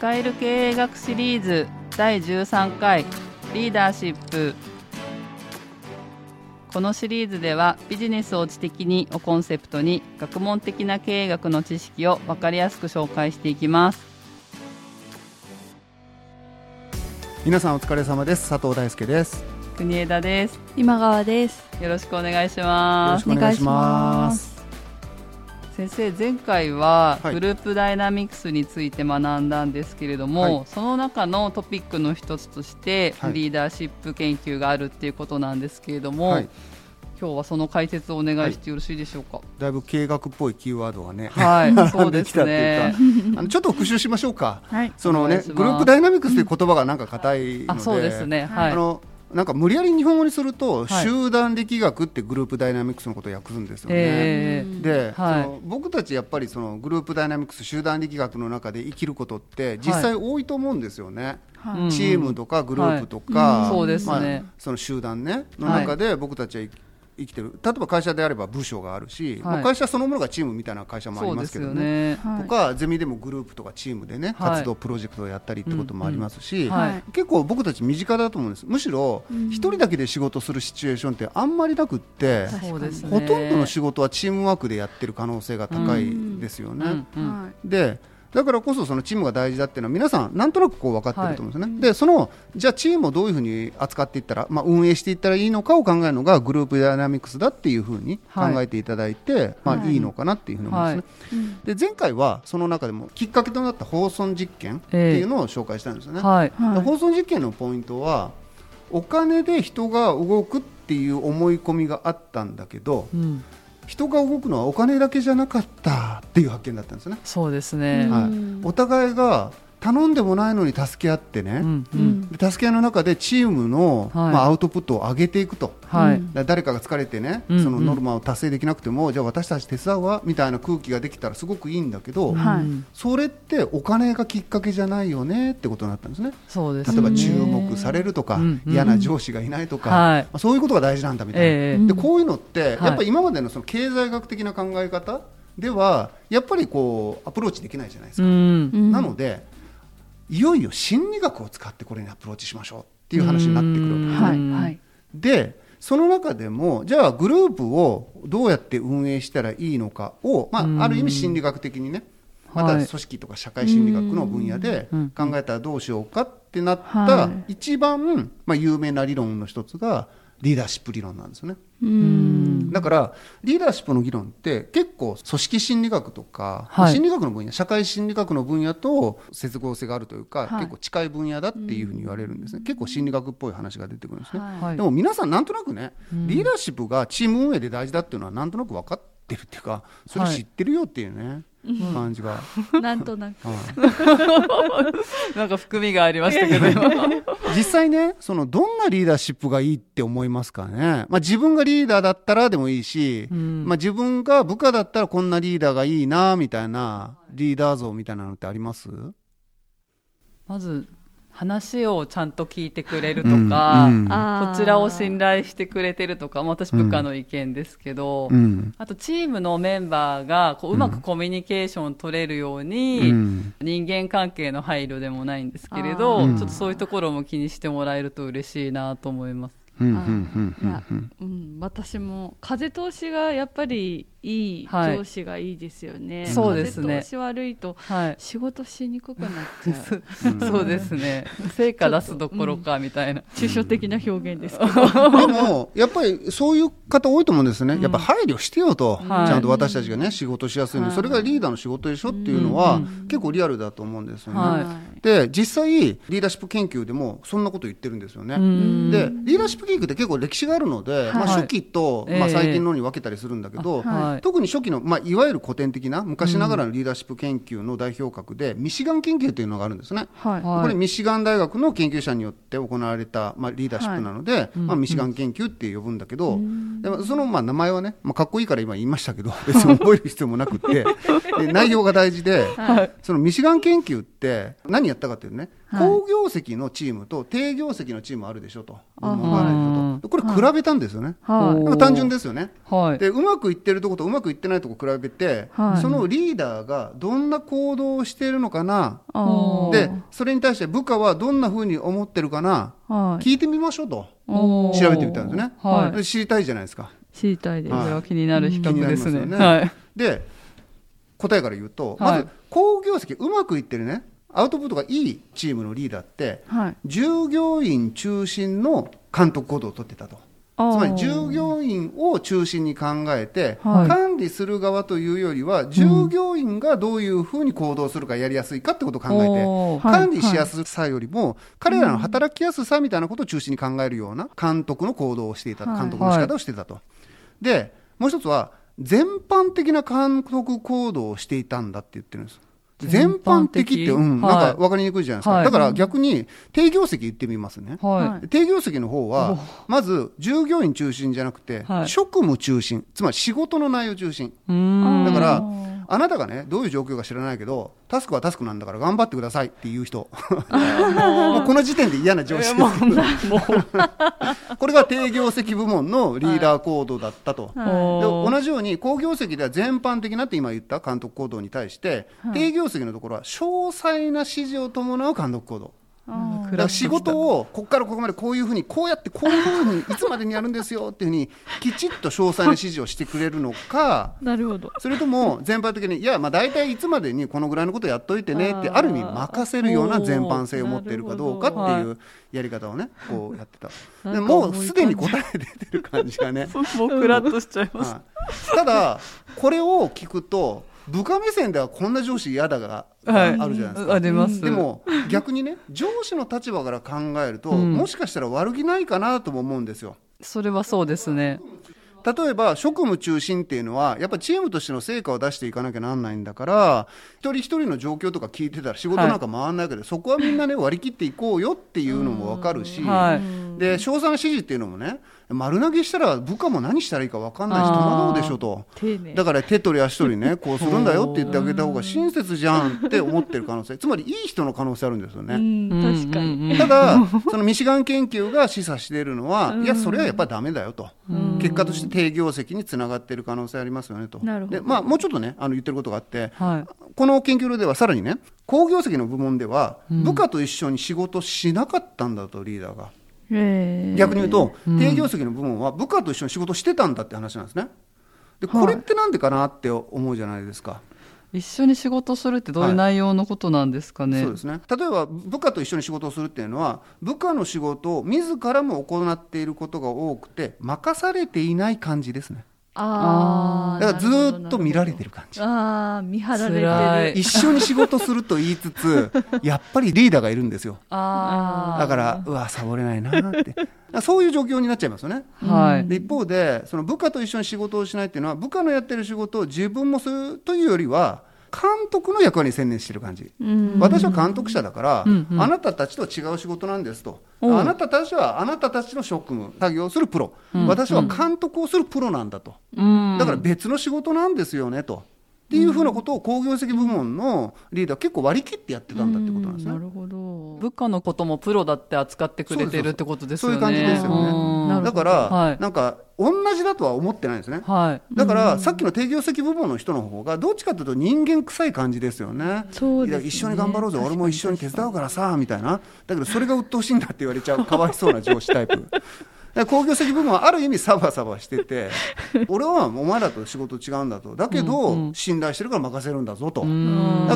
使える経営学シリーズ第13回リーダーシップ。このシリーズではビジネスを知的にをコンセプトに学問的な経営学の知識を分かりやすく紹介していきます。皆さんお疲れ様です。佐藤大輔です。国枝です。今川です。よろしくお願いしよろますしくお願いします先生前回ははい。グループダイナミクスについて学んだんですけれども、はい。その中のトピックの一つとして、はい。リーダーシップ研究があるっていうことなんですけれども、はい。今日はその解説をお願いしてよろしいでしょうか？だいぶ経営学っぽいキーワードがね、はい、そうですね。いうか。あのちょっと復習しましょうか。はい。そのねグループダイナミクスという言葉がなんか硬いので、あ、そうですね。はい。あのなんか無理やり日本語にすると、はい。集団力学ってグループダイナミクスのことを訳すんですよね。えーで、はい。その僕たちやっぱりそのグループダイナミクス集団力学の中で生きることって実際多いと思うんですよね。うんチームとかグループとか、そうですね。まあその集団ねの中で僕たちは生きてる。例えば会社であれば部署があるし、はい。まあ会社そのものがチームみたいな会社もありますけどね。とかゼミでもグループとかチームでね、はい。活動プロジェクトをやったりってこともありますし、うんはい。結構僕たち身近だと思うんです。むしろ一人だけで仕事するシチュエーションってあんまりなくって、うですね。ほとんどの仕事はチームワークでやってる可能性が高いですよね。でだからこそそのチームが大事だっていうのは皆さんなんとなくこう分かってると思うんですよね、でそのじゃあチームをどういうふうに扱っていったら、まあ、運営していったらいいのかを考えるのがグループダイナミクスだっていうふうに考えていただいて、まあ、い。いのかなっていうふうに思うんですね、で前回はその中でもきっかけとなった放送実験っていうのを紹介したんですよね、はい。はい。で放送実験のポイントはお金で人が動くっていう思い込みがあったんだけどうん。人が動くのはお金だけじゃなかったっていう発見だったんですね、そうですね。うん。はい、お互いが頼んでもないのに助け合ってね、うんう。うん助け合いの中でチームの、はい。まあ、アウトプットを上げていくと。はい。誰かが疲れてね、うんそのノルマを達成できなくても、じゃあ私たち手伝うわみたいな空気ができたらすごくいいんだけど、それってお金がきっかけじゃないよねってことになったんですね。そうですね。例えば注目されるとか、うん嫌な上司がいないとか、はい。まあ、そういうことが大事なんだみたいな、ええでこういうのって、はい。やっぱり今までのその経済学的な考え方ではやっぱりこうアプローチできないじゃないですうか、ん。うん。なのでいよいよ心理学を使ってこれにアプローチしましょうっていう話になってくるわけ。ですねはいはい。でその中でもじゃあグループをどうやって運営したらいいのかを、まうん。あ、ある意味心理学的にねまはい。た組織とか社会心理学の分野でうん。考えたらどうしようかってなったは一番、まあ、有名な理論の一つがリーダーシップ理論なんですよね。うん。だからリーダーシップの議論って結構組織心理学とか、はい。心理学の分野社会心理学の分野と接合性があるというか、はい。結構近い分野だっていうふうに言われるんですね、結構心理学っぽい話が出てくるんですね、はい。でも皆さんなんとなくね、リーダーシップがチーム運営で大事だっていうのはなんとなく分かってるっていうかそれ知ってるよっていうね、感じが、なんとなく。はい なんか含みがありましたけど、今 実際ねそのどんなリーダーシップがいいって思いますかね、まあ、自分がリーダーだったらでもいいし、うん。まあ、自分が部下だったらこんなリーダーがいいなみたいなリーダー像みたいなのってあります？まず話をちゃんと聞いてくれるとうんか、うん。あー。こちらを信頼してくれてるとか、まあ私部下の意見ですけど、うん。あとチームのメンバーがこううまくコミュニケーション取れるように、うん。人間関係の配慮でもないんですけれど、ちょっとそういうところも気にしてもらえると嬉しいなと思います。うんうんあうん。ーいやうんうん、私も風通しがやっぱりい。いはい上司がいいですよね、そうですね。風通し悪いとはい。仕事しにくくなっちゃう。そうですね。成果出すどころかみたいな。抽象的な表現ですけど、でも、やっぱりそういう方多いと思うんですね、やっぱ配慮してよと、はい。ちゃんと私たちがね、仕事しやすいんで、はい。それがリーダーの仕事でしょっていうのは、うん。結構リアルだと思うんですよね。はい。で、実際、リーダーシップ研究でもそんなこと言ってるんですよね。うん。で、リーダーシップ研究って結構歴史があるので、まあ、はい初期と、ええ。まあ、最近のに分けたりするんだけど、はい。特に初期の、まあ、いわゆる古典的な昔ながらのリーダーシップ研究の代表格で、ミシガン研究というのがあるんですね。はい。はいこれミシガン大学の研究者によって行われた、まあ、リーダーシップなので、まあ、ミシガン研究って呼ぶんだけど、でもそのまあ名前はね、まあ、かっこいいから今言いましたけど 別に覚える必要もなくってで 内容が大事で、そのミシガン研究って何やったかっていうとねはい好業績のチームと低業績のチームあるでしょと、あ部門があるでしょと。これ比べたんですよね、はおでも単純ですよね。はい。でうまくいってるところとうまくいってないところ比べて、はい。そのリーダーがどんな行動をしているのかな、でそれに対して部下はどんなふうに思ってるかな、はい。聞いてみましょうと。調べてみたんですね、はい。で知りたいじゃないですか。知りたいです。は気になる比較ですね。ね。はい。で答えから言うと、はい。まず好業績うまくいってるねアウトプットがいいチームのリーダーってはい。従業員中心の監督行動を取ってたと。つまり従業員を中心に考えて、はい管理する側というよりは従業員がどういうふうに行動するかやりやすいかってことを考えて、管理しやすさよりも、彼らの働きやすさみたいなことを中心に考えるような監督の行動をしていた、はい監督の仕方をしていたと。で、もう一つは、全般的な監督行動をしていたんだって言ってるんです。全般的って、うん、はいなんか分かりにくいじゃないですか。はい。だから逆に、低業績言ってみますね。ははい。低業績の方は、まず従業員中心じゃなくて、はい。職務中心、つまり仕事の内容中心。だからあなたがね、どういう状況か知らないけど、タスクはタスクなんだから頑張ってくださいっていう人、もうこの時点で嫌な上司です。けど、これが低業績部門のリーダー行動だったと。でおー同じように、好業績では全般的なって今言った監督行動に対して、低業績のところは詳細な指示を伴う監督行動。あだから仕事をここからここまでこういうふうにこうやってこういうふうにいつまでにやるんですよっていうふうにきちっと詳細な指示をしてくれるのかー なるほど。それとも全般的にいやまあ大体いつまでにこのぐらいのことやっといてねってある意味任せるような全般性を持っているかどうかっていうやり方をねこうやってた。でもうすでに答え出てる感じがね。もうクラッとしちゃいます。はい。ただこれを聞くと部下目線ではこんな上司嫌だがはいあるじゃないですか、あ出ます。でも逆にね上司の立場から考えると、うんもしかしたら悪気ないかなとも思うんですよ。それはそうですね。例えば職務中心っていうのはやっぱチームとしての成果を出していかなきゃなんないんだから一人一人の状況とか聞いてたら仕事なんか回らないけど、そこはみんなね割り切っていこうよっていうのも分かるし、はい。で詳細な指示っていうのもね丸投げしたら部下も何したらいいか分かんないし戸惑うでしょと。丁寧。だから手取り足取りね こうするんだよって言ってあげた方が親切じゃんって思ってる可能性つまりいい人の可能性あるんですよね。うん、確かに。ただ、そのミシガン研究が示唆しているのは、いや、それはやっぱりダメだよと、結果として低業績につながっている可能性ありますよねと、なるほどでまあ、もうちょっとね、あの言ってることがあって、はい。この研究ではさらにね、好業績の部門では、部下と一緒に仕事しなかったんだと、リーダーが。えー逆に言うと、低業績の部門は部下と一緒に仕事してたんだって話なんですね。でこれってなんでかなって思うじゃないですか。一緒に仕事するってどういう内容のことなんですかね。そうですね例えば部下と一緒に仕事をするっていうのは部下の仕事を自らも行っていることが多くて任されていない感じですねあーだからずーっと見られてるる感じああ、見張られてる。一緒に仕事すると言いつつ やっぱりリーダーがいるんですよ。あだからうわサボれないなって。そういう状況になっちゃいますよね。あ。はい。で一方でその部下と一緒に仕事をしないっていうのは部下のやってる仕事を自分もするというよりは監督の役割に専念してる感じ。うん。私は監督者だから、うんうん。あなたたちとは違う仕事なんですと、おう。あなたたちはあなたたちの職務、作業をするプロ、うん。私は監督をするプロなんだと、うん。だから別の仕事なんですよねと。っていうふうなことを工業績部門のリーダーは結構割り切ってやってたんだってことなんですねな。るほど。部下のこともプロだって扱ってくれてるってことですよね。そういう感じですよねだから、はいなんか同じだとは思ってないんですね。はい。だから、さっきの定業績部門の人の方がどっちかというと人間臭い感じですよね。そうですね一緒に頑張ろうぜ俺も一緒に手伝うからさみたいなだけどそれが鬱陶しいんだって言われちゃうかわいそうな上司タイプで工業績部門はある意味サバサバしてて 俺はお前らと仕事違うんだと。だけど、うんうん。信頼してるから任せるんだぞと、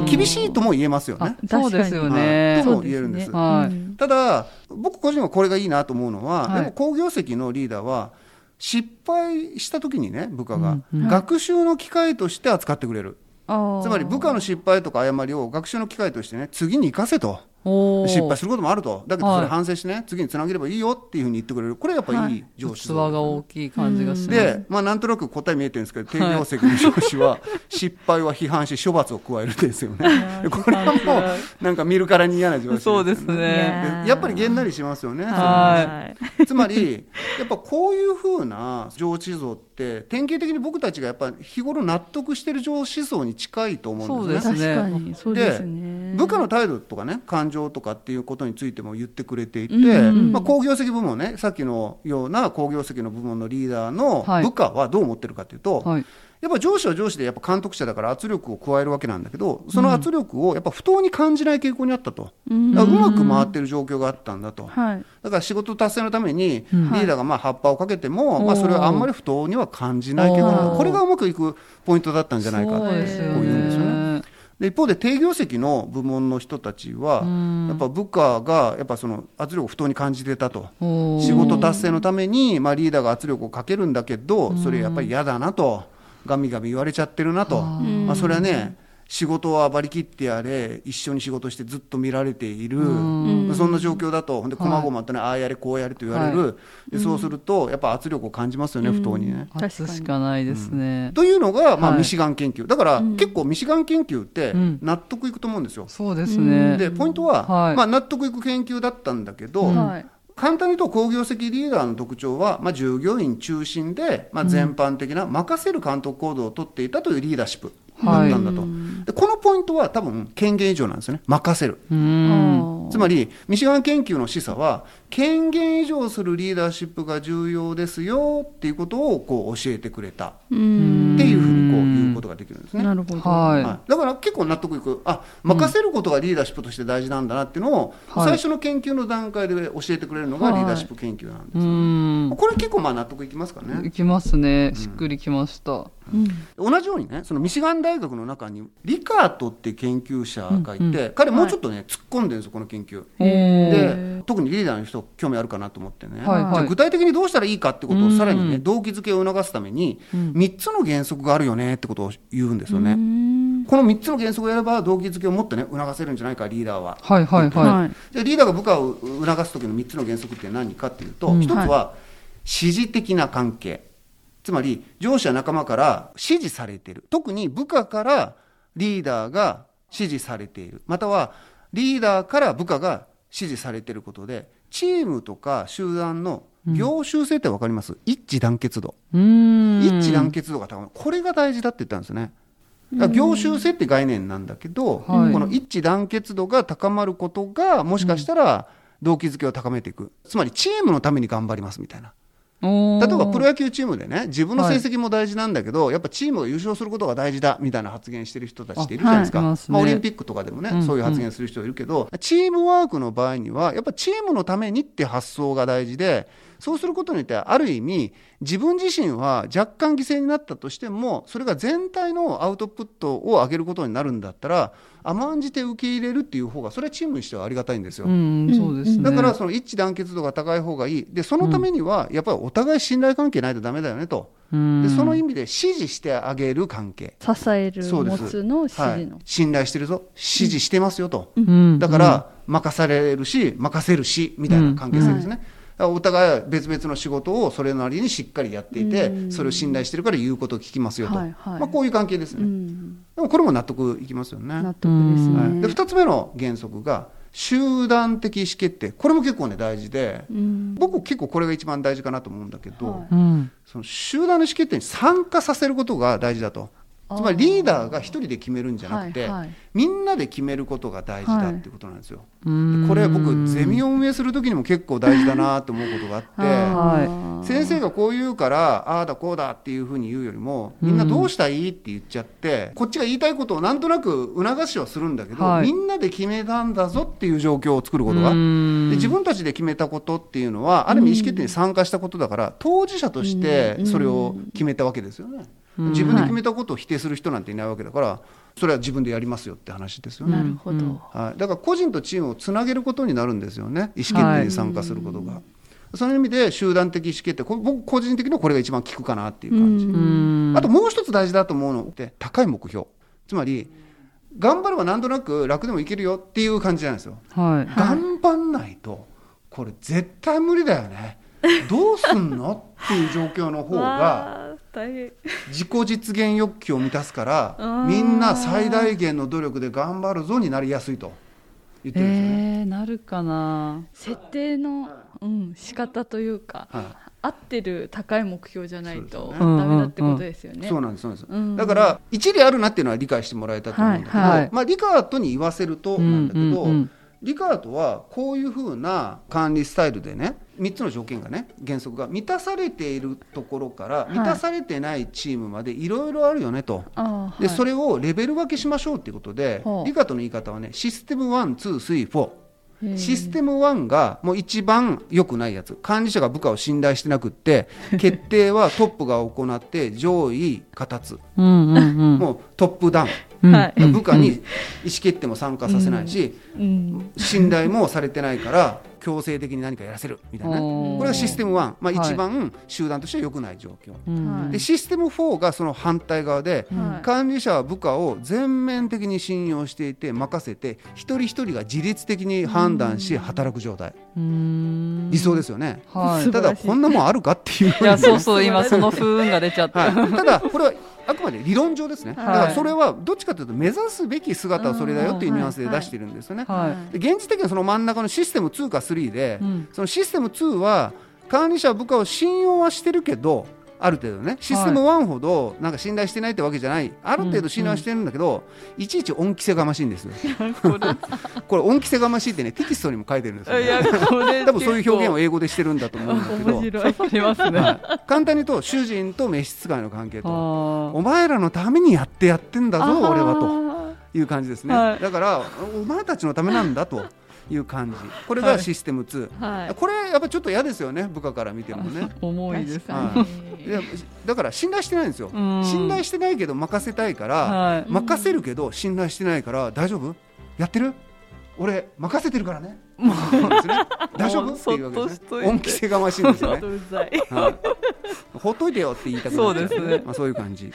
厳しいとも言えますよね。そうですよはい。ね。と。も言えるんです。はい。うんただ僕個人はこれがいいなと思うのは、はい。でも工業績のリーダーは失敗した時にね部下が、うんうん。学習の機会として扱ってくれる。つまり部下の失敗とか誤りを学習の機会としてね次に生かせと失敗することもあると。だけどそはい。れ反省してね、次につなげればいいよっていうふうに言ってくれる。これやっぱりいい。上司器が大きい感じがします。で、まあ、なんとなく答え見えてるんですけど低業績の上司は 失敗は批判し処罰を加えるんですよね。でこれはもうなんか見るからに嫌な上司そうですよね。でやっぱりげんなりしますよね、はい。つまり、やっぱこういうふうな上司像って、典型的に僕たちがやっぱ日頃納得してる上司像に近いと思うんですね。そうですね。で部下の態度とかね感情とかっていうことについても言ってくれていて、うんまあ、工業績部門ねさっきのような工業績の部門のリーダーのはい。部下はどう思ってるかというと、はいやっぱ上司は上司でやっぱ監督者だから圧力を加えるわけなんだけどその圧力をやっぱ不当に感じない傾向にあったと、うん。だからうまく回ってる状況があったんだと。はい。だから仕事達成のためにリうん。ーダーがまあ葉っぱをかけても、まあ、おーそれはあんまり不当には感じないけおどー。これがうまくいくポイントだったんじゃないかそうですよこう言うんですよね。で一方で定業績の部門の人たちはうん。やっぱ部下がやっぱその圧力を不当に感じてたと。仕事達成のためにまあリーダーが圧力をかけるんだけどそれやっぱり嫌だなとガミガミ言われちゃってるなと。まあそれはね仕事を暴り切ってやれ一緒に仕事してずっと見られている。うん。そんな状況だと。ほんで細々とねああやれこうやれと言われる。でそうするとやっぱ圧力を感じますよね不当にね。圧しかないですね、というのが、まあ、はい。ミシガン研究、だから、結構ミシガン研究ってうん。納得いくと思うんですよ。そうですね、でポイントは、はい。まあ、納得いく研究だったんだけど、うんはい簡単に言うと工業績リーダーの特徴は、まあ、従業員中心で、まあ、全般的な任せる監督行動をとっていたというリーダーシップだったんだと、でこのポイントは多分権限以上なんですよね。任せる。うん。つまりミシガン研究の示唆は権限以上するリーダーシップが重要ですよっていうことをこう教えてくれた。っうん。ていうことができるん。ですね。なるほど。はい。はい、だから結構納得いく。あ任せることがリーダーシップとして大事なんだなっていうのを、はい。最初の研究の段階で教えてくれるのがリーダーシップ研究なんですうよ、ん。これ結構まあ納得いきますかね。いきますね。しっくりきました、うん。同じようにねそのミシガン大学の中にリカートっていう研究者がいて、うん。彼もうちょっとね、突っ込んでるんですよこの研究。へで特にリーダーの人興味あるかなと思ってね、はいはい。じゃあ具体的にどうしたらいいかってことをさらにねうん動機づけを促すためにうん。3つの原則があるよねってことを言うんですよね、うん。この3つの原則をやれば動機づけをもっとね促せるんじゃないかリーダーは。はいはいはい、はい。でリーダーが部下を促す時の3つの原則って何かっていうと、うん。1つは指示的な関係つまり上司や仲間から指示されている。特に部下からリーダーが指示されている。またはリーダーから部下が指示されていることでチームとか集団の業習性って分かります、一致団結度。一致団結度が高まるこれが大事だって言ったんですよね。だから業習性って概念なんだけど、はい。この一致団結度が高まることがもしかしたら動機づけを高めていく。つまりチームのために頑張りますみたいな例えばプロ野球チームでね自分の成績も大事なんだけど、やっぱチームが優勝することが大事だみたいな発言してる人たちっているじゃないですか、あはいすね。まあ、オリンピックとかでもね、うん。そういう発言する人いるけど、チームワークの場合にはやっぱチームのためにって発想が大事でそうすることによってある意味自分自身は若干犠牲になったとしてもそれが全体のアウトプットを上げることになるんだったら甘んじて受け入れるっていう方がそれはチームにしてはありがたいんですよ。うんそうですね。だからその一致団結度が高い方がいい。でそのためにはやっぱりお互い信頼関係ないとダメだよねと。うん。でその意味で支持してあげる関係、支えるそうです。持つの指はい。信頼してるぞ。支持してますよと、うん。だから任されるし任せるしみたいな関係性ですね、うん。だからお互い別々の仕事をそれなりにしっかりやっていて、うん。それを信頼してるから言うことを聞きますよと、はいはい。まあ、こういう関係ですね、うん、でもこれも納得いきますよね。納得ですね、はい、で2つ目の原則が集団的意思決定これも結構ね大事でうん。僕結構これが一番大事かなと思うんだけど、はい。うん。その集団の意思決定に参加させることが大事だとつまりリーダーが一人で決めるんじゃなくて、はいはい。みんなで決めることが大事だっていうことなんですよ。うんでこれ僕ゼミを運営する時にも結構大事だなと思うことがあって。あー先生がこう言うからああだこうだっていうふうに言うよりもみんなどうしたいって言っちゃって、こっちが言いたいことをなんとなく促しはするんだけど、はい。みんなで決めたんだぞっていう状況を作ることが、うん。で自分たちで決めたことっていうのはある意味意思決定に参加したことだから当事者としてそれを決めたわけですよね。うん。自分で決めたことを否定する人なんていないわけだからそれは自分でやりますよって話ですよね。なるほど、うん。はい、だから個人とチームをつなげることになるんですよね。意思決定に参加することが。その意味で集団的意思決定僕個人的にはこれが一番効くかなっていう感じ。うん。あともう一つ大事だと思うのって高い目標。つまり頑張ればなんとなく楽でもいけるよっていう感じなんですよ。はい。頑張んないとこれ絶対無理だよね どうすんの？っていう状況の方が自己実現欲求を満たすからみんな最大限の努力で頑張るぞになりやすいと言ってるんですよね。えー、なるかな。設定の、うん、仕方というかはい。合ってる高い目標じゃないとダメだってことですよね。そうなんですそうなんです、うん。だから一理あるなっていうのは理解してもらえたと思うんだけど、はいはい。まあ、リカートに言わせるとなんだけど、うんうんうんリカートはこういうふうな管理スタイルでね3つの条件がね原則が満たされているところから満たされてないチームまでいろいろあるよねと。はい。でそれをレベル分けしましょうっていうことで、ほう。リカートの言い方はねシステム123へー。システム1がもう一番良くないやつ。管理者が部下を信頼してなくって 決定はトップが行って上位片つ、うもうトップダウン、うんはい。部下に意思決定も参加させないし、うん。信頼もされてないから強制的に何かやらせるみたいなこれがシステム1、まあ、はい。一番集団としては良くない状況、うん。はい。でシステム4がその反対側で、はい。管理者は部下を全面的に信用していて任せて一人一人が自律的に判断し働く状態。うん。理想ですよね、はい。ただこんなもんあるかっていういやそうそう今その風雲が出ちゃった、はい、ただこれはあくまで理論上ですね、はい。だからそれはどっちかというと目指すべき姿はそれだよっていうニュアンスで出してるんですよね、現実的にはその真ん中のシステム2か3で、うん。そのシステム2は管理者は部下を信用はしてるけどある程度ねシステム1ほどなんか信頼してないってわけじゃない。ある程度信頼はしてるんだけど、いちいち恩着せがましいんですよ。これ恩着せがましいってねテキストにも書いてるんですよ、いやこれ 多分そういう表現を結英語でしてるんだと思うんだけど。ね、はい。簡単に言うと主人と召使いの関係と。あお前らのためにやってやってんだぞ俺はという感じですね、はい。だからお前たちのためなんだという感じ。これがシステム2、はい。これやっぱちょっと嫌ですよね部下から見てもね。ー 重いです確かにいやだから信頼してないんですよ。うん。信頼してないけど任せたいから、はい。任せるけど信頼してないから大丈夫？やってる？俺任せてるからね。もう。ですね。大丈夫？って。いうわけですね。恩着せがましいんですよね。はい、ほっといてよって言いたくなっちゃそうですね。まあ、そういう感じ。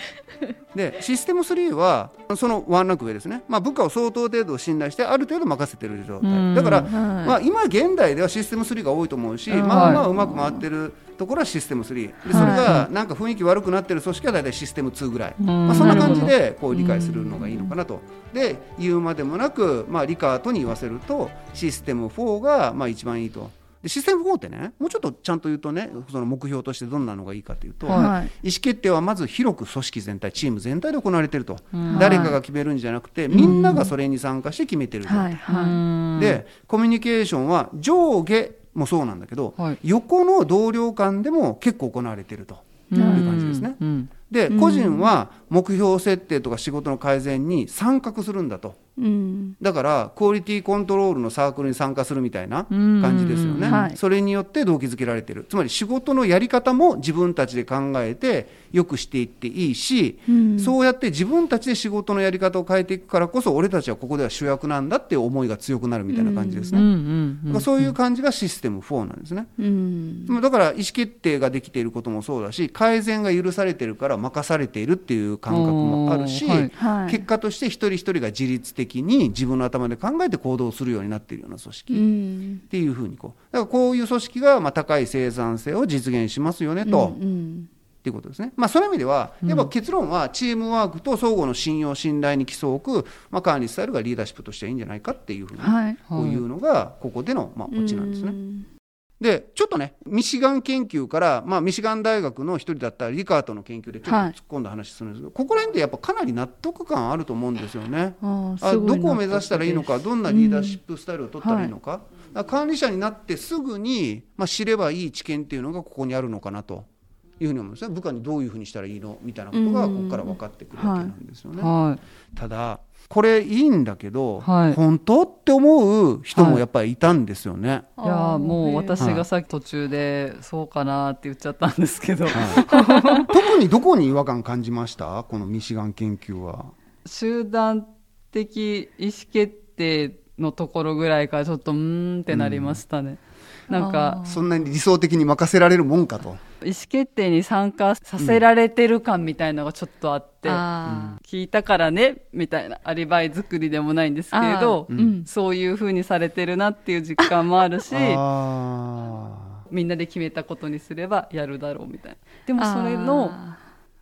でシステム3はそのワンランク上ですね、まあ、部下を相当程度信頼してある程度任せてる状うん。態だから、はい。まあ、今現代ではシステム3が多いと思うし、うんまあまはいうまく回ってるところはシステム3でそれがなんか雰囲気悪くなってる組織は大体システム2ぐらい、まあ、そんな感じでこう理解するのがいいのかなと。で言うまでもなく、まあ、リカートに言わせるとシステム4がまあ一番いいと。でシステム4ってねもうちょっとちゃんと言うとねその目標としてどんなのがいいかというと、はい。意思決定はまず広く組織全体チーム全体で行われていると、うん。誰かが決めるんじゃなくてみんながそれに参加して決めてる状態はい。でコミュニケーションは上下もそうなんだけど、はい。横の同僚間でも結構行われているという感じですね。うん。でうん。個人は目標設定とか仕事の改善に参画するんだとうん。だからクオリティコントロールのサークルに参加するみたいなうん感じですよね、はい。それによって動機づけられている。つまり仕事のやり方も自分たちで考えてよくしていっていいし、うん。そうやって自分たちで仕事のやり方を変えていくからこそ俺たちはここでは主役なんだっていう思いが強くなるみたいな感じですね、そういう感じがシステム4なんですね、だから意思決定ができていることもそうだし改善が許されているから任されているっていう感覚もあるし、はい。はい。結果として一人一人が自律的に自分の頭で考えて行動するようになっているような組織、うっん。ていうふうにこうだからこういう組織がまあ高い生産性を実現しますよねと、っうん。ていうことですね、まあ、そういう意味ではやっぱ結論はチームワークと相互の信用信頼に基礎を置く、まあ、管理スタイルがリーダーシップとしてはいいんじゃないかっていうふうに、はい。こういうのがここでのまあオチなんですね。うんでちょっとねミシガン研究から、まあ、ミシガン大学の一人だったリカートの研究でちょっとはい。突っ込んだ話するんですけど、ここら辺でやっぱかなり納得感あると思うんですよね。ああどこを目指したらいいのかどんなリーダーシップスタイルを取ったらいいのか,、は管理者になってすぐに、まあ、知ればいい知見っていうのがここにあるのかなというふうに思うんですね。部下にどういうふうにしたらいいの？みたいなことがここから分かってくるわけなんですよね。はい。ただこれいいんだけど、はい。本当って思う人もやっぱりいたんですよね。いやもう私はい。がさっき途中でそうかなって言っちゃったんですけど。はい。特にどこに違和感感じました？このミシガン研究は。集団的意思決定のところぐらいからちょっとうーんってなりましたね、なんかそんなに理想的に任せられるもんかと。意思決定に参加させられてる感みたいのがちょっとあって、あ聞いたからねみたいなアリバイ作りでもないんですけれどうん。そういう風にされてるなっていう実感もあるし あみんなで決めたことにすればやるだろうみたいな。でーもそれのあ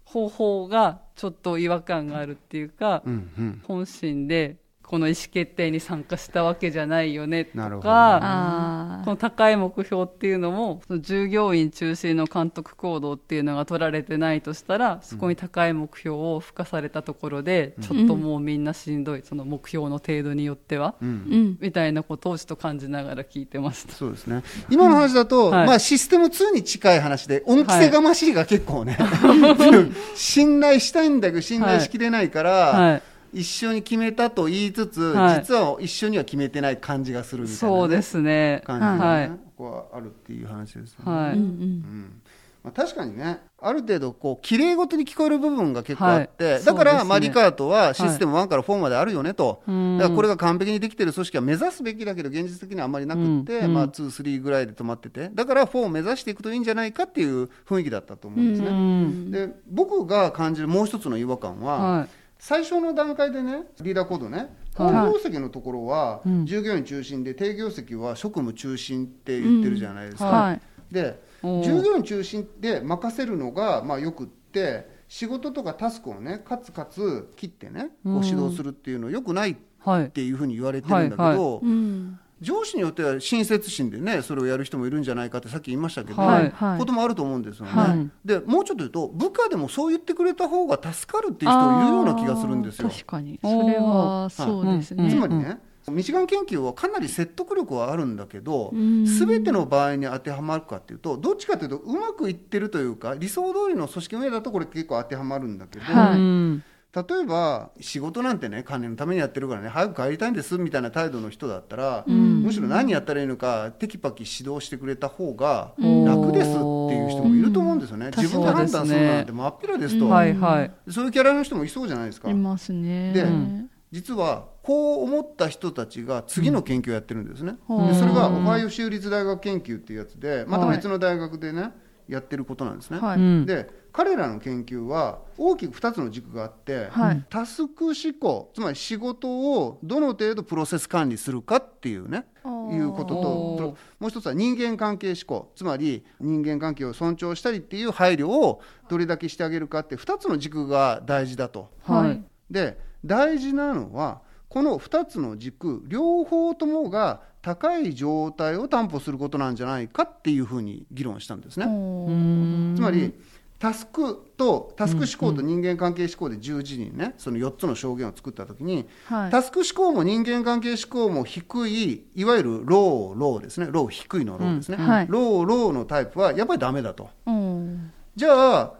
方法がちょっと違和感があるっていうか、ーうんうん。本心でこの意思決定に参加したわけじゃないよねとなるほどかあこの高い目標っていうのもその従業員中心の監督行動っていうのが取られてないとしたらそこに高い目標を付加されたところで、ちょっともうみんなしんどいその目標の程度によっては、うん。うん。みたいなことをちょっと感じながら聞いてました。そうですね。今の話だと、はい。まあ、システム2に近い話で恩着せがましいが結構ね、信頼したいんだけど信頼しきれないから、はい一緒に決めたと言いつつ、はい実は一緒には決めてない感じがするみたいなね、そうですね。感じがね、はい。ここはあるっていう話ですよね。はい。うんうんうんまあ、確かにねある程度こう綺麗事に聞こえる部分が結構あって、はいだから、ねマリカートはシステム1から4まであるよねと、うんだからこれが完璧にできてる組織は目指すべきだけど現実的にはあんまりなくって、うんまあ、23ぐらいで止まっててだから4を目指していくといいんじゃないかっていう雰囲気だったと思うんですね。うん。で僕が感じるもう一つの違和感は、はい。最初の段階でねリーダーコードね好はい。業績のところはうん。従業員中心で低業績は職務中心って言ってるじゃないですか。はい。で従業員中心で任せるのがまあよくって仕事とかタスクをねかつかつ切ってねこううん指導するっていうのよくないっはい。ていうふうに言われてるんだけど、はい。うん上司によっては親切心でねそれをやる人もいるんじゃないかってさっき言いましたけど、はいはい。こともあると思うんですよね。はい。でもうちょっと言うと部下でもそう言ってくれた方が助かるっていう人いるような気がするんですよ。確かに。それはそうですうんねつまりね、ミシガン研究はかなり説得力はあるんだけどうん。すべての場合に当てはまるかっていうとどっちかというとうまくいってるというか理想通りの組織運営だとこれ結構当てはまるんだけど、はい。うん例えば仕事なんてね金のためにやってるからね早く帰りたいんですみたいな態度の人だったら、うん。むしろ何やったらいいのかテキパキ指導してくれた方がうん。楽ですっていう人もいると思うんですよね、うん自分で判断するなんて真っ平ですと、うんはいはい。そういうキャラの人もいそうじゃないですか。い。ますね。でうん実はこう思った人たちが次の研究をやってるんですね、うん。でそれがうんオハイオ州立大学研究っていうやつでまた別の大学でねやってることなんですね、はい。うんで彼らの研究は大きく2つの軸があって、はい。タスク思考つまり仕事をどの程度プロセス管理するかっていうねいうことともう一つは人間関係思考つまり人間関係を尊重したりっていう配慮をどれだけしてあげるかって2つの軸が大事だと。はい。で大事なのはこの2つの軸両方ともが高い状態を担保することなんじゃないかっていうふうに議論したんですね。つまりタスクとタスク志向と人間関係志向で十字にねその4つの象限を作った時に、はい。タスク志向も人間関係志向も低いいわゆるローローですね。ロー低いのローですね、うん。はい。ローローのタイプはやっぱりダメだと。うん。じゃあ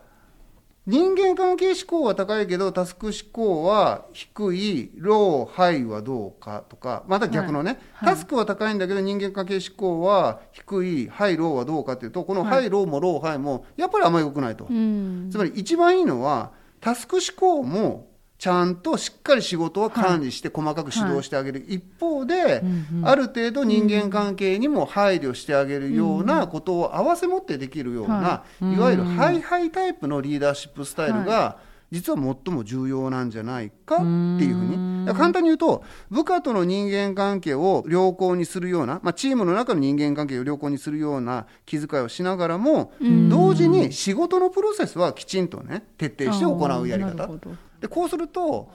人間関係志向は高いけどタスク志向は低いローハイはどうかとかまた逆のね、はい。タスクは高いんだけど人間関係思考は低いハイローはどうかっていうとこのはい。ハイローもローハイもやっぱりあんまり良くないと、うん。つまり一番いいのはタスク志向もちゃんとしっかり仕事は管理して細かく指導してあげる、一方で、ある程度人間関係にも配慮してあげるようなことを合わせ持ってできるような、はい。いわゆるハイハイタイプのリーダーシップスタイルが、実は最も重要なんじゃないかっていうふうに。簡単に言うと部下との人間関係を良好にするような、まあ、チームの中の人間関係を良好にするような気遣いをしながらも、うん。同時に仕事のプロセスはきちんとね徹底して行うやり方でこうすると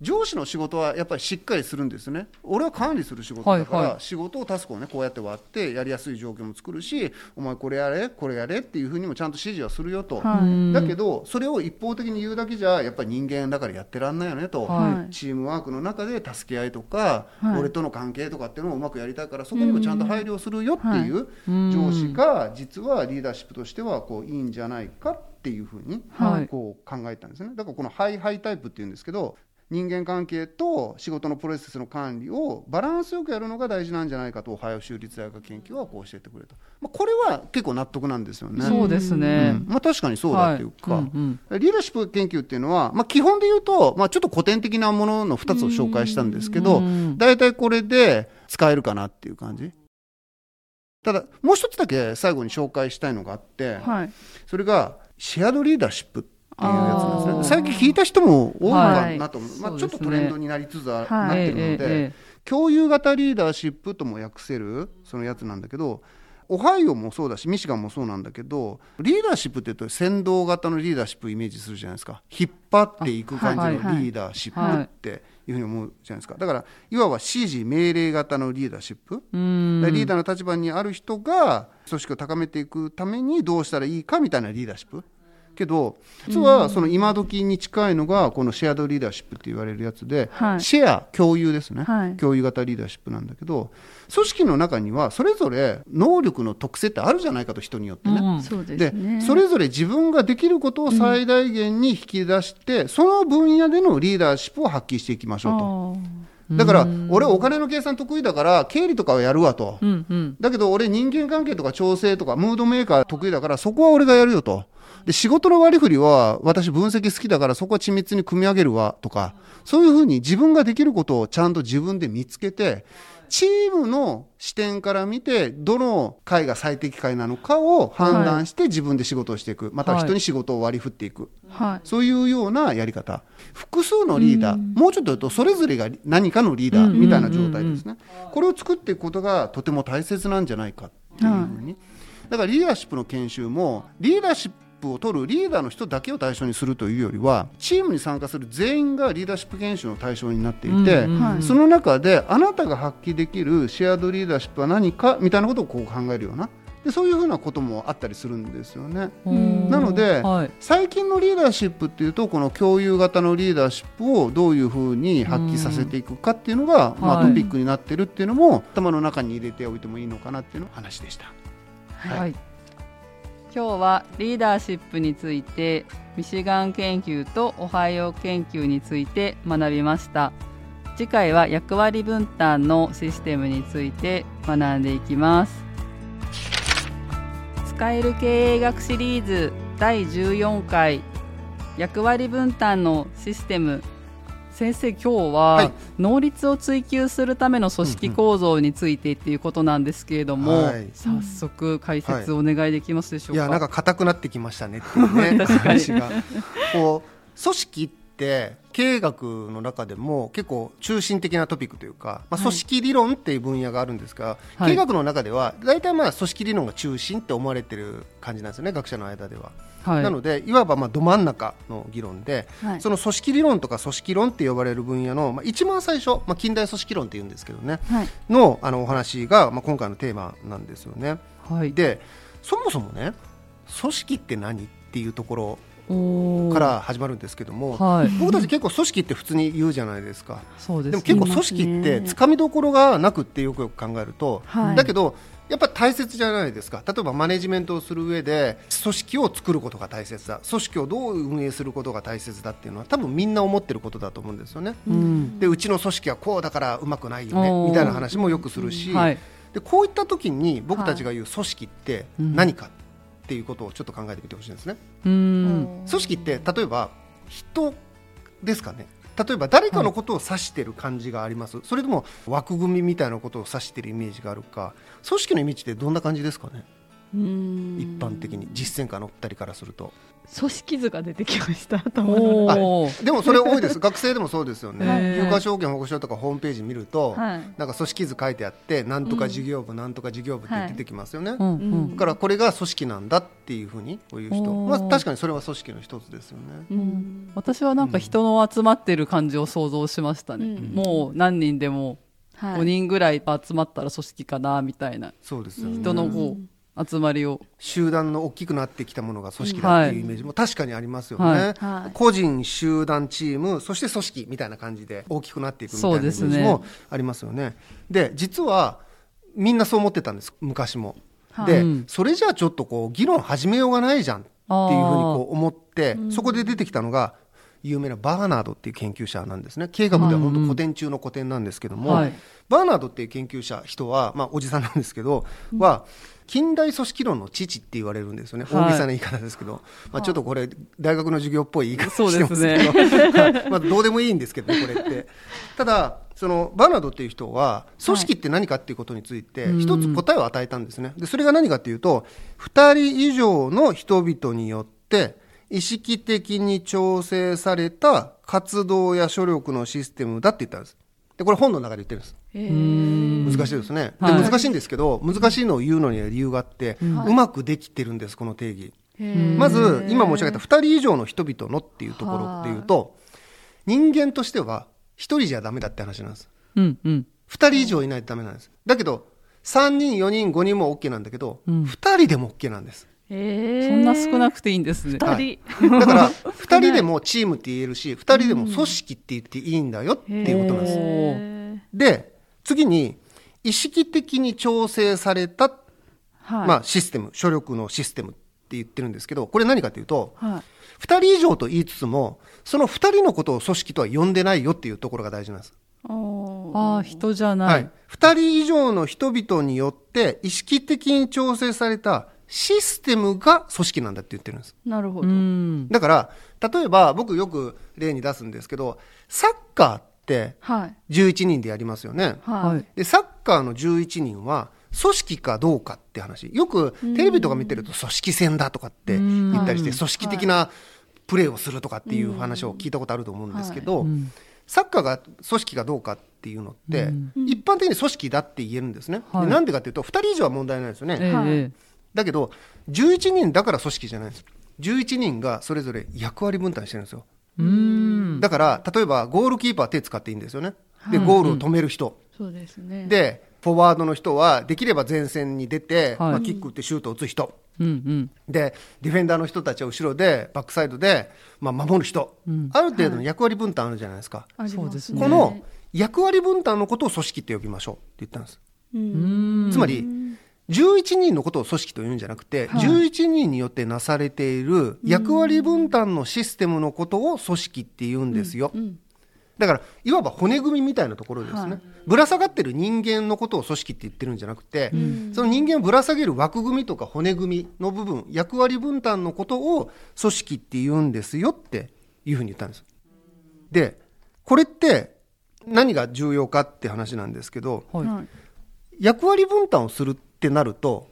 上司の仕事はやっぱりしっかりするんですね。俺は管理する仕事だから、仕事をタスクをねこうやって割ってやりやすい状況も作るしお前これやれこれやれっていうふうにもちゃんと指示はするよと、はい。だけどそれを一方的に言うだけじゃやっぱり人間だからやってらんないよねと、はい。チームワークの中で助け合いとか、はい。俺との関係とかっていうのをうまくやりたいからそこにもちゃんと配慮するよっていううん。上司が実はリーダーシップとしてはこういいんじゃないかっていうふうにはい。こう考えたんですね。だからこのハイハイタイプっていうんですけど人間関係と仕事のプロセスの管理をバランスよくやるのが大事なんじゃないかとオハイオ州立大学研究はこう教えてくれた、まあ、これは結構納得なんですよね。そうですね。うん。まあ、確かにそうだっていうか、はい。うんリーダーシップ研究っていうのは、まあ、基本で言うと、まあ、ちょっと古典的なものの2つを紹介したんですけどうん。大体これで使えるかなっていう感じ。ただもう一つだけ最後に紹介したいのがあって、はい。それがシェアドリーダーシップっていうやつなんですね。最近聞いた人も多いかなと思う、まあ、ちょっとトレンドになりつつあ、はいなってるので、えええ。共有型リーダーシップとも訳せるそのやつなんだけどオハイオもそうだしミシガンもそうなんだけどリーダーシップって言うと先導型のリーダーシップをイメージするじゃないですか。引っ張っていく感じのリーダーシップっていうふうに思うじゃないですか。だからいわば指示命令型のリーダーシップ。リーダーの立場にある人が組織を高めていくためにどうしたらいいかみたいなリーダーシップけど実はその今時に近いのがこのシェアドリーダーシップって言われるやつで、はい、シェア共有ですね、はい、共有型リーダーシップなんだけど組織の中にはそれぞれ能力の特性ってあるじゃないかと人によってね。うん、で、ね、それぞれ自分ができることを最大限に引き出して、うん、その分野でのリーダーシップを発揮していきましょうと。だから俺お金の計算得意だから経理とかはやるわと、うんうん、だけど俺人間関係とか調整とかムードメーカー得意だからそこは俺がやるよとで、仕事の割り振りは私分析好きだからそこは緻密に組み上げるわとか、そういうふうに自分ができることをちゃんと自分で見つけて、チームの視点から見て、どの会が最適解なのかを判断して自分で仕事をしていく。また人に仕事を割り振っていく。はい、そういうようなやり方。複数のリーダー、もうちょっと言うと、それぞれが何かのリーダーみたいな状態ですね。これを作っていくことがとても大切なんじゃないかっていうふうに。だからリーダーシップの研修も、リーダーシッププを取るリーダーの人だけを対象にするというよりはチームに参加する全員がリーダーシップ研修の対象になっていて、うんうん、その中であなたが発揮できるシェアドリーダーシップは何かみたいなことをこう考えるような。でそういうふうなこともあったりするんですよね。なので、はい、最近のリーダーシップっていうとこの共有型のリーダーシップをどういうふうに発揮させていくかっていうのが、まあ、トピックになってるっていうのも頭の中に入れておいてもいいのかなっていうの話でした。はい、はい今日はリーダーシップについてミシガン研究とオハイオ研究について学びました。次回は役割分担のシステムについて学んでいきます。使える経営学シリーズ第14回。役割分担のシステム先生今日は能率を追求するための組織構造についてっていうことなんですけれども、はい、早速解説お願いできますでしょうか、はい、いやなんか硬くなってきましたねっていうね話がこう組織って経営学の中でも結構中心的なトピックというか、まあ、組織理論っていう分野があるんですが、はい、経営学の中では大体まあ組織理論が中心って思われてる感じなんですよね学者の間では。はい、なのでいわばまあど真ん中の議論で、はい、その組織理論とか組織論って呼ばれる分野の、まあ、一番最初、まあ、近代組織論っていうんですけどね、はい、のあのお話が、まあ、今回のテーマなんですよね。でそもそもね組織って何っていうところから始まるんですけども、はい、僕たち結構組織って普通に言うじゃないですか。ででも結構組織ってつかみどころがなくってよくよく考えると、はい、だけどやっぱ大切じゃないですか。例えばマネジメントをする上で組織を作ることが大切だ。組織をどう運営することが大切だっていうのは多分みんな思ってることだと思うんですよね。うん、でうちの組織はこうだからうまくないよねみたいな話もよくするし、はい、でこういった時に僕たちが言う組織って何かっていうことをちょっと考えてみてほしいんですね。組織って例えば人ですかね。例えば誰かのことを指している感じがあります、はい、それとも枠組みみたいなことを指しているイメージがあるか。組織のイメージってどんな感じですかね。一般的に。実践家の二人からすると組織図が出てきましたで。もそれ多いです。学生でもそうですよね。有価証券保護証とかホームページ見ると、はい、なんか組織図書いてあってなんとか事業部、うん、なんとか事業部って出てきますよね、はい、だからこれが組織なんだっていうふうにこういう人、まあ、確かにそれは組織の一つですよね、うん、私はなんか人の集まってる感じを想像しましたね、うん、もう何人でも5人ぐらい集まったら組織かなみたいな、そうですよね。人のこう集まりを。集団の大きくなってきたものが組織だっていうイメージも確かにありますよね、はい。はい、個人集団チームそして組織みたいな感じで大きくなっていくみたいなイメージもありますよね。で実はみんなそう思ってたんです昔も、はい、で、それじゃあちょっとこう議論始めようがないじゃんっていうふうにこう思ってそこで出てきたのが有名なバーナードっていう研究者なんですね。経営学では本当古典中の古典なんですけども、はい、バーナードっていう研究者人は、まあ、おじさんなんですけど、は近代組織論の父って言われるんですよね、大げさな言い方ですけど、まあ、ちょっとこれ大学の授業っぽい言い方してますけど、ね、まあどうでもいいんですけどねこれって。ただそのバーナードっていう人は組織って何かっていうことについて一つ答えを与えたんですね。でそれが何かっていうと2人以上の人々によって意識的に調整された活動や処力のシステムだって言ったんです。でこれ本の中で言ってるんです難しいですね、はい。で難しいんですけど難しいのを言うのには理由があって、うまくできてるんですこの定義。まず今申し上げた2人以上の人々のっていうところで言うと人間としては1人じゃダメだって話なんです。うんうん。2人以上いないとダメなんです。だけど3人4人5人も OK なんだけど、うん。2人でも OK なんです。そんな少なくていいんですね。二人、だから 2人でもチームって言えるし2人でも組織って言っていいんだよっていうことなんです、へで次に意識的に調整された、ーはい。まあ、システム諸力のシステムって言ってるんですけどこれ何かというとはい。2人以上と言いつつもその2人のことを組織とは呼んでないよっていうところが大事なんです、ああ人じゃない、はい、2人以上の人々によって意識的に調整されたシステムが組織なんだって言ってるんです。なるほど、うん。だから例えば僕よく例に出すんですけどサッカー11人でやりますよね。はい、はいでサッカーの11人は組織かどうかって話。よくテレビとか見てると組織戦だとかって言ったりしてうん組織的なプレーをするとかっていう話を聞いたことあると思うんですけど、うん。サッカーが組織かどうかっていうのって、うん。一般的に組織だって言えるんですね。はなんでかっていうと2人以上は問題ないですよね。だけど11人だから組織じゃないんです。11人がそれぞれ役割分担してるんですよ。だから例えばゴールキーパー手使っていいんですよね。でゴールを止める人。そうですね。でフォワードの人はできれば前線に出て、はい。まあ、キック打ってシュートを打つ人。でディフェンダーの人たちは後ろでバックサイドで、まあ、守る人、うん。ある程度の役割分担あるじゃないですか、そうですね。この役割分担のことを組織って呼びましょうって言ったんです、つまり11人のことを組織と言うんじゃなくて、はい。11人によってなされている役割分担のシステムのことを組織って言うんですよ、うんだからいわば骨組みみたいなところですね、はい。ぶら下がってる人間のことを組織って言ってるんじゃなくて、その人間をぶら下げる枠組みとか骨組みの部分役割分担のことを組織って言うんですよっていうふうに言ったんです。でこれって何が重要かって話なんですけどはい。はい役割分担をするってなると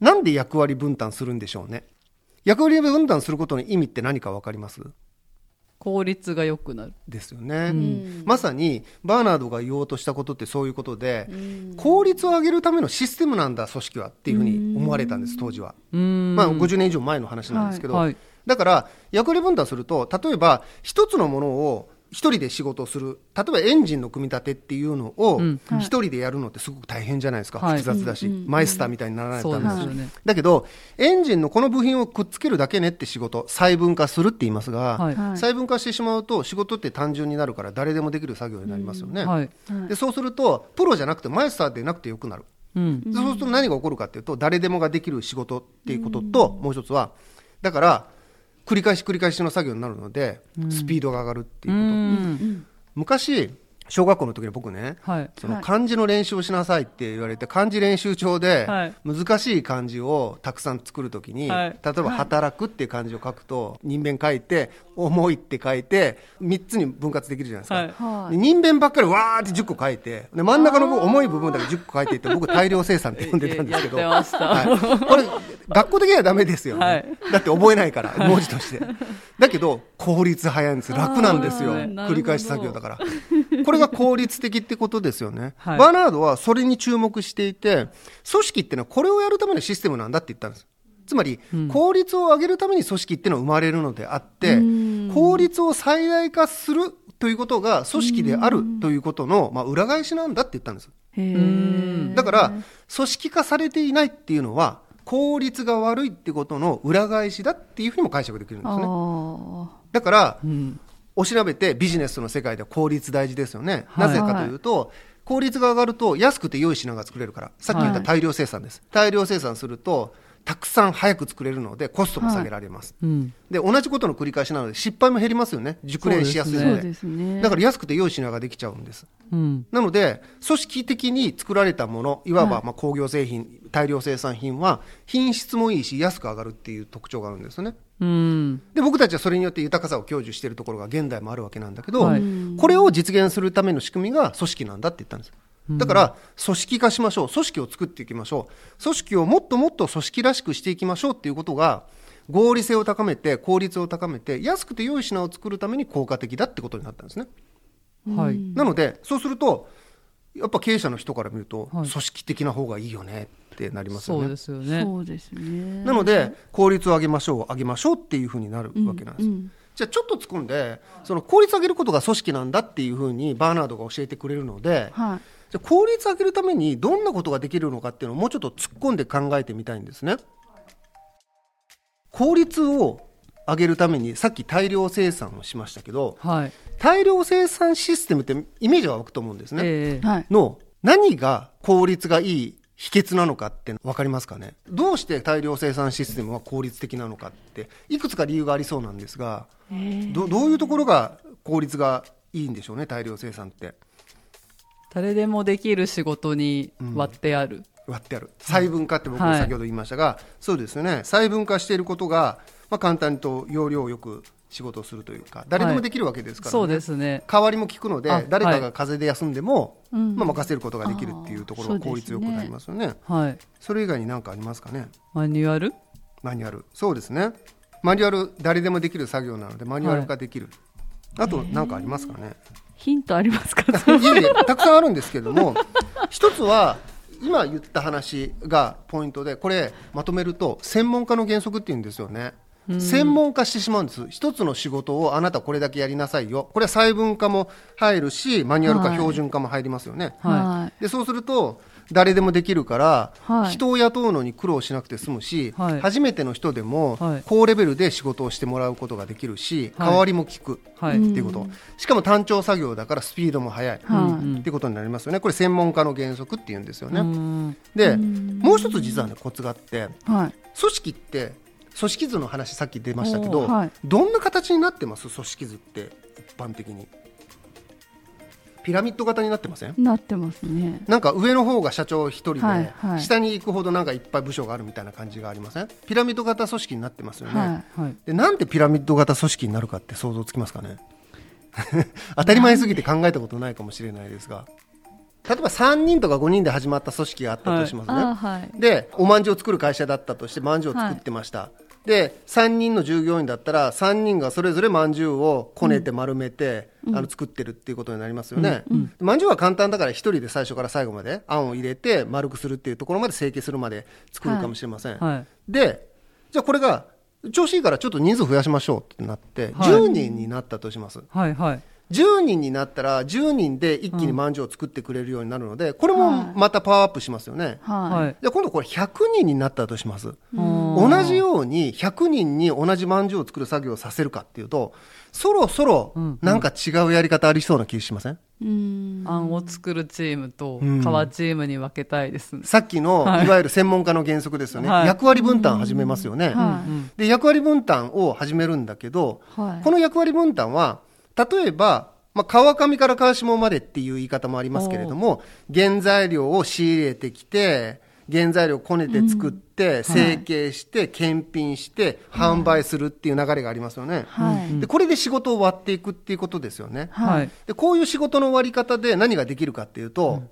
なんで役割分担するんでしょうね？役割分担することの意味って何か分かります？効率が良くなる。ですよね、ん。まさにバーナードが言おうとしたことってそういうことで、ん。効率を上げるためのシステムなんだ組織はっていうふうに思われたんです当時は、うん。まあ、50年以上前の話なんですけど、はい。だから役割分担すると例えば一つのものを一人で仕事をする。例えばエンジンの組み立てっていうのをうん。一人でやるのってすごく大変じゃないですか、はい。複雑だし、マイスターみたいにならないとダメだし、ですよね。だけどエンジンのこの部品をくっつけるだけねって仕事細分化するって言いますが、はい。はい。細分化してしまうと仕事って単純になるから誰でもできる作業になりますよね、はい。でそうするとプロじゃなくてマイスターでなくてよくなる、うん。そうすると何が起こるかっていうと誰でもができる仕事っていうことと、もう一つはだから繰り返し繰り返しの作業になるので、スピードが上がるっていううこと、ん。昔小学校の時に僕ねはい。その漢字の練習をしなさいって言われて漢字練習帳ではい。難しい漢字をたくさん作るときに、はい。例えば「働く」っていう漢字を書くと人弁書いて「重い」って書いて3つに分割できるじゃないですか。はい。はい。で人弁ばっかりわーって10個書いてで真ん中の重い部分だけ10個書いていって僕大量生産って呼んでたんですけど。はい、これ学校的にはダメですよね、はい。だって覚えないから文字として。だけど効率早いんです楽なんですよ。繰り返し作業だから。これが効率的ってことですよね、はい。バーナードはそれに注目していて組織っていうのはこれをやるためのシステムなんだって言ったんです。つまり、効率を上げるために組織っていうのは生まれるのであって、効率を最大化するということが組織であるということの、まあ、裏返しなんだって言ったんです。だから組織化されていないっていうのは効率が悪いってことの裏返しだっていうふうにも解釈できるんですね。あだからうんおしなべてビジネスの世界では効率大事ですよね、はい。なぜかというと、効率が上がると安くて良い品が作れるからさっき言った大量生産です、大量生産するとたくさん早く作れるのでコストも下げられます、うん。で同じことの繰り返しなので失敗も減りますよね。熟練しやすいので。ね。だから安くて良い品ができちゃうんです。うん。なので組織的に作られたものいわばはい。まあ工業製品、大量生産品は品質もいいし安く上がるっていう特徴があるんですよねうん。で僕たちはそれによって豊かさを享受しているところが現代もあるわけなんだけど、はい。これを実現するための仕組みが組織なんだって言ったんですだから組織化しましょう組織を作っていきましょう。組織をもっともっと組織らしくしていきましょうっていうことが合理性を高めて効率を高めて安くて良い品を作るために効果的だってことになったんですね。はい。なのでそうするとやっぱ経営者の人から見ると、はい。組織的な方がいいよねってなりますよそうねですよね。そうですね。なので効率を上げましょう上げましょうっていうふうになるわけなんです、うんじゃあちょっと突っ込んでその効率上げることが組織なんだっていうふうにバーナードが教えてくれるので、はい。じゃあ効率上げるためにどんなことができるのかっていうのをもうちょっと突っ込んで考えてみたいんですね。効率を上げるためにさっき大量生産をしましたけどはい。大量生産システムってイメージは湧くと思うんですね。ええ。はい。の何が効率がいい秘訣なのかって分かりますかね？どうして大量生産システムは効率的なのかっていくつか理由がありそうなんですがえー。どどういうところが効率がいいんでしょうね大量生産って。誰でもできる仕事に割ってある、割ってある。細分化って僕はい。先ほど言いましたが、そうですよね。細分化していることが、まあ、簡単にと要領よく仕事をするというか誰でもできるわけですから、ね。そうですね。代わりも効くのであ誰かはい。が風邪で休んでも、うん。まあ、任せることができるっていうところが効率よくなりますよね。はい。それ以外に何かありますかね？マニュアル？マニュアル。そうですね。マニュアル誰でもできる作業なのでマニュアル化できる、あと何かありますかね、ヒントありますか？いえいえたくさんあるんですけども 一つは今言った話がポイントでこれまとめると専門家の原則っていうんですよね。専門化してしまうんです。一つの仕事をあなたこれだけやりなさいよ。これは細分化も入るしマニュアル化、はい。標準化も入りますよね、はでそうすると誰でもできるから、はい。人を雇うのに苦労しなくて済むし、はい。初めての人でもはい。高レベルで仕事をしてもらうことができるし、はい。代わりも効くっていうこと、しかも単調作業だからスピードも速い、ってい。うことになりますよね。これ専門家の原則っていうんですよね、うん。でもう一つ実はねコツがあってはい。組織って組織図の話さっき出ましたけど、はい。どんな形になってます？組織図って一般的に。ピラミッド型になってません？なってますね。なんか上の方が社長一人で、はいはい。下に行くほどなんかいっぱい部署があるみたいな感じがありません？ピラミッド型組織になってますよね、はいはい。でなんでピラミッド型組織になるかって想像つきますかね？当たり前すぎて考えたことないかもしれないですが。例えば3人とか5人で始まった組織があったとしますね、あはい。でおまんじゅうを作る会社だったとしてまんじゅうを作ってました、で3人の従業員だったら3人がそれぞれまんじゅうをこねて丸めて、あの作ってるっていうことになりますよね、まんじゅうは簡単だから1人で最初から最後まであんを入れて丸くするっていうところまで成形するまで作るかもしれません、はいでじゃあこれが調子いいからちょっと人数増やしましょうってなって、はい。10人になったとします。はいはい10人になったら10人で一気にまんじゅうを作ってくれるようになるのでこれもはいまたパワーアップしますよね、ははい。じゃあ今度これ100人になったとします、同同じように100人に同じまんじゅうを作る作業をさせるかっていうとそろそろうん。なんか違うやり方ありそうな気しません、いうん。あんを作るチームとうん。皮チームに分けたいですね、さっきの、はい。い、わゆる専門家の原則ですよね、はい。役割分担始めますよね、はで役割分担を始めるんだけど、はい。この役割分担は例えば、まあ、川上から川下までっていう言い方もありますけれども原材料を仕入れてきて原材料をこねて作って、成形して検品して販売するっていう流れがありますよね、はい。でこれで仕事を割っていくっていうことですよね、はい、はい。でこういう仕事の割り方で何ができるかっていうと、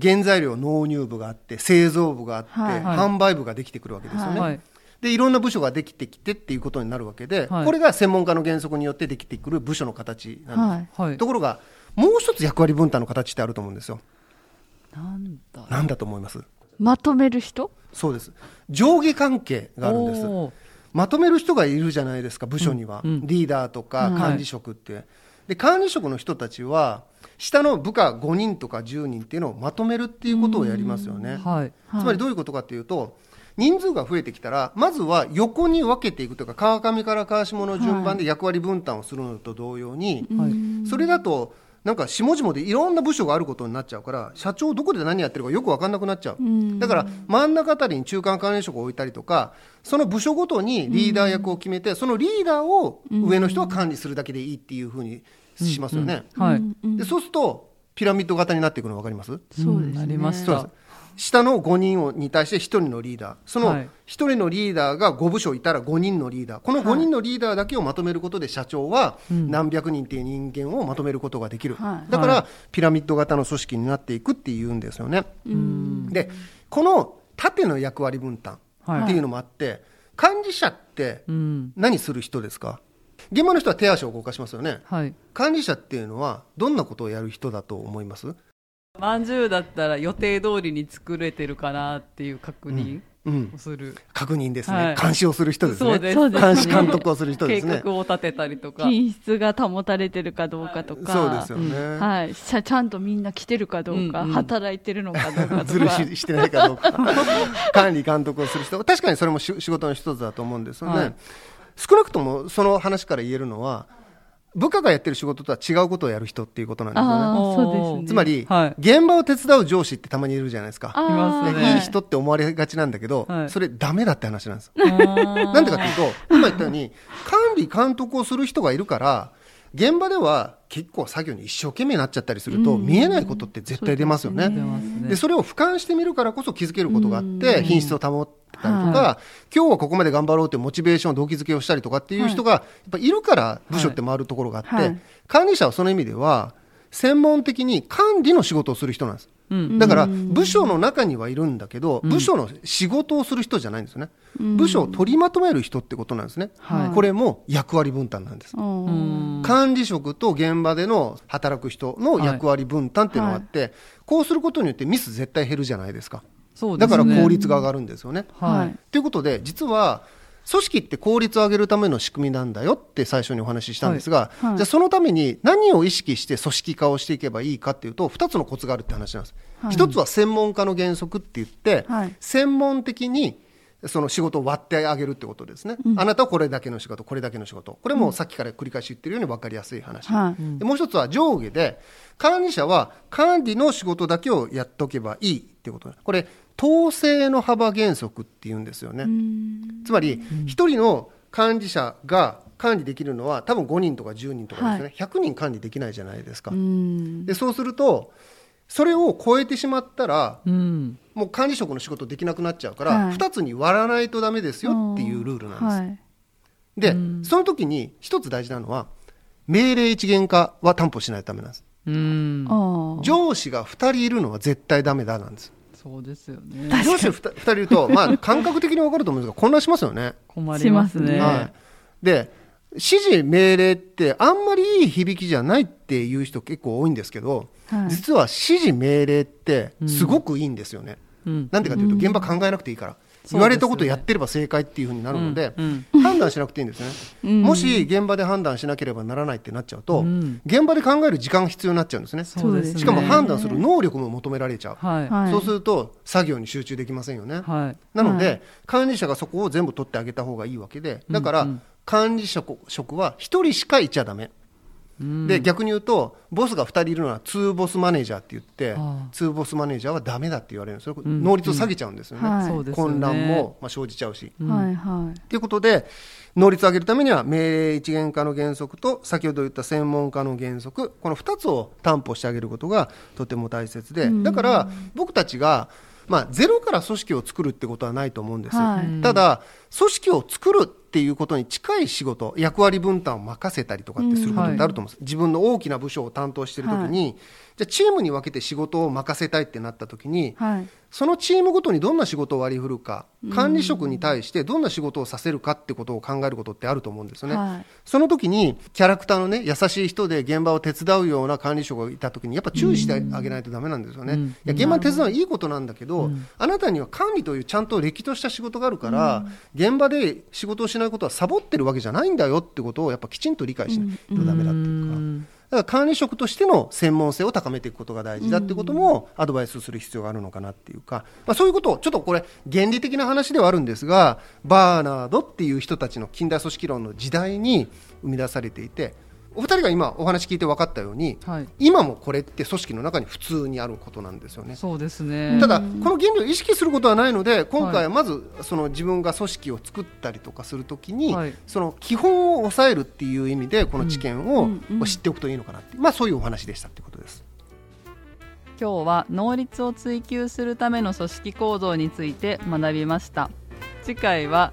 原材料納入部があって製造部があって、はい。販売部ができてくるわけですよね、はいでいろんな部署ができてきてっていうことになるわけで、はい。これが専門家の原則によってできてくる部署の形なんです、はい。はい。ところがもう一つ役割分担の形ってあると思うんですよ。なんだ何だと思います？まとめる人？そうです。上下関係があるんです。まとめる人がいるじゃないですか部署には、うんうん。リーダーとかうん管理職って、で管理職の人たちは下の部下5人とか10人っていうのをまとめるっていうことをやりますよね、はい。つまりどういうことかというと人数が増えてきたらまずは横に分けていくというか川上から川下の順番で役割分担をするのと同様に、はい。それだとなんか下々でいろんな部署があることになっちゃうから社長どこで何やってるかよく分かんなくなっちゃう、ん。だから真ん中あたりに中間管理職を置いたりとかその部署ごとにリーダー役を決めて、そのリーダーを上の人は管理するだけでいいっていうふうにしますよね、はい、でそうするとピラミッド型になっていくの分かります？そうですね。なりましたそうです下の5人をに対して1人のリーダー。その1はい。人のリーダーが5部署いたら5人のリーダー。この5人のリーダーだけをまとめることで社長は何百人っていう人間をまとめることができる、はい。だから、はピラミッド型の組織になっていくっていうんですよね。うん。でこの縦の役割分担はい。っていうのもあって、管理者ってうん。何する人ですか？現場の人は手足を動かしますよね。はい。管理者っていうのはどんなことをやる人だと思います？まんじゅうだったら予定通りに作れてるかなっていう確認うんをする、確認ですね、はい。監視をする人ですね。そうです監視監督をする人で計すね。画を立てたりとか。品質が保たれてるかどうかとか、そうですよね、はい、ちゃちゃんとみんな来てるかどうか、うん。うん働いてるのかどうかと ずるか。ししてないかどうか。管理監督をする人。確かにそれもし仕事の一つだと思うんですよね、はい。少なくともその話から言えるのは部下がやってる仕事とは違うことをやる人っていうことなんですよね。ああ、そうですね。つまり、はい。現場を手伝う上司ってたまにいるじゃないですか。いますね。でいい人って思われがちなんだけど、はい。それダメだって話なんですななんでかっていうと今言ったように管理監督をする人がいるから現場では結構作業に一生懸命になっちゃったりすると、うん。見えないことって絶対出ますよね。でそれを俯瞰してみるからこそ気づけることがあって、うん品質を保ったりとか、は今日はここまで頑張ろうってモチベーション動機づけをしたりとかっていう人がやっぱいるから部署って回るところがあって、はい。管理者はその意味では専門的に管理の仕事をする人なんです。うん。だからうん。部署の中にはいるんだけど、部署の仕事をする人じゃないんですよね、うん。部署を取りまとめる人ってことなんですね、はい。これも役割分担なんです、管理職と現場での働く人の役割分担っていうのがあって、こうすることによってミス絶対減るじゃないですか。そうですね。だから効率が上がるんですよね。はい。ということで実は組織って効率を上げるための仕組みなんだよって最初にお話ししたんですが、はい。はい。じゃあそのために何を意識して組織化をしていけばいいかっていうと2つのコツがあるって話なんです。はい。一つは専門家の原則って言って、はい。専門的にその仕事を割ってあげるってことですね、あなたはこれだけの仕事これだけの仕事。これもさっきから繰り返し言ってるように分かりやすい話、はい。でもう一つは上下で管理者は管理の仕事だけをやっとけばいいってことこれ統制の幅原則っていうんですよね、うん。つまり一人の管理者が管理できるのは多分5人とか10人とかですよね、100人管理できないじゃないですか、うん。でそうするとそれを超えてしまったらうん。もう管理職の仕事できなくなっちゃうから、はい。2つに割らないとダメですよっていうルールなんです、はい。で、うん。その時に一つ大事なのは命令一元化は担保しないとダメなんです。うん。上司が2人いるのは絶対ダメだなんですそうですよね。上司 2, 人いると、まあ、感覚的に分かると思うんですが混乱しますよね。困りますね。しますね。はい、で指示命令ってあんまりいい響きじゃないっていう人結構多いんですけど、はい。実は指示命令ってすごくいいんですよね、うん。なんでかというと現場考えなくていいから、言われたことやってれば正解っていうふうになるので、うん判断しなくていいんですね、うん。もし現場で判断しなければならないってなっちゃうと、うん。現場で考える時間が必要になっちゃうんですね。そうですね。しかも判断する能力も求められちゃう、はい。はい。そうすると作業に集中できませんよね、はい。なので、はい。管理者がそこを全部取ってあげた方がいいわけでだから、うんうん。管理職職は1人しかいちゃダメ、うんで逆に言うとボスが2人いるのはツーボスマネージャーって言ってツーボスマネージャーはダメだって言われるんですよ、ん。能率を下げちゃうんですよね、うですよね。混乱も、まあ、生じちゃうし。うん。はいはい。ということで能率を上げるためには命令一元化の原則と先ほど言った専門家の原則この2つを担保してあげることがとても大切でうん。だから僕たちが、まあ、ゼロから組織を作るってことはないと思うんです、はい。ただ組織を作るっていうことに近い仕事役割分担を任せたりとかってすることってあると思うんです、自分の大きな部署を担当している時に、じゃあチームに分けて仕事を任せたいってなった時に、はい。そのチームごとにどんな仕事を割り振るか、管理職に対してどんな仕事をさせるかってことを考えることってあると思うんですよね。はい。その時にキャラクターのね優しい人で現場を手伝うような管理職がいた時にやっぱ注意してあげないとダメなんですよね。うん。いや現場に手伝うのはいいことなんだけど、あなたには管理というちゃんと歴とした仕事があるから、現場で仕事をしないことはサボってるわけじゃないんだよってことをやっぱきちんと理解しないとダメだっていうか。うんだから管理職としての専門性を高めていくことが大事だってこともアドバイスする必要があるのかなっていうか、まあ、そういうことをちょっとこれ原理的な話ではあるんですがバーナードっていう人たちの近代組織論の時代に生み出されていてお二人が今お話聞いて分かったようにはい。今もこれって組織の中に普通にあることなんですよね。そうですね。ただこの原理を意識することはないので今回はまずその自分が組織を作ったりとかするときに、はい。その基本を抑えるっていう意味でこの知見を知っておくといいのかなって、まあ、そういうお話でしたってことです。今日は能率を追求するための組織構造について学びました次回は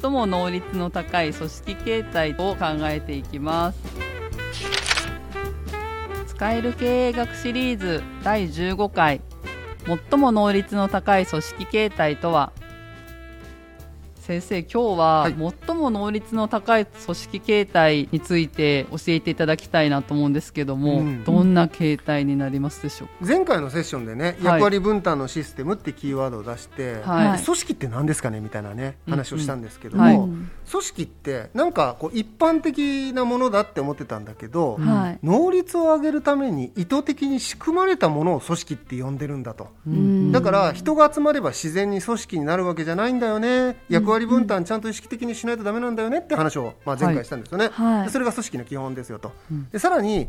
最も能率の高い組織形態を考えていきます。使える経営学シリーズ第15回最も能率の高い組織形態とは？先生今日ははい。最も能率の高い組織形態について教えていただきたいなと思うんですけども、うん。どんな形態になりますでしょう前回のセッションでね、はい。役割分担のシステムってキーワードを出して、かはい、はい組織って何ですかねみたいなね話をしたんですけどうんも、はい。組織ってなんかこう一般的なものだって思ってたんだけど、能率を上げるために意図的に仕組まれたものを組織って呼んでるんだと。うん。だから人が集まれば自然に組織になるわけじゃない。んだよね役割分担ちゃんと意識的にしないとダメなんだよねって話を、まあ、前回したんですよね、はい。でそれが組織の基本ですよと、うん。でさらに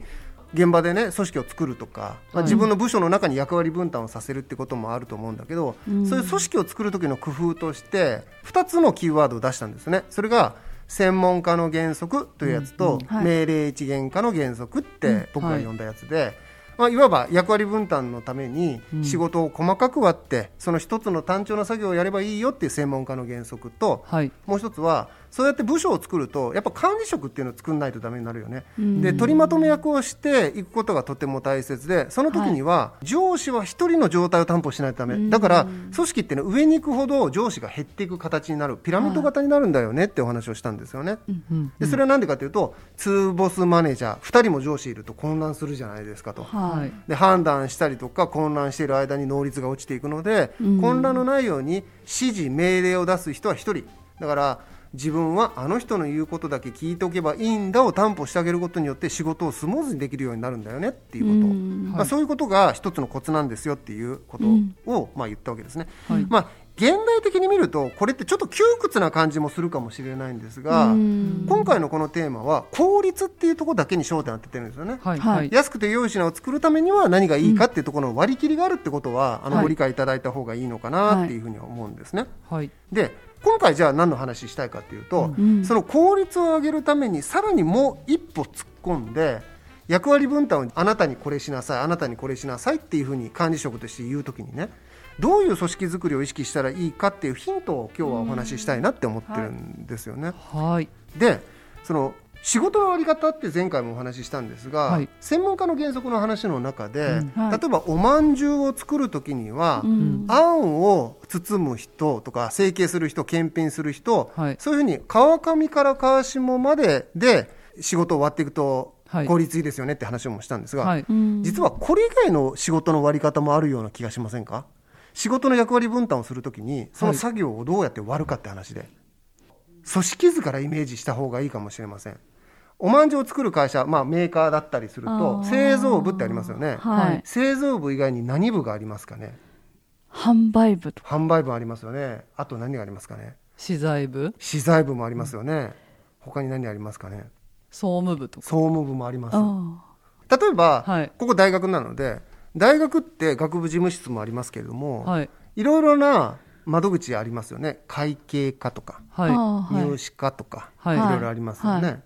現場でね組織を作るとか、まあ、はい。自分の部署の中に役割分担をさせるってこともあると思うんだけど、うん。そういう組織を作る時の工夫として2つのキーワードを出したんですね。それが専門家の原則というやつと、うん。はい。命令一元化の原則って僕がはい呼んだやつで、まあ、いわば役割分担のためにうん。仕事を細かく割ってその一つの単調な作業をやればいいよっていう専門家の原則とはい。もう一つはそうやって部署を作るとやっぱ管理職っていうのを作んないとダメになるよね。うん。で取りまとめ役をしていくことがとても大切でその時には上司は一人の状態を担保しないとダメ、うん。だから組織っていうのは上に行くほど上司が減っていく形になる。ピラミッド型になるんだよねってお話をしたんですよね。うんでそれは何でかというと2ボスマネージャー2人も上司いると混乱するじゃないですかと。で判断したりとか混乱している間に能率が落ちていくので、うん。混乱のないように指示命令を出す人は1人。だから自分はあの人の言うことだけ聞いておけばいいんだを担保してあげることによって仕事をスムーズにできるようになるんだよねっていうこと、うん。まあ、そういうことが一つのコツなんですよっていうことを、まあ、言ったわけですね。はいまあ現代的に見るとこれってちょっと窮屈な感じもするかもしれないんですが、うん。今回のこのテーマは効率っていうところだけに焦点を当ててるんですよね。ははい。はい。い安くて良い品を作るためには何がいいかっていうところの割り切りがあるってことは、あのはい。ご理解いただいた方がいいのかなっていうふうに思うんですね。はい。で今回じゃあ何の話したいかっていうと、うんその効率を上げるためにさらにもう一歩突っ込んで役割分担をあなたにこれしなさいあなたにこれしなさいっていうふうに管理職として言うときにねどういう組織づくりを意識したらいいかっていうヒントを今日はお話ししたいなって思ってるんですよね。はい。でその仕事の割り方って前回もお話ししたんですが、はい。専門家の原則の話の中で、うん。はい。例えばおまんじゅうを作るときには、うん。あんを包む人とか成形する人検品する人、はい。そういうふうに川上から川下までで仕事を割っていくとはい。効率いいですよねって話もしたんですが、実はこれ以外の仕事の割り方もあるような気がしませんか？仕事の役割分担をするときにその作業をどうやって割るかって話で、組織図からイメージした方がいいかもしれませんおまんじゅうを作る会社、まあ、メーカーだったりすると製造部ってありますよね、はい。製造部以外に何部がありますかね？販売部とか。販売部ありますよね。あと何がありますかね？資材部。資材部もありますよね。他に何ありますかね？総務部とか。総務部もあります。あ例えば、はい。ここ大学なので大学って学部事務室もありますけれども、はい。いろいろな窓口ありますよね。会計課とか、はい。入試課とか、はい。い、ろいろありますよね、はい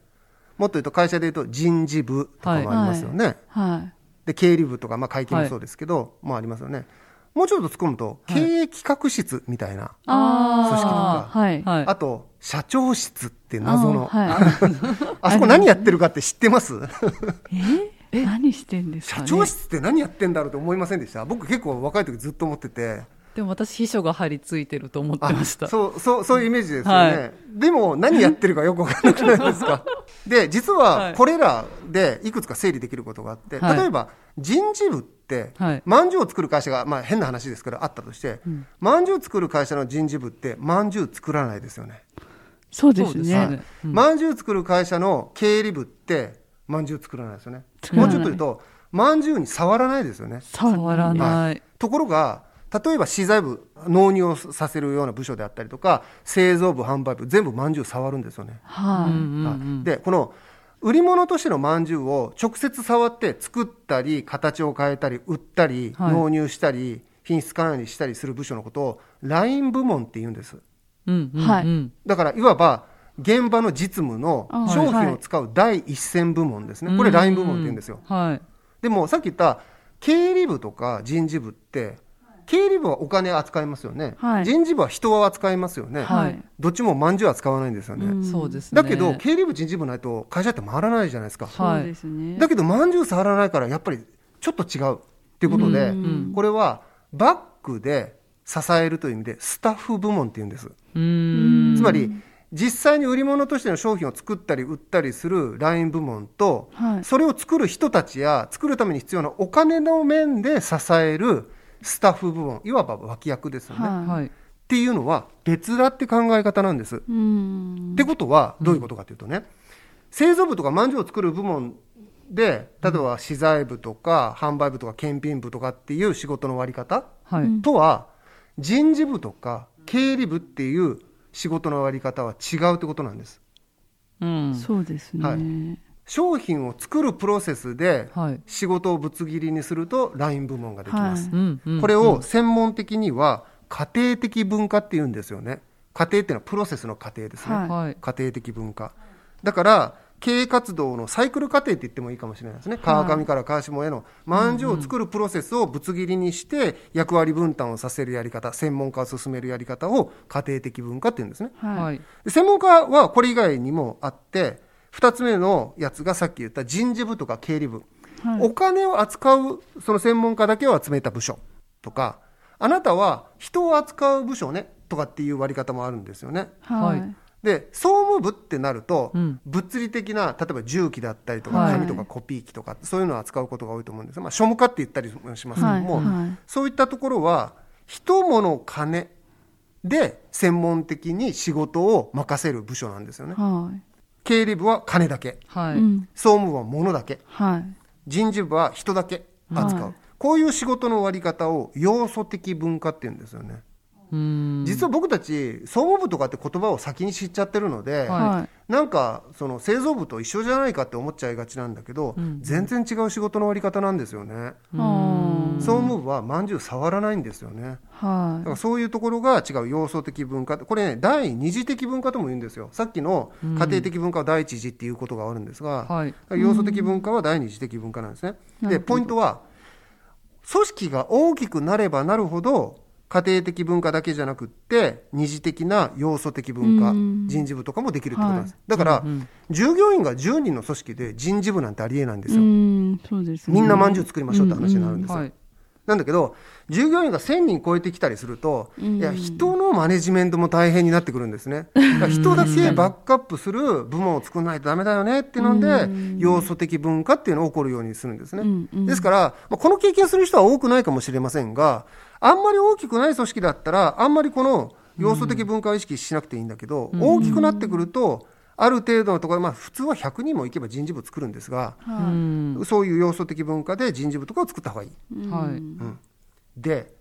もっと言うと会社で言うと人事部とかもありますよね、はい。で経理部とか、まあ、会計もそうですけど、もありますよね。もうちょっと突っ込むと、経営企画室みたいな、あ組織とかはい。はい。あと社長室って謎のあ,、あはい そこ何やってるかって知ってます？え？何してんですか社ね長室って何やってんだろうと思いませんでした？僕結構若い時ずっと思っててでも私秘書が張り付いてると思ってあました。そうそうそういうイメージですよね、はい。でも何やってるかよく分からなくないですか。で実ははい。これらでいくつか整理できることがあって、はい。例えば人事部って、はい。まんじゅうを作る会社が、まあ、変な話ですけどあったとして、まんじゅう作る会社の人事部ってまんじゅう作らないですよね。そうですね。まんじゅう作る会社の経理部ってまんじゅう作らないですよね。もうちょっと言うとまんじゅうに触らないですよね。触らない。ところが例えば資材部納入をさせるような部署であったりとか製造部販売部全部まんじゅう触るんですよね、はい。うんうんうん。でこの売り物としてのまんじゅうを直接触って作ったり形を変えたり売ったり、はい。納入したり品質管理したりする部署のことをライン部門って言うんです。うんうんうん。はい。だからいわば現場の実務のあ商はい。品を使う第一線部門ですね、これライン部門って言うんですよ。はい。でもさっき言った経理部とか人事部って経理部はお金扱いますよね、はい。人事部は人は扱いますよね、はい。どっちもまんじゅうは使わないんですよね、うん。そうですね。だけど経理部人事部ないと会社って回らないじゃないですか、そうですね。だけどまんじゅう触らないからやっぱりちょっと違うっていうことで、うん。これはバックで支えるという意味でスタッフ部門っていうんです。うん。つまり実際に売り物としての商品を作ったり売ったりするライン部門と、はい。それを作る人たちや作るために必要なお金の面で支えるスタッフ部門いわば脇役ですよね、はい。はい。っていうのは別だって考え方なんです。うん。ってことはどういうことかというとね、製造部とか饅頭を作る部門で例えば資材部とか販売部とか検品部とかっていう仕事の割り方はい。とは人事部とか経理部っていう仕事の割り方は違うってことなんです。うん。そうですね、はい商品を作るプロセスではい仕事をぶつ切りにするとライン部門ができます。これを専門的には家庭的文化って言うんですよね。家庭っていうのはプロセスの過程ですね。はいはい家庭的文化。だから、経営活動のサイクル過程って言ってもいいかもしれないですね。川上から川下への、饅頭を作るプロセスをぶつ切りにして、役割分担をさせるやり方、専門家を進めるやり方を家庭的文化って言うんですね。はい専門家はこれ以外にもあって、二つ目のやつがさっき言った人事部とか経理部。はい。お金を扱うその専門家だけを集めた部署とかあなたは人を扱う部署ねとかっていう割り方もあるんですよね。はい。はいで総務部ってなると、うん。物理的な例えば重機だったりとかはい。紙とかコピー機とか、そういうのを扱うことが多いと思うんですまあ、庶務課って言ったりもしますけども、はい。はい。そういったところは人物金で専門的に仕事を任せる部署なんですよね。はい経理部は金だけ。はい。うん。総務部は物だけ。はい。人事部は人だけ扱う、はい。こういう仕事の割り方を要素的文化って言うんですよね、うん実は僕たち総務部とかって言葉を先に知っちゃってるので、はい。はいなんかその製造部と一緒じゃないかって思っちゃいがちなんだけど、全然違う仕事の割り方なんですよね、あ総務部はまんじゅう触らないんですよね。ーはだからそういうところが違う要素的文化これね第二次的文化とも言うんですよ。さっきの家庭的文化は第一次っていうことがあるんですが、はい。要素的文化は第二次的文化なんですね。で、ポイントは、組織が大きくなればなるほど、家庭的文化だけじゃなくって、二次的な要素的文化、うん人事部とかもできるってことなんです。はだから、うん従業員が10人の組織で人事部なんてありえないんですい、うよ。んそうですねみんなまんじゅう作りましょうって話になるんですよ。はいなんだけど、従業員が1000人超えてきたりすると、うんいや、人のマネジメントも大変になってくるんですね。だから人だけバックアップする部門を作らないとダメだよねっていうので、うん要素的文化っていうのが起こるようにするんですね。うんうんですから、まあ、この経験する人は多くないかもしれませんが、あんまり大きくない組織だったら、あんまりこの要素的文化を意識しなくていいんだけど、大きくなってくると、ある程度のところ、まあ、普通は100人もいけば人事部作るんですが、うはんそういう要素的文化で人事部とかを作った方がいい。いはい。うん。で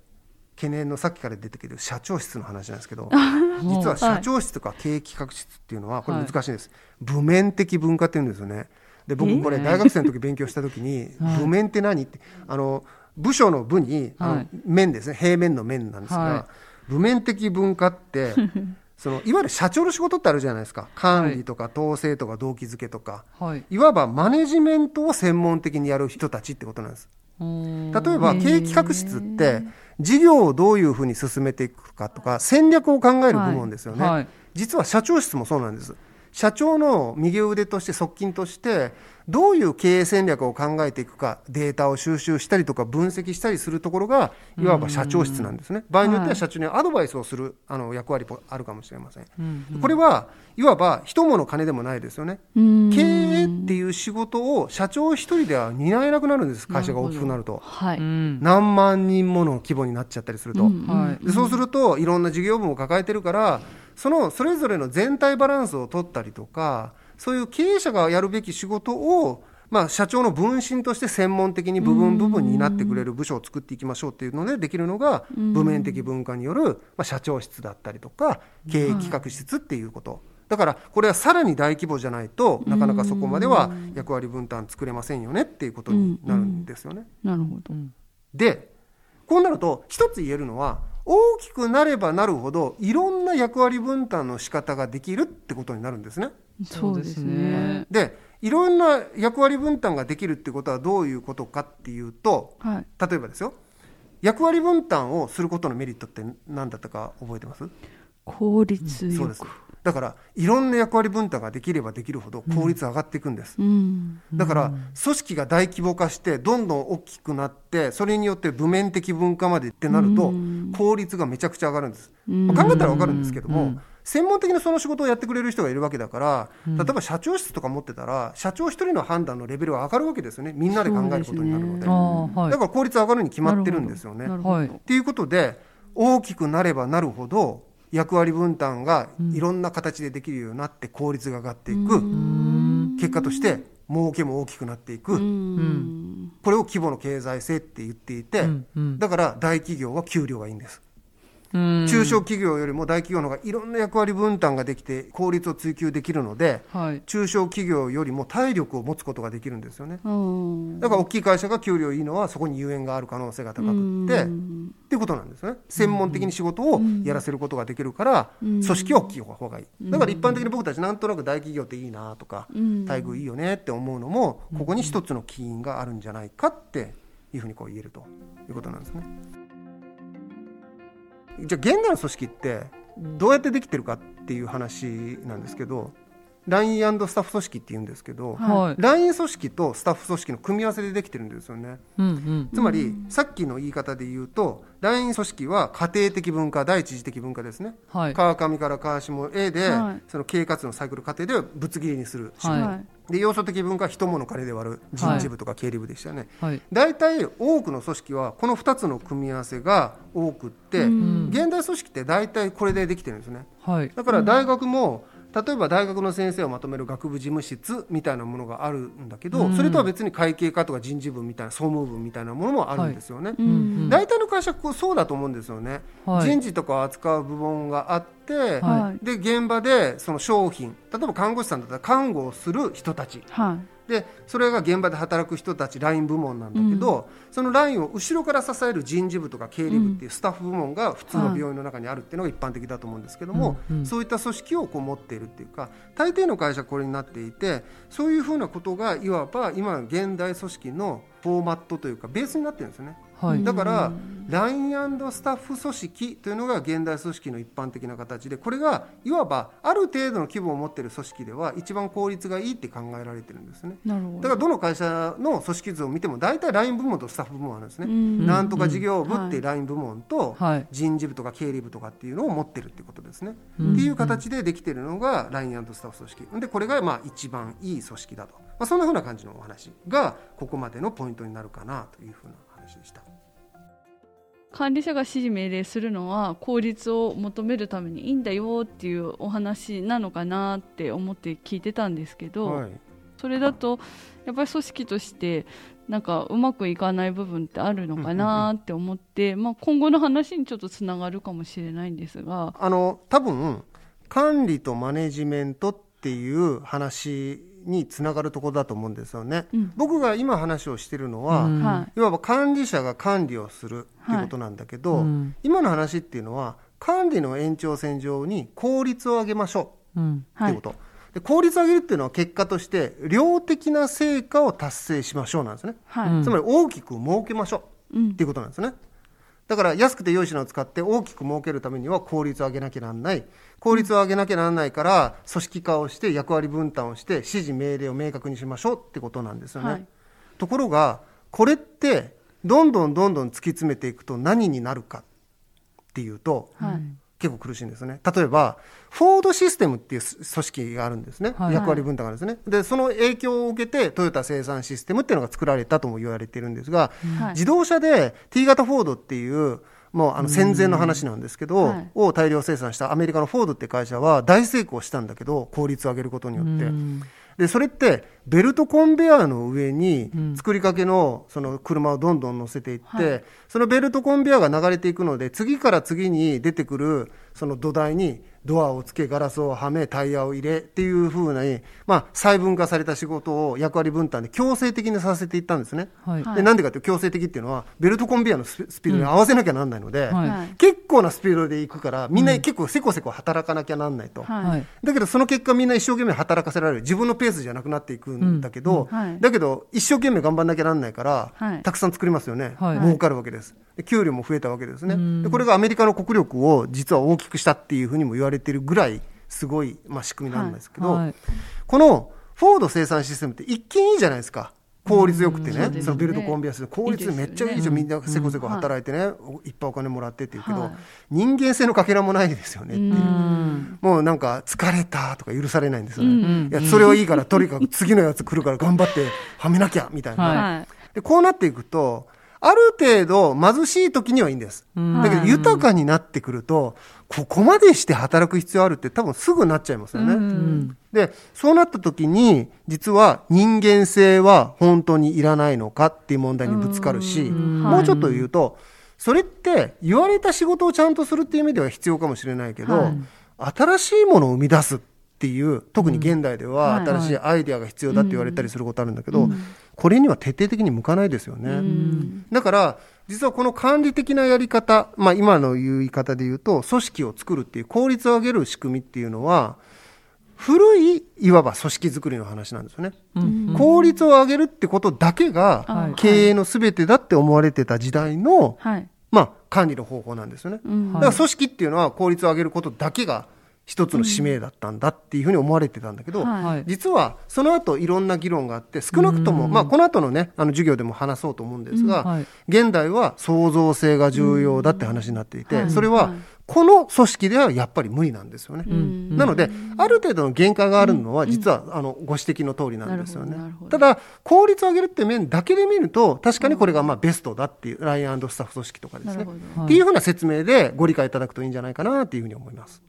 懸念のさっきから出てきてる社長室の話なんですけど 実は社長室とか経営企画室っていうのはこれ難しいんです、部面的文化っていうんですよね。で僕えこれ大学生の時勉強した時に はい。部面って何ってあの部署の部にはい。面ですね。平面の面なんですが、は部面的文化って そのいわゆる社長の仕事ってあるじゃないですか。管理とか統制とか動機づけとか、はい。いわばマネジメントを専門的にやる人たちってことなんです。うん例えば経営企画室って事業をどういうふうに進めていくかとか戦略を考える部門ですよね、はい。実は社長室もそうなんです。社長の右腕として側近としてどういう経営戦略を考えていくかデータを収集したりとか分析したりするところがいわば社長室なんですね。場合によっては社長にアドバイスをするあの役割もあるかもしれません、うんこれはいわば人物金でもないですよね。うん。経営っていう仕事を社長一人では担えなくなるんです。会社が大きくなると。はい、うん。何万人もの規模になっちゃったりすると、うん。はいでそうするといろんな事業部も抱えてるからそのそれぞれの全体バランスを取ったりとかそういう経営者がやるべき仕事を、まあ、社長の分身として専門的に部分部分になってくれる部署を作っていきましょうっていうのでできるのが部面的文化による、まあ、社長室だったりとか経営企画室っていうこと。だからこれはさらに大規模じゃないとなかなかそこまでは役割分担作れませんよねっていうことになるんですよね。なるほど、でこうなると一つ言えるのは大きくなればなるほどいろんな役割分担の仕方ができるってことになるんですね。そうですね。でいろんな役割分担ができるってことはどういうことかっていうとはい。例えばですよ。役割分担をすることのメリットって何だったか覚えてます？効率よく。そうです。だからいろんな役割分担ができればできるほど効率上がっていくんです、うん。だから組織が大規模化してどんどん大きくなってそれによって部面的文化までってなると効率がめちゃくちゃ上がるんです、まあ考えたら分かるんですけども、専門的にその仕事をやってくれる人がいるわけだから例えば社長室とか持ってたら社長一人の判断のレベルが上がるわけですよね。みんなで考えることになるので。あーはい。だから効率上がるに決まってるんですよね。っていうことで大きくなればなるほど役割分担がいろんな形でできるようになって効率が上がっていく、結果として儲けも大きくなっていく、うん。これを規模の経済性って言っていて、だから大企業は給料がいいんです、うん中小企業よりも大企業の方がいろんな役割分担ができて効率を追求できるのではい。中小企業よりも体力を持つことができるんですよね。うん。だから大きい会社が給料いいのはそこにゆえんがある可能性が高くって、っていうことなんですね。専門的に仕事をやらせることができるから、組織は大きい方がいい。だから一般的に僕たちなんとなく大企業っていいなとか、ん。待遇いいよねって思うのもここに一つの起因があるんじゃないかっていうふうにこう言えるということなんですねじゃあ現代の組織ってどうやってできてるかっていう話なんですけど LINE& スタッフ組織っていうんですけど、はい。LINE 組織とスタッフ組織の組み合わせでできてるんですよね。うんうん。つまり、さっきの言い方で言うと LINE 組織は家庭的文化第一次的文化ですね、はい。川上から川下 A で、はい。その経営活動のサイクル過程でぶつ切りにする、はいはいで要素的文化は人物金で割る人事部とか経理部でしたよね、はい。大体多くの組織はこの2つの組み合わせが多くって、現代組織って大体これでできてるんですね。はい。だから大学も、例えば大学の先生をまとめる学部事務室みたいなものがあるんだけど、それとは別に会計課とか人事部みたいな総務部みたいなものもあるんですよね。うん大体の会社こうそうだと思うんですよね、はい人事とかを扱う部門があって、はい。で現場でその商品例えば看護師さんだったら看護をする人たち。はいでそれが現場で働く人たちライン部門なんだけど、そのラインを後ろから支える人事部とか経理部っていうスタッフ部門が普通の病院の中にあるっていうのが一般的だと思うんですけども、そういった組織をこう持っているっていうか大抵の会社はこれになっていてそういうふうなことがいわば今の現代組織のフォーマットというかベースになってるんですよね。はいだから LINE& スタッフ組織というのが現代組織の一般的な形でこれがいわばある程度の規模を持っている組織では一番効率がいいって考えられてるんですね。だからどの会社の組織図を見ても大体 LINE 部門とスタッフ部門あるんですね。んなんとか事業部っていう LINE 部門とはい人事部とか経理部とかっていうのを持ってるっていうことですね。っていう形でできてるのが LINE& スタッフ組織。でこれがまあ一番いい組織だと。まあ、そんなふうな感じのお話がここまでのポイントになるかなというふうな話でした。管理者が指示命令するのは効率を求めるためにいいんだよっていうお話なのかなって思って聞いてたんですけど、はい。それだとやっぱり組織としてなんかうまくいかない部分ってあるのかなって思って、まあ、今後の話にちょっとつながるかもしれないんですが、あの多分管理とマネジメントっていう話につながるところだと思うんですよね。うん。僕が今話をしているのは、うん。はい。わば管理者が管理をするっていうことなんだけど、うん。今の話っていうのは管理の延長線上に効率を上げましょうっていうこと、で効率を上げるっていうのは結果として量的な成果を達成しましょうなんですね、はい。うんつまり大きく儲けましょううんっていうことなんですね。だから安くて良い品を使って大きく儲けるためには効率を上げなきゃなんない。効率を上げなきゃなんないから組織化をして役割分担をして指示命令を明確にしましょうってことなんですよね。はいところがこれってどんどんどんどん突き詰めていくと何になるかっていうと、はい結構苦しいんですね。例えば、フォードシステムっていう組織があるんですね。はい役割分担があるんですね。で、その影響を受けて、トヨタ生産システムっていうのが作られたとも言われているんですが、はい自動車で T 型フォードっていう、もうあの戦前の話なんですけど、はいを大量生産したアメリカのフォードって会社は大成功したんだけど、効率を上げることによって。で、それって、ベルトコンベヤーの上に作りかけのその車をどんどん乗せていって、はい。そのベルトコンベヤーが流れていくので、次から次に出てくるその土台にドアをつけ、ガラスをはめ、タイヤを入れっていうふうに、まあ、細分化された仕事を役割分担で強制的にさせていったんですね。はい。はい。でなんでかというと強制的っていうのは、ベルトコンベヤーのスピードに合わせなきゃなんないので、はい。はい。結構なスピードで行くから、みんな結構せこせこ働かなきゃなんないと。はいはい。だけどその結果みんな一生懸命働かせられる。自分のペースじゃなくなっていくんだけど、うんはい。だけど一生懸命頑張んなきゃなんないから、はい。たくさん作りますよね、はい。儲かるわけです。で給料も増えたわけですね。でこれがアメリカの国力を実は大きくしたっていうふうにも言われてるぐらいすごい、まあ、仕組みなんですけど、はいこのフォード生産システムって一見いいじゃないですか。効率よくてね,、うんそのベルトコンベヤースで。効率めっちゃいいじゃん、いいみんなせこせこ働いてね、い。っぱいお金もらってって言うけど、はい。人間性のかけらもないですよねっていう、うん。もうなんか疲れたとか許されないんですよね、うん。いやそれはいいからとにかく次のやつ来るから頑張ってはめなきゃみたいな、はい。はいでこうなっていくとある程度貧しい時にはいいんです、うん。だけど豊かになってくるとここまでして働く必要あるって多分すぐなっちゃいますよね、うん。でそうなった時に実は人間性は本当にいらないのかっていう問題にぶつかるし、ん。もうちょっと言うとそれって言われた仕事をちゃんとするっていう意味では必要かもしれないけど、はい。新しいものを生み出すっていう特に現代ではうん。新しいアイデアが必要だって言われたりすることあるんだけど、これには徹底的に向かないですよね。だから実はこの管理的なやり方、まあ、今の言い方で言うと組織を作るっていう効率を上げる仕組みっていうのは古いいわば組織作りの話なんですよね。うん効率を上げるってことだけがはい経営の全てだって思われてた時代の、はいまあ、管理の方法なんですよね。うんだから組織っていうのは効率を上げることだけが一つの使命だったんだっていうふうに思われてたんだけど、はいはい。実はその後いろんな議論があって少なくとも、まあ、この後のねあの授業でも話そうと思うんですが、うん。はい。現代は創造性が重要だって話になっていて、はいそれはこの組織ではやっぱり無理なんですよね。ん。なので、ある程度の限界があるのは、実は、あの、ご指摘の通りなんですよね。ただ、効率を上げるって面だけで見ると、確かにこれがまあベストだっていう、ライアンスタッフ組織とかですね。っていうふうな説明でご理解いただくといいんじゃないかなっていうふうに思います。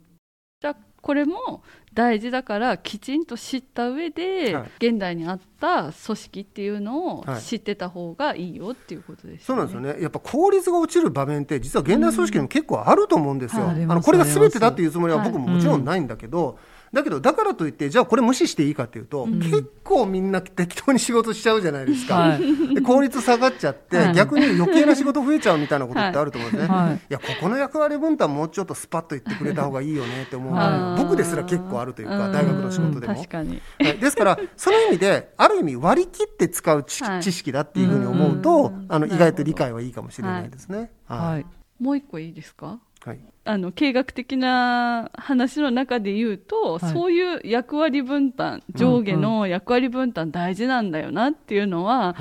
じゃあこれも大事だからきちんと知った上で、はい現代にあった組織っていうのをはい知ってた方がいいよっていうことですそう。なんですよね。やっぱ効率が落ちる場面って、実は現代組織でも結構あると思うんですよ。うんはいあの、これが全てだっていうつもりははい僕ももちろんないんだけど、だけど、だからといって、じゃあこれ無視していいかっていうと、結構みんな適当に仕事しちゃうじゃないですか。はい。で効率下がっちゃって、はい。逆に余計な仕事増えちゃうみたいなことってあると思うんですね。はい。い。や、ここの役割分担もうちょっとスパッと言ってくれた方がいいよねって思う。僕ですら結構あるというか、うん。大学の仕事でも。確かに。はい。ですから、その意味で、ある意味割り切って使う知,、はい。知識だっていうふうに思うと、うん。あの、意外と理解はいいかもしれないですね。ははいい。もう一個いいですか？はい。あの経学的な話の中で言うと、はい。そういう役割分担上下の役割分担大事なんだよなっていうのは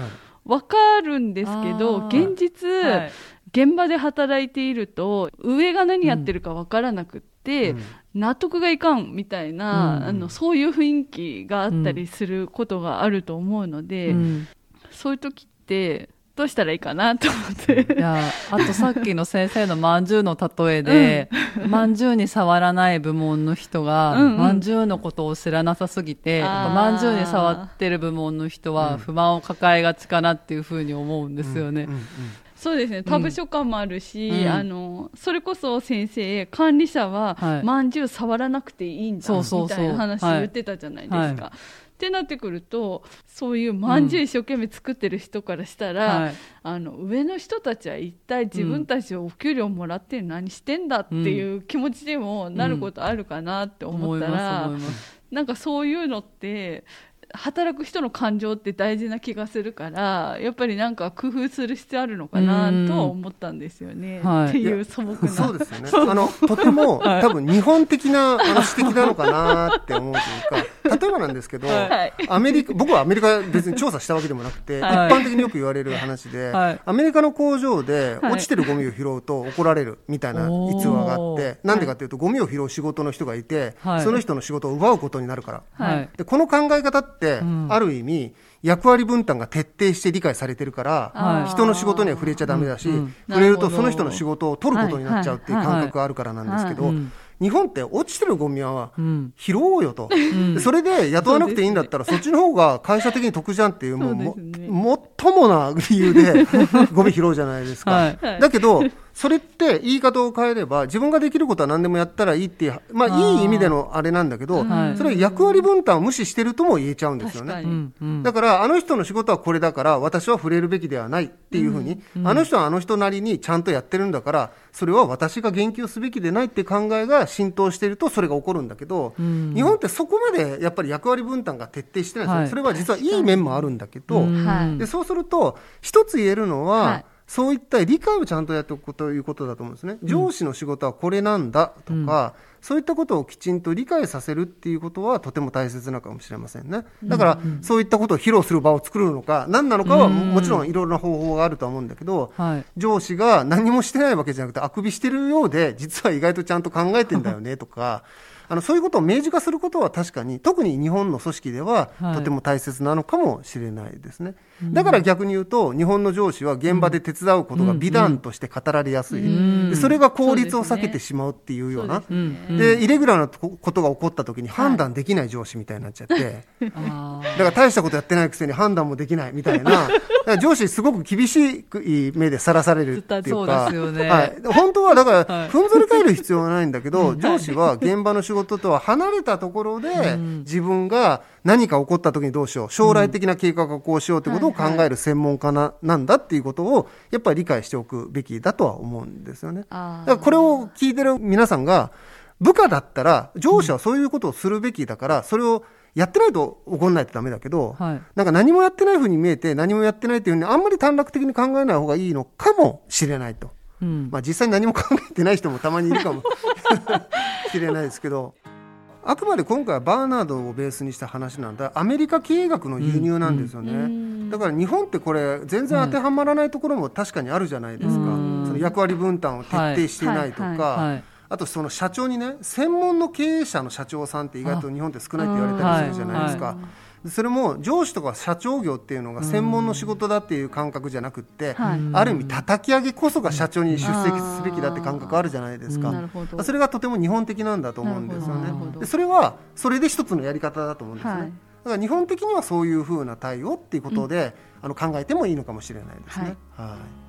分かるんですけど、現実、はい。現場で働いていると上が何やってるか分からなくって、うん。納得がいかんみたいな、うん。あのそういう雰囲気があったりすることがあると思うので、うん。そういう時ってどうしたらいいかなと思って。いやあとさっきの先生のまんじゅうの例えで、まんじゅうに触らない部門の人が、うんうん。まんじゅうのことを知らなさすぎて、まんじゅうに触ってる部門の人は不満を抱えがちかなっていうふうに思うんですよね。うんうんそうですね。他部署感もあるし、うん。あのそれこそ先生管理者は、はい。まんじゅう触らなくていいんだそうそうそう。みたいな話はい言ってたじゃないですか。はいってなってくるとそういうまんじゅう一生懸命作ってる人からしたら、はい。あの上の人たちは一体自分たちをお給料もらって何してんだっていう気持ちにもなることあるかなって思ったら、思います。なんかそういうのって働く人の感情って大事な気がするからやっぱりなんか工夫する必要あるのかなとは思ったんですよね、はい。っていう素朴な。そうですよね。あの、とても、多分日本的なあの指摘なのかなって思うというか、例えばなんですけど、はい。アメリカ、僕はアメリカ別に調査したわけでもなくて、はい。一般的によく言われる話で、はい。アメリカの工場ではい。落ちてるゴミを拾うと怒られるみたいな逸話があおって、なんでかっていうと、ゴミを拾う仕事の人がいて、はい。その人の仕事を奪うことになるから。はい。はい。でこの考え方って、んある意味役割分担が徹底して理解されてるから、はい。人の仕事には触れちゃダメだし、うんうん触れるとその人の仕事を取ることになっちゃうっていうはい感覚があるからなんですけど、うん日本って落ちてるゴミはうん。拾おうよと、でそれで雇わなくていいんだったらそっちの方が会社的に得じゃんっていうもうもね。もっともな理由でゴミ拾うじゃないですか。はい。はいだけどそれって言い方を変えれば自分ができることは何でもやったらいいっていうまあいい意味でのあれなんだけど、はい。それは役割分担を無視してるとも言えちゃうんですよね。だから、あの人の仕事はこれだから、私は触れるべきではないっていうふうに、あの人はあの人なりにちゃんとやってるんだから、それは私が言及すべきでないっていう考えが浸透していると、それが起こるんだけど、ん。日本ってそこまでやっぱり役割分担が徹底してないんですよ。はい。それは実はいい面もあるんだけど、でそうすると、一つ言えるのは、はいそういった理解をちゃんとやっておくということだと思うんですね。上司の仕事はこれなんだとか、そういったことをきちんと理解させるっていうことはとても大切なのかもしれませんね。だから、そういったことを披露する場を作るのか、何なのかはもちろんいろいろな方法があるとは思うんだけど、はい上司が何もしてないわけじゃなくて、あくびしてるようで、実は意外とちゃんと考えてんだよねとか、あのそういうことを明示化することは確かに、特に日本の組織でははい。とても大切なのかもしれないですね。だから逆に言うと、日本の上司は現場で手伝うことが美談として語られやすい。ん。でそれが効率を避けてしまうっていうような。ですね。で、イレギュラーなことが起こった時に判断できない上司みたいになっちゃって、あだから大したことやってないくせに判断もできないみたいな、上司すごく厳しい目でさらされるっていうか、ね。はい、本当はだから、はい。ふんぞり返る必要はないんだけど、上司は現場の仕事とは離れたところで、自分が何か起こった時にどうしよう、将来的な計画をこうしようということを考える専門家ななんだっていうことを、やっぱり理解しておくべきだとは思うんですよね。だからこれを聞いてる皆さんが、部下だったら、上司はそういうことをするべきだから、それをやってないと怒んないとダメだけど、はいなんか何もやってないふうに見えて、何もやってないっていうふうに、あんまり短絡的に考えない方がいいのかもしれないと。うん。まあ実際に何も考えてない人もたまにいるかも しれないですけど、あくまで今回はバーナードをベースにした話なんだ、アメリカ経営学の輸入なんですよね。だから日本ってこれ、全然当てはまらないところも確かにあるじゃないですか。うん。その役割分担を徹底していないとか、あとその社長にね、専門の経営者の社長さんって意外と日本って少ないって言われたりするじゃないですか。はそれも上司とか社長業っていうのが専門の仕事だっていう感覚じゃなくって、はい。ある意味叩き上げこそが社長に出席すべきだって感覚あるじゃないですか、それがとても日本的なんだと思うんですよね。それはそれで一つのやり方だと思うんですね、はい。だから日本的にはそういうふうな対応っていうことで、あの考えてもいいのかもしれないですね、はい。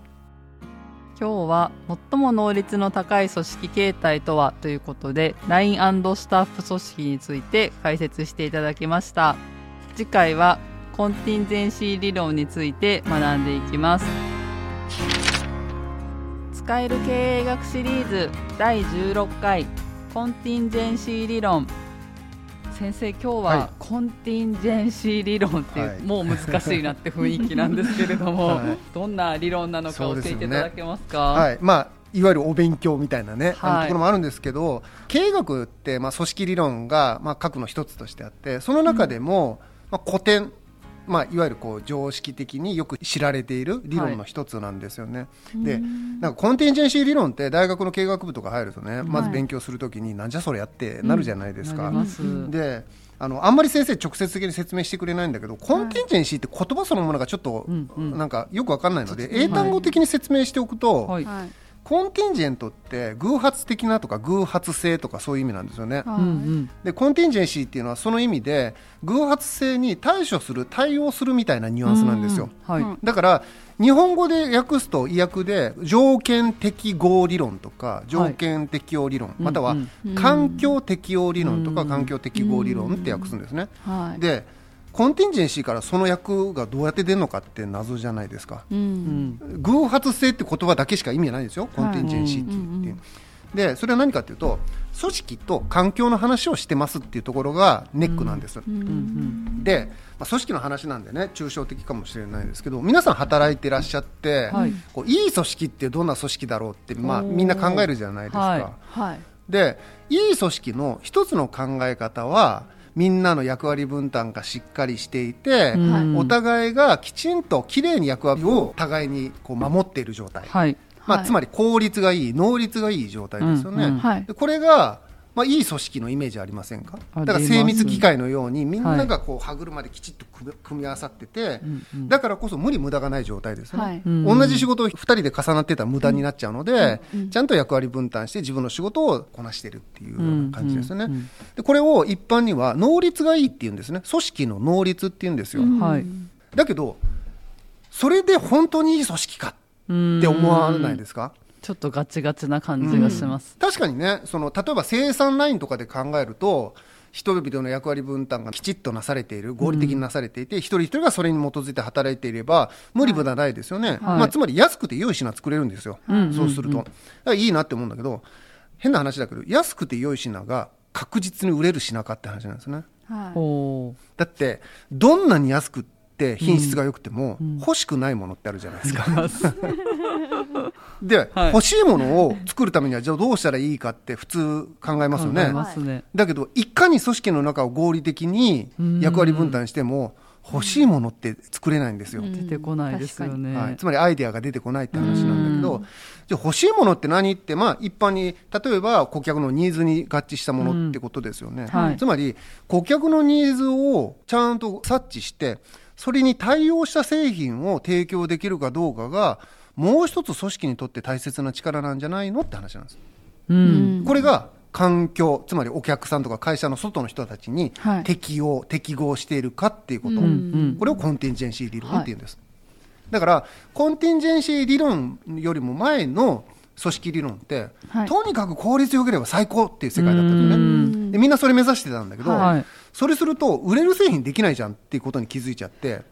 今日は最も能率の高い組織形態とはということで LINE& スタッフ組織について解説していただきました次回はコンティンゼンシー理論について学んでいきます。使える経営学シリーズ第16回コンティンゼンシー理論。先生今日はコンティンジェンシー理論っていう、はい。もう難しいなって雰囲気なんですけれども、はい。どんな理論なのか教えていただけますか？はい。まあいわゆるお勉強みたいなね、あのはいところもあるんですけど経営学って、まあ、組織理論が、まあ、核の一つとしてあってその中でも、まあ、古典まあ、いわゆるこう常識的によく知られている理論の一つなんですよね。でなんかコンテンジェンシー理論って大学の経営学部とか入るとねまず勉強するときになんじゃそれやってなるじゃないですか。なります。であのあんまり先生直接的に説明してくれないんだけど、コンテンジェンシーって言葉そのものがちょっと、うんうん。なんかよくわかんないので、英単語的に説明しておくと、はい。はい contingent って偶発的なとか偶発性とかそういう意味なんですよね。うんうんでコンティンジェンシーっていうのはその意味で偶発性に対処する対応するみたいなニュアンスなんですよ。はい、うん。だから日本語で訳すと意訳で条件適合理論とか条件適応理論、またはうん。環境適応理論とかうん。環境適合理論って訳すんですね。はい。でコンティンジェンシーからその訳がどうやって出るのかって謎じゃないですか。ううん。ん偶発性って言葉だけしか意味ないんですよ、コンティンジェンシーっていう。うんうんうん。でそれは何かというと組織と環境の話をしてますっていうところがネックなんです。うんうんで、まあ、組織の話なんでね抽象的かもしれないですけど皆さん働いてらっしゃって、はい。こういい組織ってどんな組織だろうって、まあ、みんな考えるじゃないですか。はい。はい。でいい組織の一つの考え方はみんなの役割分担がしっかりしていて、うん。お互いがきちんときれいに役割を互いにこう守っている状態、はい。まあ、はいつまり効率がいい能率がいい状態ですよね、うん。うん。これが、まあ、いい組織のイメージありませんか？あだから精密機械のようにみんながこう歯車できちっと組み合わさってて、うんうん。だからこそ無理無駄がない状態ですよね、はい。うん同じ仕事を2人で重なってたら無駄になっちゃうので、うん。ちゃんと役割分担して自分の仕事をこなしてるっていうような感じですよね。うん。うん。でこれを一般には能率がいいっていうんですね。組織の能率っていうんですよ。うん。はい。だけどそれで本当にいい組織かうんって思わないですか？ちょっとガチガチな感じがします、確かにねその例えば生産ラインとかで考えると人々の役割分担がきちっとなされている合理的になされていて、一人一人がそれに基づいて働いていれば無理無駄ないですよね、まあ、つまり安くて良い品作れるんですよ、うんそうすると、だからいいなって思うんだけど変な話だけど安くて良い品が確実に売れる品かって話なんですね。はい。だってどんなに安くって品質が良くても、欲しくないものってあるじゃないですか。で、はい欲しいものを作るためにはじゃあどうしたらいいかって普通考えますよね考え。ますね。だけどいかに組織の中を合理的に役割分担しても欲しいものって作れないんですよ。出てこないですよね。はい、つまりアイデアが出てこないって話なんだけど、じゃあ欲しいものって何って、まあ、一般に例えば顧客のニーズに合致したものってことですよね、はいつまり顧客のニーズをちゃんと察知してそれに対応した製品を提供できるかどうかがもう一つ組織にとって大切な力なんじゃないのって話なんです。うん。これが環境つまりお客さんとか会社の外の人たちにはい。適応、適合しているかっていうこと、んこれをコンティンジェンシー理論っていうんです、だからコンティンジェンシー理論よりも前の組織理論って、はい。とにかく効率よければ最高っていう世界だったんですよね。でみんなそれ目指してたんだけど、はい。それすると売れる製品できないじゃんっていうことに気づいちゃって、うん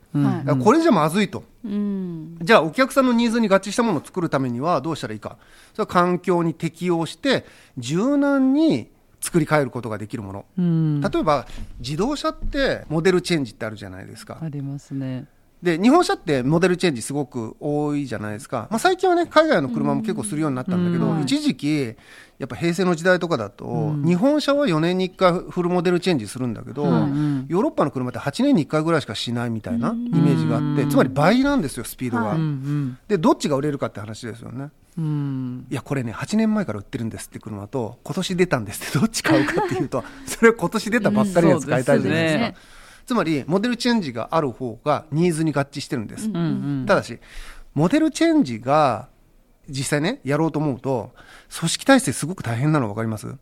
これじゃまずいと、うん。じゃあお客さんのニーズに合致したものを作るためにはどうしたらいいか。それは環境に適応して柔軟に作り変えることができるもの、うん。例えば自動車ってモデルチェンジってあるじゃないですか。ありますね。で日本車ってモデルチェンジすごく多いじゃないですか、まあ、最近はね海外の車も結構するようになったんだけど、うん。一時期やっぱ平成の時代とかだと、日本車は4年に1回フルモデルチェンジするんだけど、んヨーロッパの車って8年に1回ぐらいしかしないみたいなイメージがあって、つまり倍なんですよスピードが、でどっちが売れるかって話ですよね。うん。うん。いやこれね8年前から売ってるんですって車と今年出たんですってどっち買うかっていうと それは今年出たばっかりのやつ買いたいじゃないですか、つまりモデルチェンジがある方がニーズに合致してるんです、うんうん。ただしモデルチェンジが実際ねやろうと思うと組織体制すごく大変なの分かります、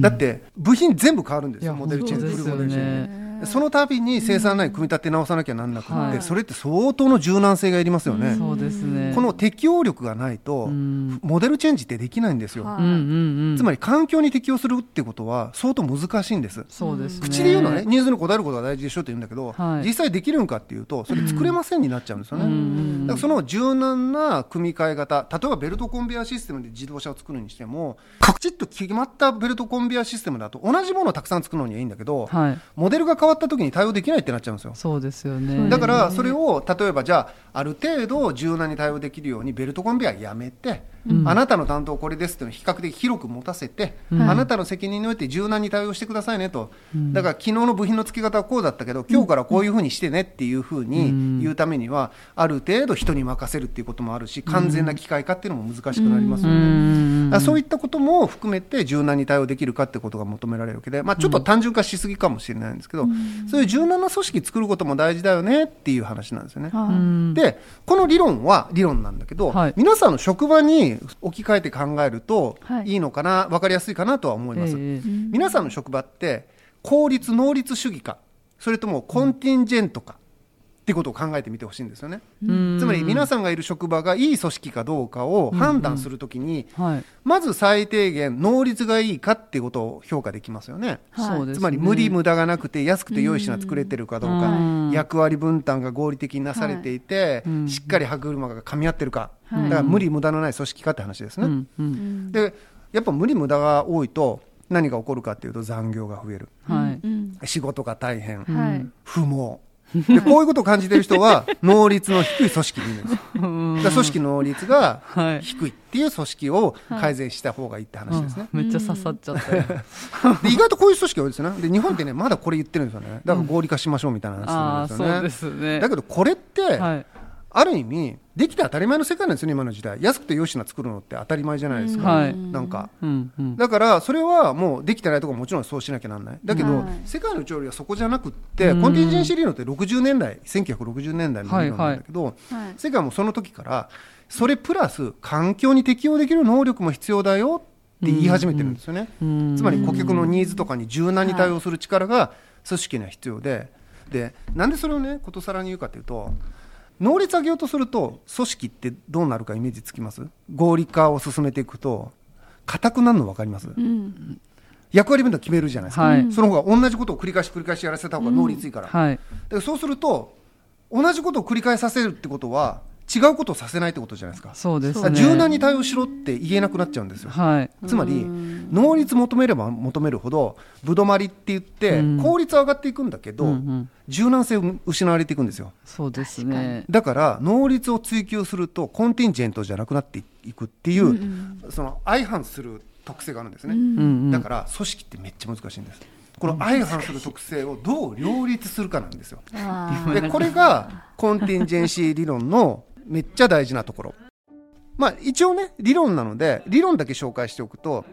だって部品全部変わるんですよモデルチェンジ。フルモデルチェンジ。ね。その度に生産ライン組み立て直さなきゃなんなくって、はいそれって相当の柔軟性がいりますよね、そうですね。この適応力がないと、んモデルチェンジってできないんですよ。つまり環境に適応するってことは相当難しいんです。そうですね。口で言うのはね、ニーズに応えることが大事でしょって言うんだけど、はい実際できるんかっていうと、それ作れませんになっちゃうんですよね。だからその柔軟な組み替え方、例えばベルトコンベヤーシステムで自動車を作るにしても、カチッと決まったベルトコンベヤーシステムだと、同じものをたくさん作るのにはいいんだけど、はい。モデルが変わった時に対応できないってなっちゃうんですよ。そうですよね。だからそれを例えばじゃあある程度柔軟に対応できるようにベルトコンベヤーやめて、あなたの担当これですっていうのを比較的広く持たせて、あなたの責任において柔軟に対応してくださいねと、だから昨日の部品の付け方はこうだったけど今日からこういうふうにしてねっていうふうに言うためにはある程度人に任せるっていうこともあるし完全な機械化っていうのも難しくなりますよね。そういったことも含めて柔軟に対応できるかってことが求められるわけで、まあ、ちょっと単純化しすぎかもしれないんですけど、そういう柔軟な組織作ることも大事だよねっていう話なんですよね。でこの理論は理論なんだけど、はい。皆さんの職場に置き換えて考えるとはいいいのかな、分かりやすいかなとは思います、ええ。皆さんの職場って効率能率主義かそれともコンティンジェントか、っていうことを考えてみてほしいんですよね、うん。つまり皆さんがいる職場がいい組織かどうかを判断するときに、はい。まず最低限能率がいいかっていうことを評価できますよね。はい。つまり無理無駄がなくて安くて良い品作れてるかどうか、うん。役割分担が合理的になされていて、うん。しっかり歯車が噛み合ってるか、はい。だから無理無駄のない組織かって話ですね、うん。うん。でやっぱ無理無駄が多いと何が起こるかっていうと残業が増える。仕事が大変、はい。不毛でこういうことを感じてる人は 能率の低い組織にいるん。ですだ組織の能率がはい。低いっていう組織を改善した方がいいって話ですね、めっちゃ刺さっちゃったよ。で意外とこういう組織多いですよね。で日本ってねまだこれ言ってるんですよね。だから合理化しましょうみたいなああ、話するん。そうでですよね、すね。だけどこれって、はい。ある意味できて当たり前の世界なんですよね今の時代。安くて良い品作るのって当たり前じゃないですか、はい。なんか。うんうん。だからそれはもうできてないところももちろんそうしなきゃなんない。だけど、はい世界の潮流はそこじゃなくって、コンティンジェンシー理論って60年代1960年代の理論なんだけど、はい世界もその時からそれプラス環境に適応できる能力も必要だよって言い始めてるんですよね、うんつまり顧客のニーズとかに柔軟に対応する力が組織には必要ででなんでそれをねことさらに言うかとい。うと能率上げようとすると組織ってどうなるかイメージつきます？合理化を進めていくと硬くなるの分かります、うん。役割分担決めるじゃないですか、はい。その方が同じことを繰り返し繰り返しやらせた方が能率いいから、はい。でそうすると同じことを繰り返させるってことは違うことをさせないってことじゃないですか。そうですね。柔軟に対応しろって言えなくなっちゃうんですよ。はい。つまり能率求めれば求めるほどぶどまりって言ってうん。効率は上がっていくんだけど、うんうん。柔軟性を失われていくんですよ。そうですね。だから能率を追求するとコンティンジェントじゃなくなっていくっていう、その相反する特性があるんですね、うんうんだから組織ってめっちゃ難しいんです。この相反する特性をどう両立するかなんですよ。でこれがコンティンジェンシー理論のめっちゃ大事なところ。まあ一応ね理論なので理論だけ紹介しておくと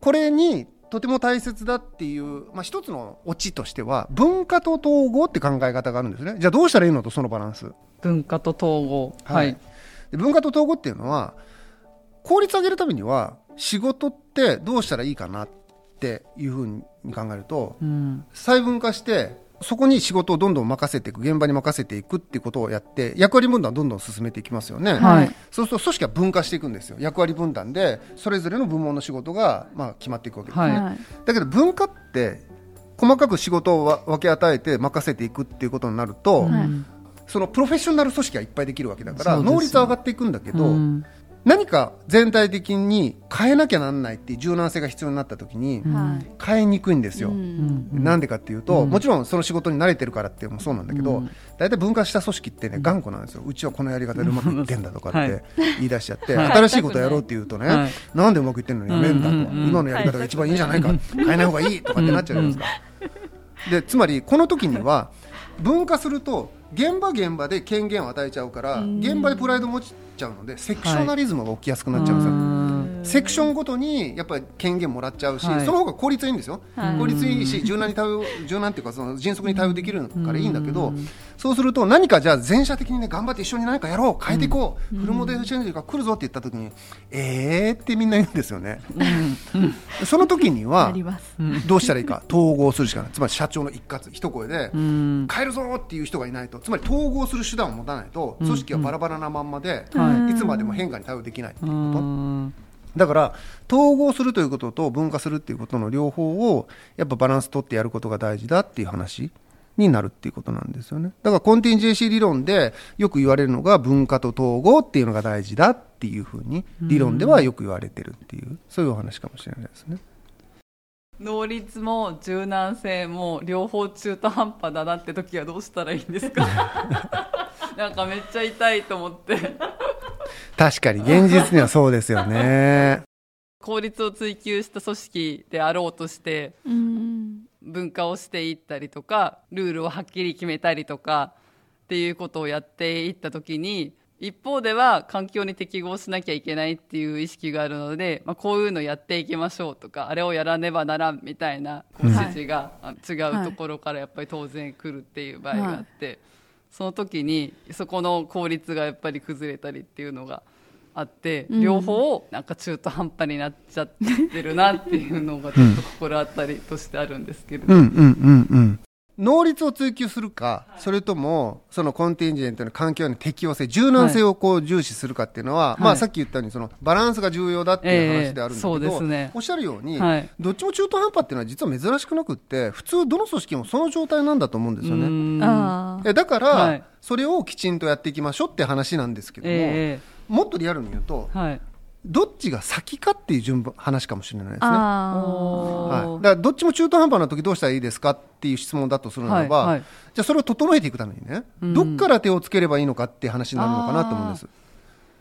これにとても大切だっていう、まあ、一つのオチとしては文化と統合って考え方があるんですね。じゃあどうしたらいいのとそのバランス。文化と統合。ははい。い、で文化と統合っていうのは効率を上げるためには仕事ってどうしたらいいかなっていうふうに考えるとうん。細分化してそこに仕事をどんどん任せていく現場に任せていくっていうことをやって役割分担をどんどん進めていきますよね、はい。そうすると組織は分化していくんですよ。役割分担でそれぞれの部門の仕事がまあ決まっていくわけですね、はい。はいだけど文化って細かく仕事をわ分け与えて任せていくっていうことになると、そのプロフェッショナル組織がいっぱいできるわけだから、能率は上がっていくんだけど、うん何か全体的に変えなきゃなんないっていう柔軟性が必要になった時にはい。変えにくいんですよ。うん。なんでかっていうと、うん。もちろんその仕事に慣れてるからっていうのもそうなんだけど、うん。大体分化した組織ってね頑固なんですよ。うちはこのやり方でうまくいってんだとかっはい。て言い出しちゃって、はい。新しいことやろうって言うとね、はい。なんでうまくいってんのにやめんだと、うん。うん。うん今のやり方が一番いいんじゃないか、変えない方がいいとかってなっちゃうじゃないですか。でつまりこの時には分化すると現場現場で権限を与えちゃうから現場でプライド持ちちゃうのでセクショナリズムが起きやすくなっちゃうんですよ。うん。セクションごとにやっぱり権限もらっちゃうし、はい。その方が効率いいんですよ、はい。効率いいし柔軟に対応柔軟っていうかその迅速に対応できるからいいんだけど、うん。そうすると何かじゃあ全社的にね頑張って一緒に何かやろう変えていこう、フルモデルチェンジが来るぞって言った時にえーってみんな言うんですよね、その時にあはどうしたらいいか。統合するしかない。つまり社長の一括一声で、うん。変えるぞっていう人がいないと。つまり統合する手段を持たないと組織はバラバラなまんまで、はい。いつまでも変化に対応できないっていううこと、んだから統合するということと分化するっていうことの両方をやっぱバランス取ってやることが大事だっていう話になるっていうことなんですよねだからコンティンジェンシー理論でよく言われるのが文化と統合っていうのが大事だっていうふうに理論ではよく言われてるっていうそういうお話かもしれないですね。能率も柔軟性も両方中途半端だなって時はどうしたらいいんですか？なんかめっちゃ痛いと思って確かに現実にはそうですよね。効率を追求した組織であろうとしてうん文化をしていったりとかルールをはっきり決めたりとかっていうことをやっていった時に一方では環境に適合しなきゃいけないっていう意識があるので、まあ、こういうのやっていきましょうとかあれをやらねばならんみたいな指示があ違うところからやっぱり当然来るっていう場合があって、その時にそこの効率がやっぱり崩れたりっていうのがあって、うん。両方なんか中途半端になっちゃってるなっていうのがちょっと心当たりとしてあるんですけれど、うんうんうんうん。能率を追求するか、それともそのコンティンジェントの環境に適応性柔軟性をこう重視するかっていうのは、い。まあさっき言ったようにそのバランスが重要だっていう話であるんだけど、ええそうですね。おっしゃるように、はい。どっちも中途半端っていうのは実は珍しくなくって普通どの組織もその状態なんだと思うんですよね。だから、はい。それをきちんとやっていきましょうって話なんですけども、えもっとリアルに言うとえはいどっちが先かっていう順番話かもしれないですね。あはい、だからどっちも中途半端な時どうしたらいいですかっていう質問だとするならば、はいはいじゃあそれを整えていくためにね、うんどっから手をつければいいのかっていう話になるのかなと思うんです。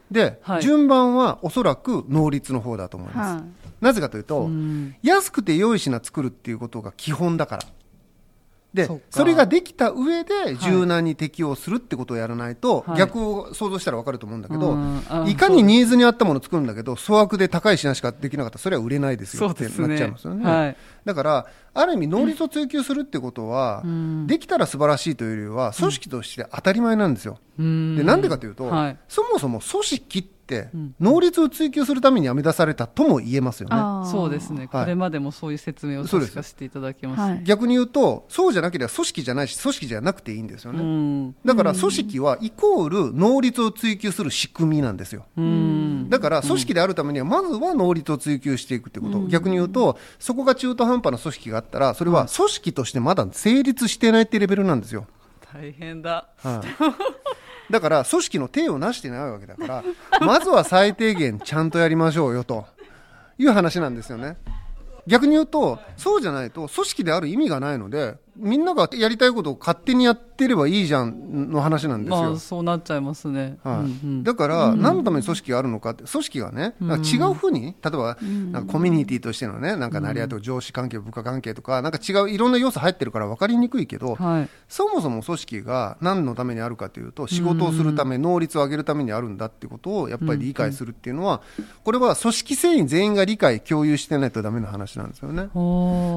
で、はい順番はおそらく能率の方だと思いあます。はいなぜかというと、うん安くて良い品作るっていうことが基本だから。でそれができた上で柔軟に適応するってことをやらないと、はい。逆を想像したら分かると思うんだけど、うんあいかにニーズに合ったものを作るんだけど粗悪で高い品しかできなかったらそれは売れないですよってなっちゃいますよね。はい。だからある意味能率を追求するってことは、ん。できたら素晴らしいというよりは組織として当たり前なんですよ。うん。でなんでかというと、はい。そもそも組織ってん能率を追求するために編み出されたとも言えますよね。そうですね、はい。これまでもそういう説明を確かしていただきました、はい。逆に言うとそうじゃなければ組織じゃないし組織じゃなくていいんですよね。うん。だから組織はイコール能率を追求する仕組みなんですよ。うん。だから組織であるためにはまずは能率を追求していくってこと、逆に言うとそこが中途半端な組織があったらそれは組織としてまだ成立してないってレベルなんですよ。大変だ。はい だから組織の体をなしてないわけだから まずは最低限ちゃんとやりましょうよという話なんですよね。逆に言うとそうじゃないと組織である意味がないのでみんながやりたいことを勝手にやってればいいじゃんの話なんですよ。まあ、そうなっちゃいますね。はい。うんうん。だから、何のために組織があるのかって、組織がね、なんか違うふうに、例えば、なんかコミュニティとしてのね、なんか成り合いとか上司関係、部下関係とか、なんか違ういろんな要素入ってるから分かりにくいけど、はい。そもそも組織が何のためにあるかというと、仕事をするため、能率を上げるためにあるんだっていうことをやっぱり理解するっていうのは、これは組織繊維全員が理解、共有してないとダメな話なんですよね。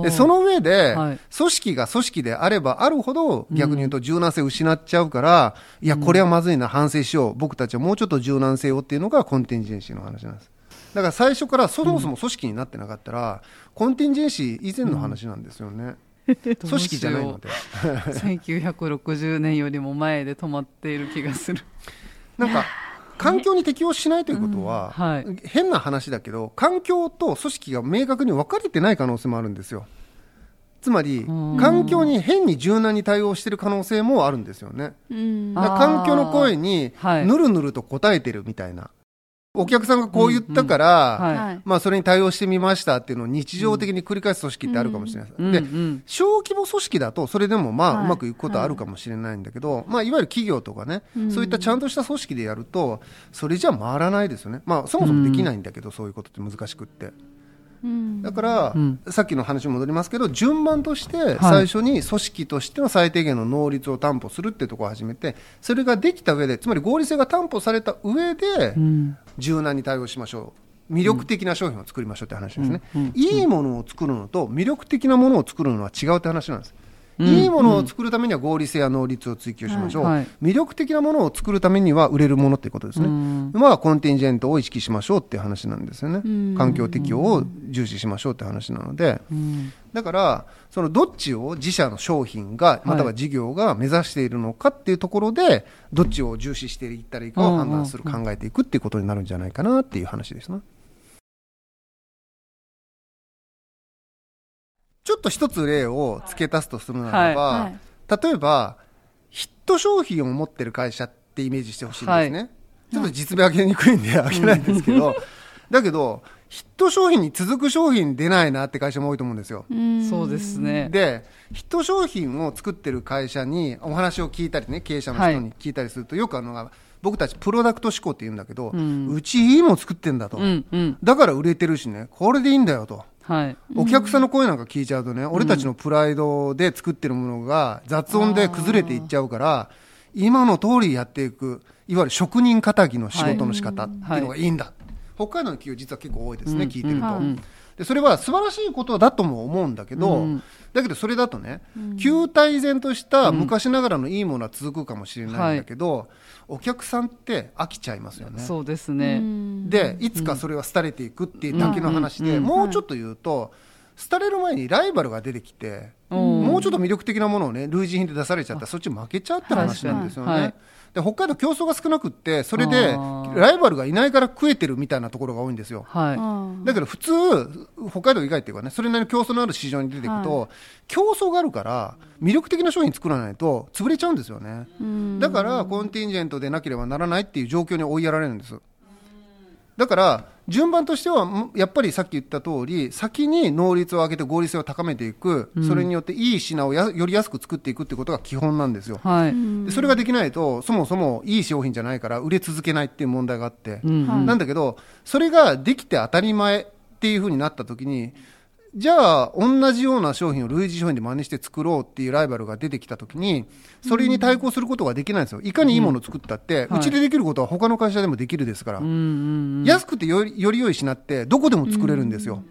でその上で、はい。組織が組織であればあるほど、逆に言うと柔軟性を失っちゃうから、いや、これはまずいな、反省しよう、僕たちはもうちょっと柔軟性をっていうのがコンテンジェンシーの話なんです。だから最初からそもそも組織になってなかったら、コンテンジェンシー以前の話なんですよね。組織じゃないので。1960年よりも前で止まっている気がする。なんか、環境に適応しないということは、うんはい変な話だけど、環境と組織が明確に分かれてない可能性もあるんですよ。つまり、ん。環境に変に柔軟に対応している可能性もあるんですよね。環境の声にはい。ぬるぬると答えてるみたいな。お客さんがこう言ったから、まあそれに対応してみましたっていうのを日常的に繰り返す組織ってあるかもしれない。です。うん。で、うん小規模組織だとそれでもまあはい。うまくいくことはあるかもしれないんだけど、まあいわゆる企業とかね、そういったちゃんとした組織でやるとそれじゃ回らないですよね。まあそもそもできないんだけど、そういうことって難しくって。うん。だから、うん。さっきの話に戻りますけど順番として最初に組織としての最低限の能率を担保するっていうところを始めてそれができた上でつまり合理性が担保された上でうん。柔軟に対応しましょう。魅力的な商品を作りましょうって話ですね、うん。うん。いいものを作るのと魅力的なものを作るのは違うって話なんです、うん。いいものを作るためには合理性や能率を追求しましょう、はい。はい。魅力的なものを作るためには売れるものっていうことですね、うん。まあコンテンジェントを意識しましょうっていう話なんですよね、うん。環境適応を重視しましょうって話なので、うん。だから、そのどっちを自社の商品が、または事業が目指しているのかっていうところで、どっちを重視していったらいいかを判断する、考えていくっていうことになるんじゃないかなっていう話ですね。ちょっと一つ例を付け足すとするならば、はい。例えば、ヒット商品を持ってる会社ってイメージしてほしいんですね。はちょっと実名上げにくいんで上げないんですけど、だけど、ヒット商品に続く商品出ないなって会社も多いと思うんですよ。うん。そうですね。で、ヒット商品を作ってる会社にお話を聞いたりね、経営者の人に聞いたりすると、よくあるのが、僕たちプロダクト思考って言うんだけど、うん。うちいいもの作ってんだと、うんうん。だから売れてるしね、これでいいんだよと。はい。お客さんの声なんか聞いちゃうとね、俺たちのプライドで作ってるものが雑音で崩れていっちゃうから、今の通りやっていく、いわゆる職人かたぎの仕事の仕方っていうのがいいんだ。北海道の企業実は結構多いですね、うん。聞いてると。うん。でそれは素晴らしいことだとも思うんだけど、うんだけどそれだとね、旧体然とした昔ながらのいいものは続くかもしれないんだけど、お客さんって飽きちゃいますよね。そうですね。うん。でいつかそれは廃れていくっていうだけの話で、うん。もうちょっと言うと、廃れる前にライバルが出てきて、うん。もうちょっと魅力的なものをね類似品で出されちゃったらそっち負けちゃうって話なんですよね。はい。はいで北海道競争が少なくってそれでライバルがいないから食えてるみたいなところが多いんですよ。はい。うんだけど普通、北海道以外っていうかね、それなりに競争のある市場に出ていくと、競争があるから、魅力的な商品作らないと潰れちゃうんですよね。うんだから、コンティンジェントでなければならないっていう状況に追いやられるんです。だから、順番としては、んやっぱりさっき言った通り、先に能率を上げて合理性を高めていく、それによっていい品をやより安く作っていくってことが基本なんですよ。はい。でそれができないと、そもそもいい商品じゃないから売れ続けないっていう問題があって、うん。はい。なんだけど、それができて当たり前っていうふうになったときに、じゃあ、同じような商品を類似商品で真似して作ろうっていうライバルが出てきたときに、それに対抗することができないんですよ。いかにいいものを作ったって、はいうちでできることは他の会社でもできるですから。うんうんうん。安くてよりより良い品ってどこでも作れるんですよ。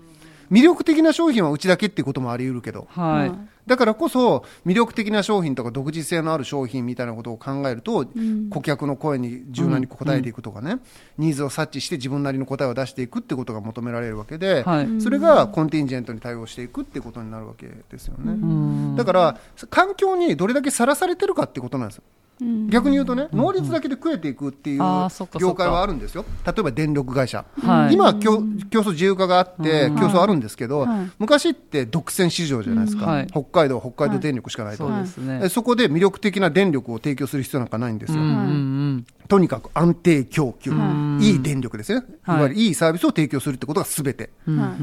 魅力的な商品はうちだけっていうこともあり得るけど。はい。だからこそ魅力的な商品とか独自性のある商品みたいなことを考えると、顧客の声に柔軟に応えていくとかね、ニーズを察知して自分なりの答えを出していくってことが求められるわけで、はい。それがコンティンジェントに対応していくってことになるわけですよね。うんだから環境にどれだけさらされてるかってことなんですよ逆に言うとね、能率だけで食えていくっていう業界はあるんですよ。例えば電力会社、はい。今は競競争自由化があって競争あるんですけど、はい。昔って独占市場じゃないですか、うんはい。北海道は北海道電力しかないと、そうですね。えそこで魅力的な電力を提供する必要なんかないんですよ、とにかく安定供給、はい。いい電力ですね、はい。いわゆるいいサービスを提供するってことがすべて、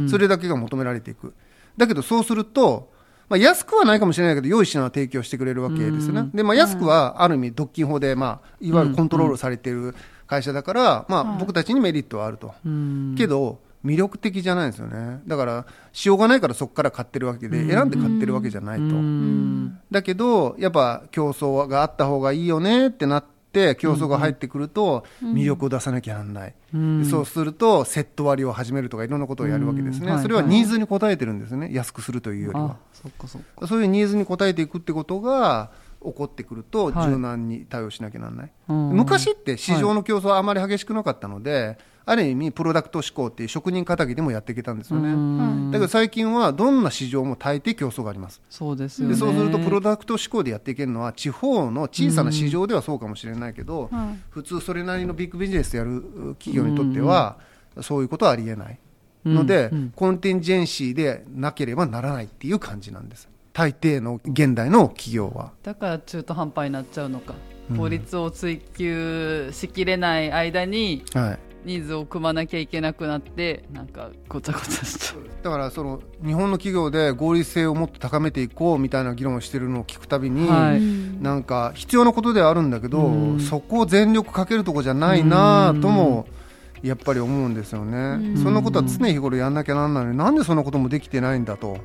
それだけが求められていく。だけどそうすると、まあ、安くはないかもしれないけど、良い品を提供してくれるわけですね。で、まあ、安くはある意味、独禁法で、まあ、いわゆるコントロールされている会社だから、まあ、僕たちにメリットはあると。うんけど、魅力的じゃないんですよね。だから、しようがないからそこから買ってるわけで、選んで買ってるわけじゃないと。うんだけど、やっぱ競争があった方がいいよねってなって、競争が入ってくると、魅力を出さなきゃなんない。うんそうすると、セット割を始めるとか、いろんなことをやるわけですね。うんはいそれはニーズに応えてるんですね。安くするというよりあは。そっかそっかそういうニーズに応えていくってことが、起こってくると、はい柔軟に対応しなきゃなんない。うん昔って市場の競争はあまり激しくなかったので、ある意味、プロダクト志向っていう職人仇でもやっていけたんですよね。うん。だけど最近はどんな市場も大抵競争があります。そうですよね。でそうするとプロダクト志向でやっていけるのは地方の小さな市場ではそうかもしれないけど、はい普通それなりのビッグビジネスやる企業にとっては、そういうことはありえないので、うん。うん。コンテンジェンシーでなければならないっていう感じなんです。大抵の現代の企業は。だから中途半端になっちゃうのか。うん。法律を追求しきれない間にはいニーズを組まなきゃいけなくなってなんかごちゃごちゃしちゃう。だからその日本の企業で合理性をもっと高めていこうみたいな議論をしてるのを聞くたびに、はい。なんか必要なことではあるんだけど、うん。そこを全力かけるとこじゃないなともやっぱり思うんですよね、そんなことは常日頃やんなきゃなんないのになんでそんなこともできてないんだと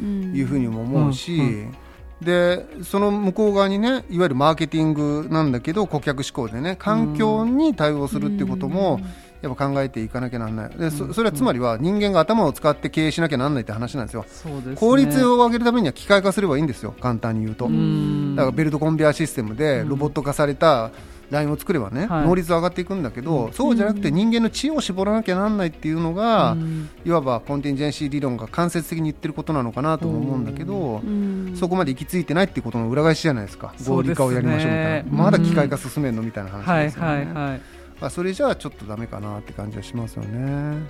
いうふうにも思うし、うんでその向こう側にねいわゆるマーケティングなんだけど顧客志向でね環境に対応するっていうことも、やっぱ考えていかなきゃなんない。でそそれはつまりは人間が頭を使って経営しなきゃなんないって話なんですよ。ね。効率を上げるためには機械化すればいいんですよ。簡単に言うと、うん。だからベルトコンベヤーシステムでロボット化されたラインを作ればね、はい。能率は上がっていくんだけど、そうじゃなくて人間の知恵を絞らなきゃなんないっていうのが、いわばコンテンジェンシー理論が間接的に言ってることなのかなとも思うんだけど、そこまで行き着いてないっていうことの裏返しじゃないですか。合理化をやりましょうみたいな、まだ機械化進めるのみたいな話はいですよね、はいはい。まあ、それじゃあちょっとダメかなって感じはしますよね。うん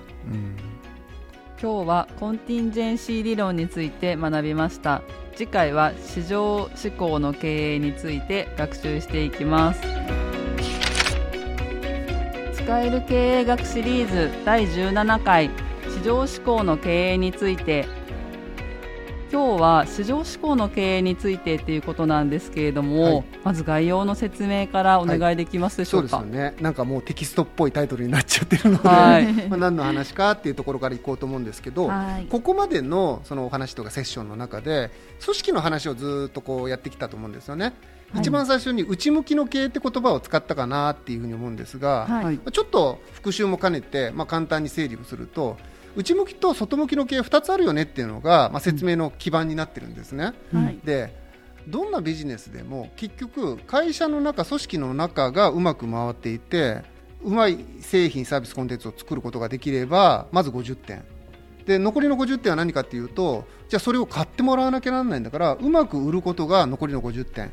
今日はコンティンジェンシー理論について学びました。次回は市場志向の経営について学習していきます。使える経営学シリーズ第17回市場志向の経営について今日は市場志向の経営についてということなんですけれども、はい。まず概要の説明からお願いできますでしょうか、そうですよね。なんかもうテキストっぽいタイトルになっちゃってるので、はい。まあ何の話かっていうところからいこうと思うんですけど、はい。ここまでのそのお話とかセッションの中で組織の話をずっとこうやってきたと思うんですよね。一番最初に内向きの経営って言葉を使ったかなっていうふうに思うんですが、はい。ちょっと復習も兼ねて、まあ、簡単に整理をすると内向きと外向きの経営2つあるよねっていうのが、まあ、説明の基盤になってるんですね。はい。でどんなビジネスでも結局会社の中組織の中がうまく回っていてうまい製品サービスコンテンツを作ることができればまず50点。で残りの50点は何かっていうとじゃあそれを買ってもらわなきゃならないんだからうまく売ることが残りの50点。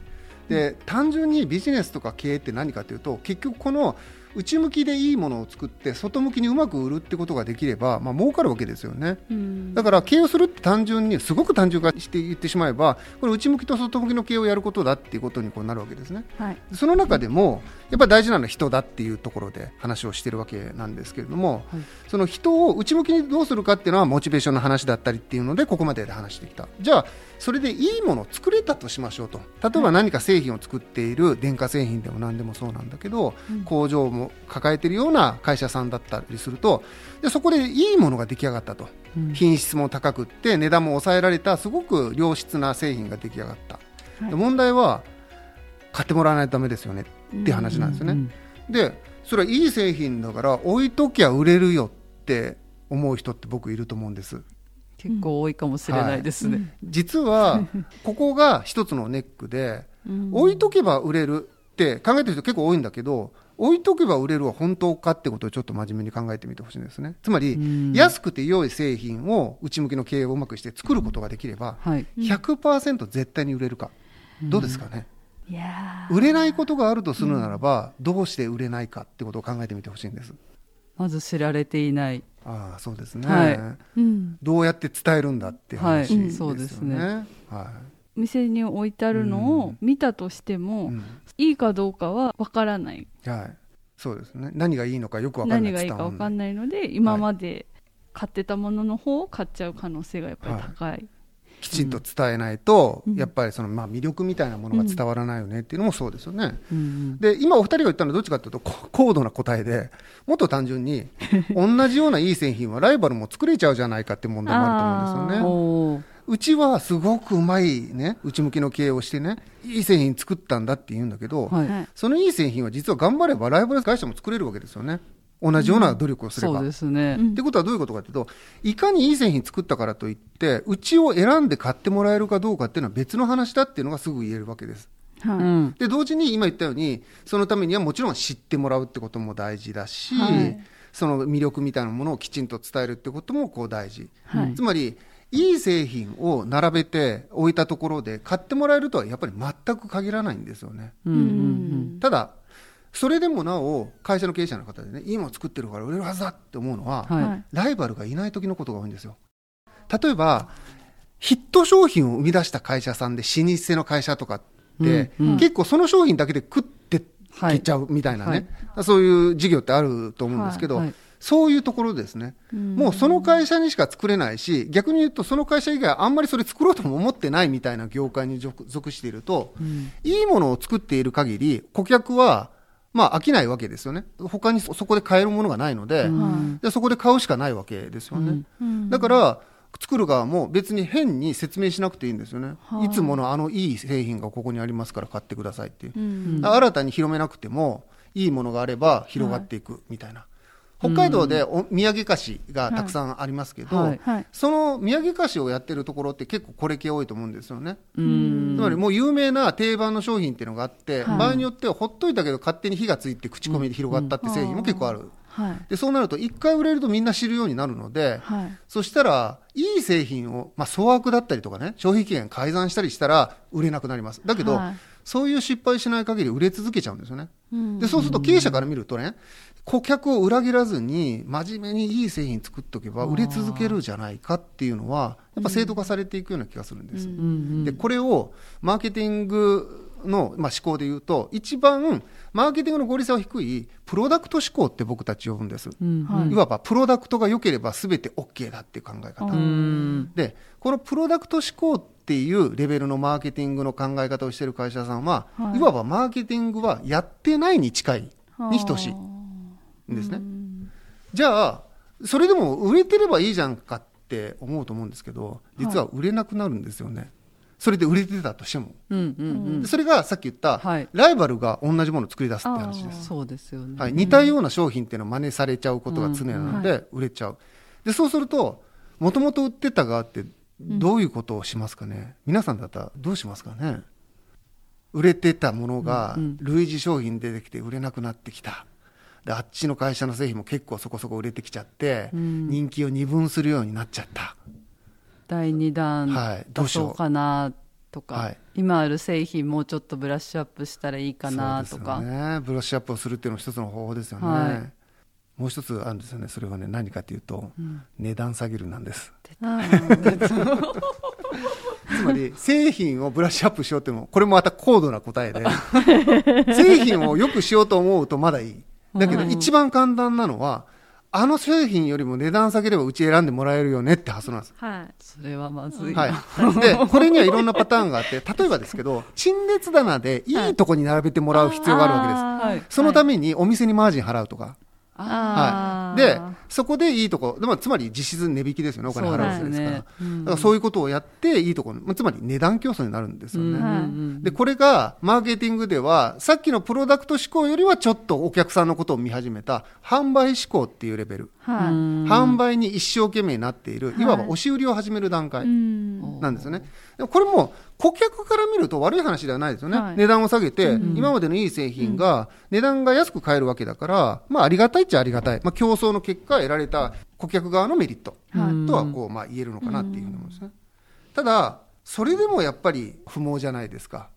で単純にビジネスとか経営って何かというと結局この内向きでいいものを作って外向きにうまく売るってことができれば、まあ儲かるわけですよね。うんだから経営をするって単純にすごく単純化して言ってしまえばこれ内向きと外向きの経営をやることだっていうことにこうなるわけですね。はいその中でもやっぱり大事なのは人だっていうところで話をしてるわけなんですけれども、はいその人を内向きにどうするかっていうのはモチベーションの話だったりっていうのでここまでで話してきたじゃあそれでいいものを作れたとしましょうと。例えば何か製品を作っている電化製品でも何でもそうなんだけど、工場も抱えているような会社さんだったりするとでそこでいいものが出来上がったと、うん。品質も高くって値段も抑えられたすごく良質な製品が出来上がった、はい。で問題は買ってもらわないとダメですよねって話なんですよね、うん。でそれはいい製品だから置いときゃ売れるよって思う人って僕いると思うんです結構多いかもしれないですね、実は ここが一つのネックでうん。置いとけば売れるって考えてる人結構多いんだけど置いとけば売れるは本当かってことをちょっと真面目に考えてみてほしいんですね。つまりうん。安くて良い製品を内向きの経営をうまくして作ることができればはい。100%絶対に売れるか。どうですかね、売れないことがあるとするならば、どうして売れないかってことを考えてみてほしいんですまず知られていない。ああそうですね、はい。うん、どうやって伝えるんだっていう話はい。ですよね、そうですね。は店に置いてあるのを見たとしても、いうん。いいかどうかはわからない。はい、そうですね。何がいいのかよくわかんない何がいいかわかんないないので今まで買ってたものの方を買っちゃう可能性がやっぱり高い、きちんと伝えないと、うん。やっぱりその、まあ、魅力みたいなものが伝わらないよねっていうのもそうですよね、うんで今お二人が言ったのはどっちかというとこ高度な答えでもっと単純に 同じようないい製品はライバルも作れちゃうじゃないかって問題もあると思うんですよね。うちはすごくうまいね内向きの経営をしてねいい製品作ったんだって言うんだけど、はいはい。そのいい製品は実は頑張ればライバル会社も作れるわけですよね同じような努力をすれば、そうですね、うん。ってことはどういうことかというと、いかにいい製品作ったからといって、うちを選んで買ってもらえるかどうかっていうのは別の話だっていうのがすぐ言えるわけです。はい。うん。で、同時に今言ったように、そのためにはもちろん知ってもらうってことも大事だし、はい。その魅力みたいなものをきちんと伝えるってこともこう大事。はい。つまり、いい製品を並べて置いたところで買ってもらえるとはやっぱり全く限らないんですよね。うんうん。ただ、それでもなお、会社の経営者の方でね、いいもの作ってるから売れるはずだって思うのは、はい。はいライバルがいない時のことが多いんですよ。例えば、ヒット商品を生み出した会社さんで老舗の会社とかって、うんうん。結構その商品だけで食ってはいきちゃうみたいなね、そういう事業ってあると思うんですけど、はいそういうところですね。もうその会社にしか作れないし、逆に言うとその会社以外あんまりそれ作ろうとも思ってないみたいな業界に属属していると、うん。いいものを作っている限り、顧客は、まあ飽きないわけですよね。他にそそこで買えるものがないので、うんでそこで買うしかないわけですよね。うんうんだから、作る側も別に変に説明しなくていいんですよね。はいいつものあのいい製品がここにありますから買ってくださいっていう。うん新たに広めなくても、いいものがあれば広がっていくみたいな。北海道でお土産菓子がたくさんありますけど、はい。はい。その土産菓子をやってるところって結構これ系多いと思うんですよね。うん。つまりもう有名な定番の商品っていうのがあって、はい。場合によってはほっといたけど勝手に火がついて口コミで広がったって製品も結構ある。はい。で、そうなると一回売れるとみんな知るようになるので、はい。そしたら、いい製品を、まあ、粗悪だったりとかね、消費期限改ざんしたりしたら売れなくなります。だけど、はい。そういう失敗しない限り売れ続けちゃうんですよね。うん。で、そうすると経営者から見るとね、顧客を裏切らずに真面目にいい製品作っとけば売れ続けるじゃないかっていうのは、やっぱ制度化されていくような気がするんです。で、これをマーケティングの、まあ、思考で言うと、一番マーケティングの合理性は低い、プロダクト思考って僕たち呼ぶんです。うんはい。いわばプロダクトが良ければ全て OK だっていう考え方。うん。で、このプロダクト思考っていうレベルのマーケティングの考え方をしている会社さんは、はい。い、わばマーケティングはやってないに近い。に等しいんですね。うんじゃあ、それでも売れてればいいじゃんかって思うと思うんですけど、実は売れなくなるんですよね。それで売れてたとしても。うんうんでそれがさっき言った、はいライバルが同じものを作り出すって話です。うんそうですよねはい、似たような商品っていうのは真似されちゃうことが常なので、売れちゃう。で、そうすると、もともと売ってた側ってどういうことをしますかね、皆さんだったらどうしますかね？売れてたものがうんうん類似商品出てきて売れなくなってきた。で、あっちの会社の製品も結構そこそこ売れてきちゃって、うん。人気を二分するようになっちゃった。第2弾はい。どうかなとか、はい。今ある製品もうちょっとブラッシュアップしたらいいかなとそうか、ですよね。ブラッシュアップをするっていうのも一つの方法ですよね。はい。もう一つあるんですよね。それはね、何かというと、値段下げるなんです。つまり製品をブラッシュアップしようってもこれもまた高度な答えで。製品をよくしようと思うとまだいいだけどうん一番簡単なのはあの製品よりも値段下げればうち選んでもらえるよねって発想なんです。はいそれはまずい、はい。で、これにはいろんなパターンがあって、例えばですけど、陳列棚でいいとこに並べてもらう必要があるわけです。はいそのためにお店にマージン払うとか。はい。で、そこでいいとこ、でもつまり実質値引きですよね、お金払うわけですから。ねうんだからそういうことをやっていいところ、まあつまり値段競争になるんですよね。うんで、これがマーケティングでは、さっきのプロダクト思考よりはちょっとお客さんのことを見始めた販売思考っていうレベル。はいうん販売に一生懸命になっている、いわば押し売りを始める段階うんなんですよね。でもこれも顧客から見ると悪い話ではないですよね。はい値段を下げて、今までのいい製品が値段が安く買えるわけだから、まあありがたいっちゃありがたい。まあ競争の結果得られた顧客側のメリットはいとはこう、まあ言えるのかなっていうふうに思うんですね。ただ、それでもやっぱり不毛じゃないですか。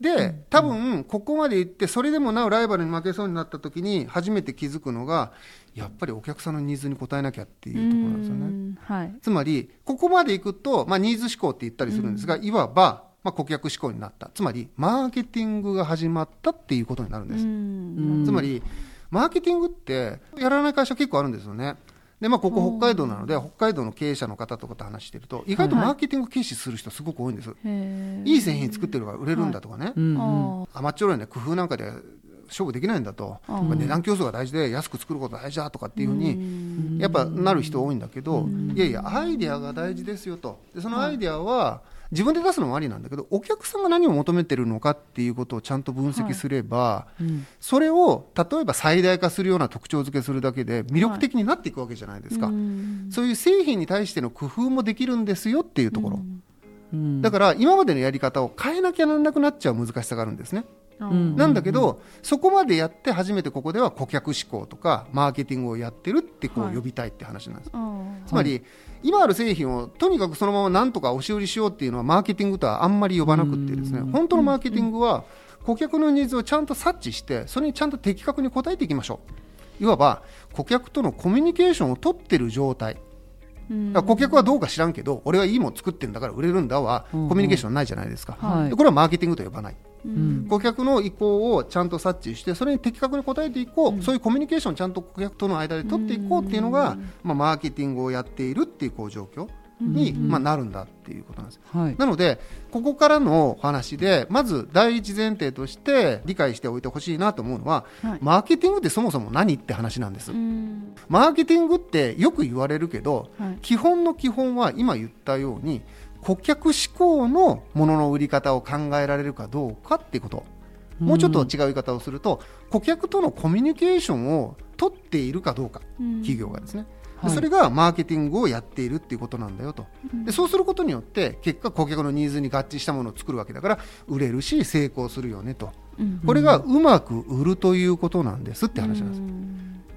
で多分ここまで行ってそれでもなおライバルに負けそうになった時に初めて気づくのがやっぱりお客さんのニーズに応えなきゃっていうところなんですよね。はい。つまりここまで行くと、まあ、ニーズ思考って言ったりするんですが、いわば、まあ、顧客思考になった。つまりマーケティングが始まったっていうことになるんです。うん。つまりマーケティングってやらない会社結構あるんですよね。でまあ、ここ北海道なので北海道の経営者の方とかと話してると意外とマーケティング軽視する人すごく多いんです、へー。いい製品作ってるから売れるんだとかね、うん。うんあ甘っちょろいね工夫なんかで勝負できないんだと、うん。値段競争が大事で安く作ることが大事だとかっていうふうにやっぱなる人多いんだけど、いやいやアイデアが大事ですよと。でそのアイデアは自分で出すのもありなんだけどお客さんが何を求めてるのかっていうことをちゃんと分析すれば、うん。それを例えば最大化するような特徴付けするだけで魅力的になっていくわけじゃないですか、うん。そういう製品に対しての工夫もできるんですよっていうところ、うん。だから今までのやり方を変えなきゃなんなくなっちゃう難しさがあるんですね。ん。なんだけど、そこまでやって初めてここでは顧客志向とかマーケティングをやってるってこはい。う呼びたいって話なんです。あつまり、今ある製品をとにかくそのままなんとか押し売りしようっていうのはマーケティングとはあんまり呼ばなくってですねうん。本当のマーケティングは顧客のニーズをちゃんと察知してそれにちゃんと的確に応えていきましょう。いわば顧客とのコミュニケーションを取ってる状態。うん。だから顧客はどうか知らんけど俺はいいもん作ってるんだから売れるんだはコミュニケーションないじゃないですか、はい。でこれはマーケティングと呼ばないうん。顧客の意向をちゃんと察知してそれに的確に応えていこう、そういうコミュニケーションをちゃんと顧客との間で取っていこうっていうのが、まあ、マーケティングをやっているっていうこう状況に、まあ、なるんだっていうことなんです。はい。なのでここからのお話でまず第一前提として理解しておいてほしいなと思うのは、はい。マーケティングってそもそも何って話なんです。うん。マーケティングってよく言われるけど、はい。基本の基本は今言ったように顧客志向のものの売り方を考えられるかどうかっていうこと、もうちょっと違う言い方をすると顧客とのコミュニケーションを取っているかどうか、うん。企業がですね、ではい。それがマーケティングをやっているっていうことなんだよと。でそうすることによって結果顧客のニーズに合致したものを作るわけだから売れるし成功するよねと。うん。これがうまく売るということなんですって話なんです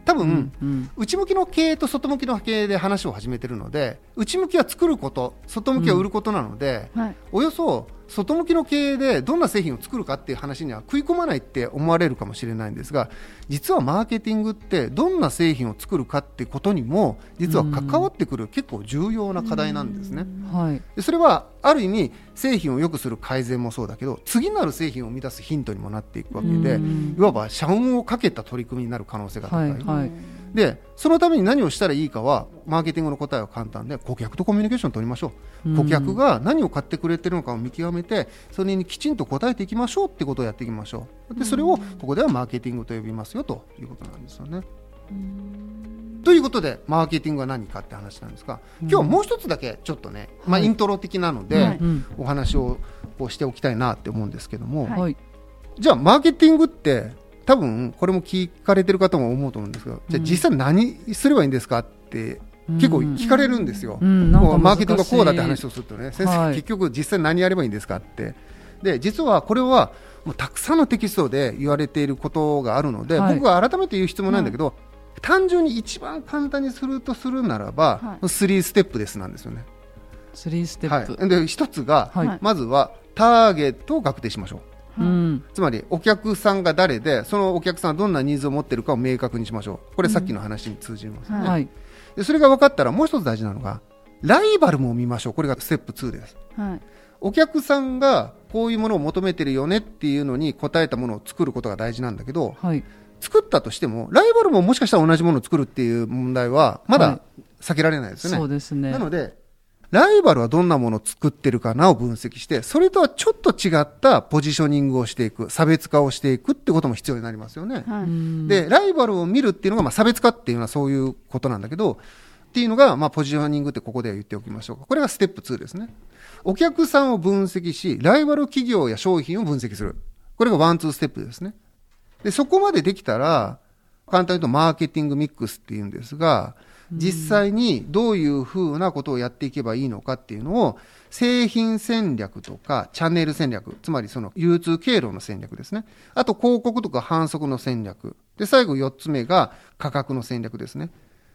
多分、うん内向きの経営と外向きの経営で話を始めてるので内向きは作ること外向きは売ることなので、はい。およそ外向きの経営でどんな製品を作るかっていう話には食い込まないって思われるかもしれないんですが実はマーケティングってどんな製品を作るかってことにも実は関わってくる結構重要な課題なんですね。はいそれはある意味製品を良くする改善もそうだけど次なる製品を生み出すヒントにもなっていくわけでいわば社運をかけた取り組みになる可能性が高い、はいはいでそのために何をしたらいいかはマーケティングの答えは簡単で顧客とコミュニケーションを取りましょう、うん。顧客が何を買ってくれてるのかを見極めてそれにきちんと答えていきましょうってことをやっていきましょう。でそれをここではマーケティングと呼びますよということなんですよね。ということでマーケティングは何かって話なんですが今日はもう一つだけちょっとね、まあ、はいイントロ的なので、お話をこうしておきたいなって思うんですけども、はいはい。じゃあマーケティングって多分これも聞かれてる方も思うと思うんですが、じゃあ実際何すればいいんですかって結構聞かれるんですよ。うん。なんマーケティングがこうだって話をするとね先生、はい。結局実際何やればいいんですかって。で実はこれはもうたくさんのテキストで言われていることがあるので、はい。僕は改めて言う必要もないんだけど、単純に一番簡単にするとするならば、はい。3ステップですなんですよね。スリーステはい、ップで一つが、はい。まずはターゲットを確定しましょう。うん。つまりお客さんが誰でそのお客さんはどんなニーズを持っているかを明確にしましょう。これさっきの話に通じますね、うん。はい。でそれが分かったらもう一つ大事なのがライバルも見ましょう。これがステップ2です。はい。お客さんがこういうものを求めてるよねっていうのに応えたものを作ることが大事なんだけどはい。作ったとしてもライバルももしかしたら同じものを作るっていう問題はまはだ避けられないですよね、そうですね。なのでライバルはどんなものを作ってるかなを分析してそれとはちょっと違ったポジショニングをしていく差別化をしていくってことも必要になりますよね。はいうん。でライバルを見るっていうのが、まあ、差別化っていうのはそういうことなんだけどっていうのが、まあ、ポジショニングってここでは言っておきましょうか。これがステップ2ですね。お客さんを分析しライバル企業や商品を分析する。これがワンツーステップですね。でそこまでできたら簡単に言うとマーケティングミックスっていうんですが実際にどういうふうなことをやっていけばいいのかっていうのを製品戦略とかチャンネル戦略つまりその流通経路の戦略ですね。あと広告とか反則の戦略。で最後4つ目が価格の戦略ですね。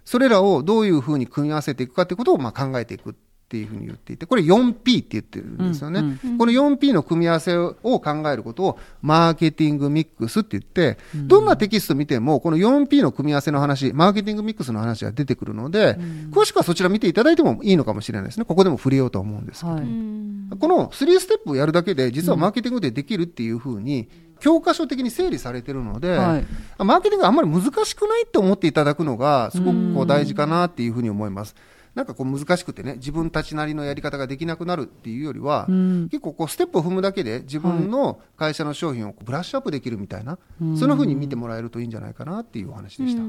それらをどういうふうに組み合わせていくかってことをまあ考えていく。っっていうふうに言っていて、これ 4P って言ってるんですよね。うんこの 4P の組み合わせを考えることをマーケティングミックスって言って、どんなテキスト見ても、この 4P の組み合わせの話、マーケティングミックスの話が出てくるので、詳しくはそちら見ていただいてもいいのかもしれないですね。ここでも触れようと思うんですけど。はい。この3ステップをやるだけで、実はマーケティングでできるっていうふうに、教科書的に整理されてるので、はいマーケティングがあんまり難しくないって思っていただくのが、すごくこう大事かなっていうふうに思います。なんかこう難しくてね、自分たちなりのやり方ができなくなるっていうよりは、うん。結構こうステップを踏むだけで自分の会社の商品をブラッシュアップできるみたいな、そんなふうに見てもらえるといいんじゃないかなっていうお話でした。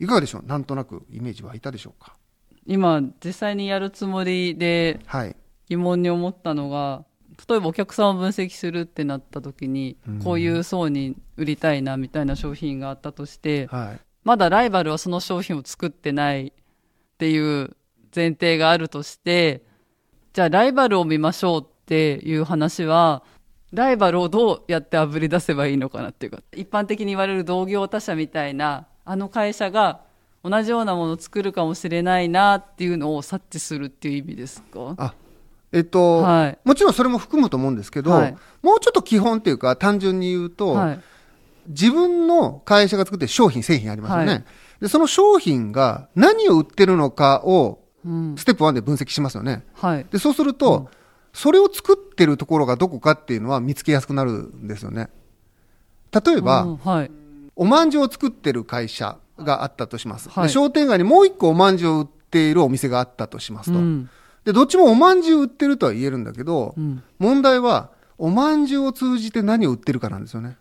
いかがでしょう？なんとなくイメージ湧いたでしょうか？今、実際にやるつもりではい。疑問に思ったのが、例えばお客さんを分析するってなった時に、こういう層に売りたいなみたいな商品があったとして、はい。まだライバルはその商品を作ってないっていう前提があるとして、じゃあライバルを見ましょうっていう話は、ライバルをどうやってあぶり出せばいいのかなっていうか、一般的に言われる同業他社みたいな、あの会社が同じようなものを作るかもしれないなっていうのを察知するっていう意味ですか？あえっと、はいもちろんそれも含むと思うんですけど、はいもうちょっと基本っていうか、単純に言うと、はい。自分の会社が作ってる商品、製品ありますよね。はいで、その商品が何を売ってるのかを、うん。ステップ1で分析しますよね。はい。で、そうすると、それを作ってるところがどこかっていうのは見つけやすくなるんですよね。例えば、うんはい。おまんじゅうを作ってる会社があったとします。はいで商店街にもう一個おまんじゅうを売っているお店があったとしますと。うん。で、どっちもおまんじゅう売ってるとは言えるんだけど、うん。問題は、おまんじゅうを通じて何を売ってるかなんですよね。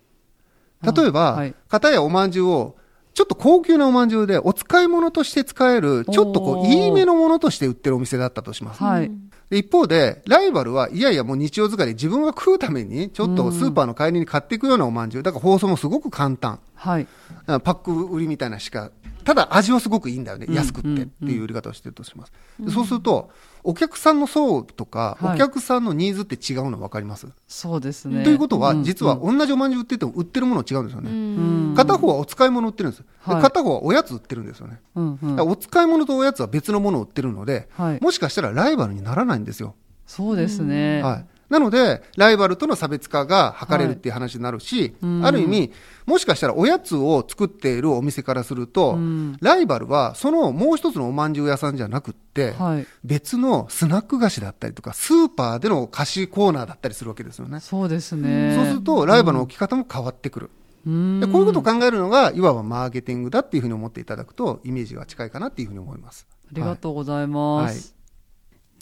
例えば、はい片やおまんじゅうを、ちょっと高級なおまんじゅうで、お使い物として使える、ちょっとこう、いいめのものとして売ってるお店だったとします。はい。で一方で、ライバルは、いやいやもう日曜使いで自分が食うために、ちょっとスーパーの帰りに買っていくようなおまんじゅう。だから包装もすごく簡単。はい。パック売りみたいなしか、ただ味はすごくいいんだよね。うん安くってっていう売り方をしてるとします。でそうすると、お客さんの層とか、はいお客さんのニーズって違うの分かります、そうですね。ということは、ん実は同じおまんじゅう売ってても売ってるもの違うんですよね。うん片方はお使い物売ってるんです。ではい片方はおやつ売ってるんですよね。うんうんだからお使い物とおやつは別のものを売ってるので、はいもしかしたらライバルにならないんですよ。そうですね。はい。なので、ライバルとの差別化が図れるっていう話になるし、うんある意味、もしかしたらおやつを作っているお店からすると、うんライバルはそのもう一つのおまんじゅう屋さんじゃなくって、はい。別のスナック菓子だったりとか、スーパーでの菓子コーナーだったりするわけですよね。そうですね。そうすると、ライバルの置き方も変わってくる。うんでこういうことを考えるのが、いわばマーケティングだっていうふうに思っていただくと、イメージが近いかなっていうふうに思います。ありがとうございます。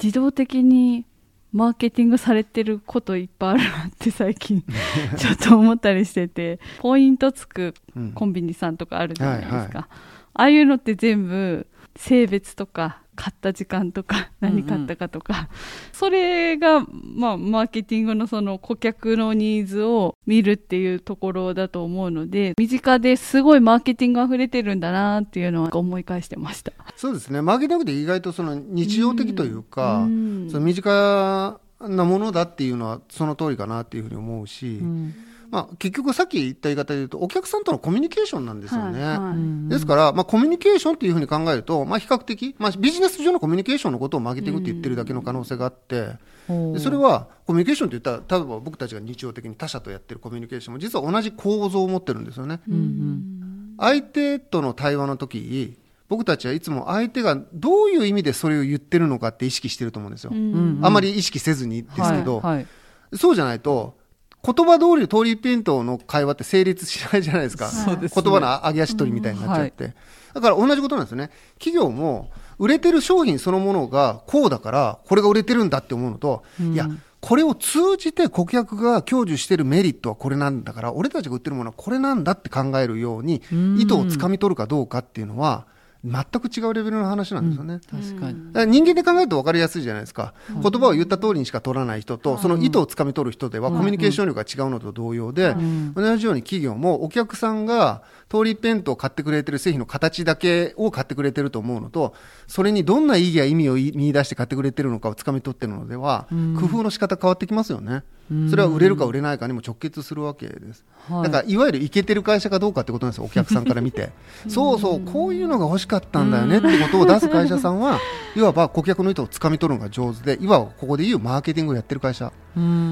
自動的にマーケティングされてることいっぱいあるなって最近 ちょっと思ったりしててポイントつくうん。コンビニさんとかあるじゃないですか、はいはああいうのって全部性別とか買った時間とか何買ったかとか、それが、まあ、マーケティングのその顧客のニーズを見るっていうところだと思うので身近ですごいマーケティング溢れてるんだなっていうのは思い返してました。そうですね、マーケティングって意外とその日常的というか、うん。その身近なものだっていうのはその通りかなっていうふうに思うし、うんまあ、結局さっき言った言い方で言うと、お客さんとのコミュニケーションなんですよね。はいはい。ですから、まあ、コミュニケーションっていうふうに考えると、まあ、比較的、まあ、ビジネス上のコミュニケーションのことをマーケティングって言ってるだけの可能性があって、それはコミュニケーションって言ったら、例えば僕たちが日常的に他者とやってるコミュニケーションも、実は同じ構造を持ってるんですよね。うんうん。相手との対話の時僕たちはいつも相手がどういう意味でそれを言ってるのかって意識してると思うんですよ。うん。あまり意識せずにですけど、はいはい。そうじゃないと、言葉通り通りペントの会話って成立しないじゃないですか。そうですね言葉の上げ足取りみたいになっちゃって。だから同じことなんですよね。企業も、売れてる商品そのものがこうだから、これが売れてるんだって思うのと、いや、これを通じて顧客が享受してるメリットはこれなんだから、俺たちが売ってるものはこれなんだって考えるように、うん意図をつかみ取るかどうかっていうのは、全く違うレベルの話なんですよね。確かに。だから人間で考えると分かりやすいじゃないですか、言葉を言った通りにしか取らない人と、その意図をつかみ取る人では、コミュニケーション力が違うのと同様で、同じように企業もお客さんが通りペントを買ってくれてる製品の形だけを買ってくれてると思うのと、それにどんな意義や意味を見出して買ってくれてるのかをつかみ取ってるのでは、工夫の仕方変わってきますよね。それは売れるか売れないかにも直結するわけです。はい。だからいわゆるイケてる会社かどうかってことなんですよ、お客さんから見て。そうそう、こういうのが欲しかったんだよねってことを出す会社さんは、いわば顧客の意図をつかみ取るのが上手でいわばここでいうマーケティングをやってる会社。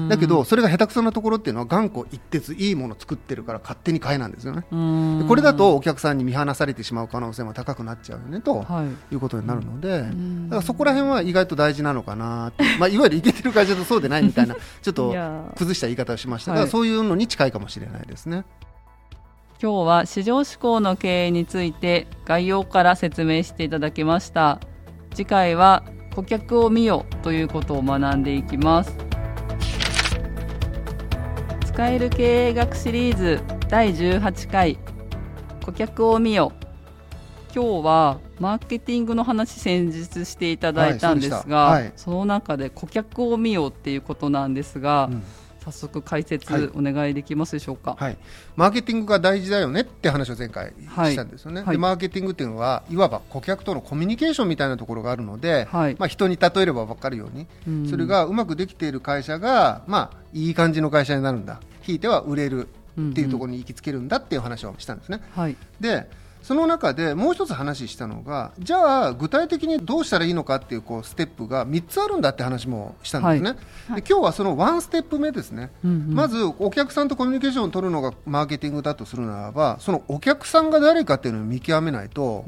だけどそれが下手くそなところっていうのは頑固一徹いいものを作ってるから勝手に買えなんですよね。でこれだとお客さんに見放されてしまう可能性も高くなっちゃうよねと、い、うことになるので、だからそこら辺は意外と大事なのかなまあ、いわゆるいけてる会社とそうでないみたいな ちょっと崩した言い方をしました。が、そういうのに近いかもしれないですね。今日は市場志向の経営について概要から説明していただきました。次回は顧客を見よということを学んでいきます。使える経営学シリーズ第18回顧客を見よ今日はマーケティングの話先日していただいたんですが、はいそはい、その中で顧客を見よっていうことなんですが、うん早速解説お願いできますでしょうか、はい、マーケティングが大事だよねって話を前回したんですよね、はい、でマーケティングっていうのはいわば顧客とのコミュニケーションみたいなところがあるので、はい、まあ、人に例えれば分かるように、うん、それがうまくできている会社が、まあ、いい感じの会社になるんだ。ひいては売れるっていうところに行きつけるんだっていう話をしたんですね。はい、でその中でもう一つ話したのがじゃあ具体的にどうしたらいいのかっていうこうステップが3つあるんだって話もしたんですね、はい、で今日はそのワンステップ目ですね、うんうん、まずお客さんとコミュニケーションを取るのがマーケティングだとするならばそのお客さんが誰かっていうのを見極めないと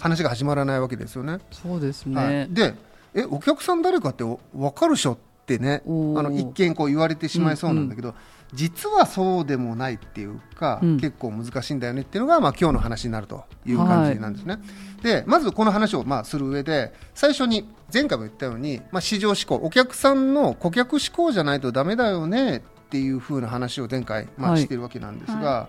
話が始まらないわけですよね。そうですね、はい、でえお客さん誰かって分かるでしょってねあの一見こう言われてしまいそうなんだけど、うんうん実はそうでもないっていうか、うん、結構難しいんだよねっていうのが、まあ、今日の話になるという感じなんですね。はい、でまずこの話をまあする上で最初に前回も言ったように、まあ、市場志向お客さんの顧客志向じゃないとだめだよねっていうふうな話を前回、まあ、してるわけなんですが、は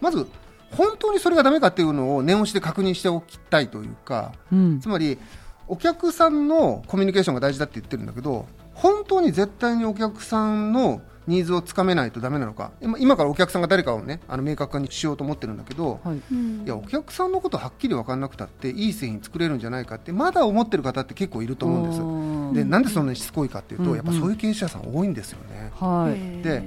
い、まず本当にそれがだめかっていうのを念押しで確認しておきたいというか、うん、つまりお客さんのコミュニケーションが大事だって言ってるんだけど本当に絶対にお客さんのニーズをつかめないとだめなのか。今からお客さんが誰かをねあの明確化にしようと思ってるんだけど、はい、いやお客さんのことはっきり分からなくたっていい製品作れるんじゃないかってまだ思ってる方って結構いると思うんです。でなんでそんなにしつこいかっていうと、やっぱそういう経営者さん多いんですよね。はい、で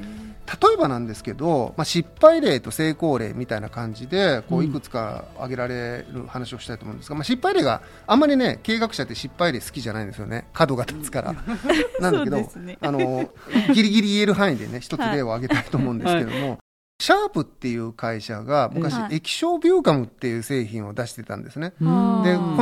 例えばなんですけど、まあ、失敗例と成功例みたいな感じでこういくつか挙げられる話をしたいと思うんですが、まあ、失敗例があんまりね経営学者って失敗例好きじゃないんですよね。角が立つから、なんだけど、ね、あのギリギリ言える範囲でね一つ例を挙げたいと思うんですけども、はい。シャープっていう会社が昔、液晶ビューカムっていう製品を出してたんですね。で、こ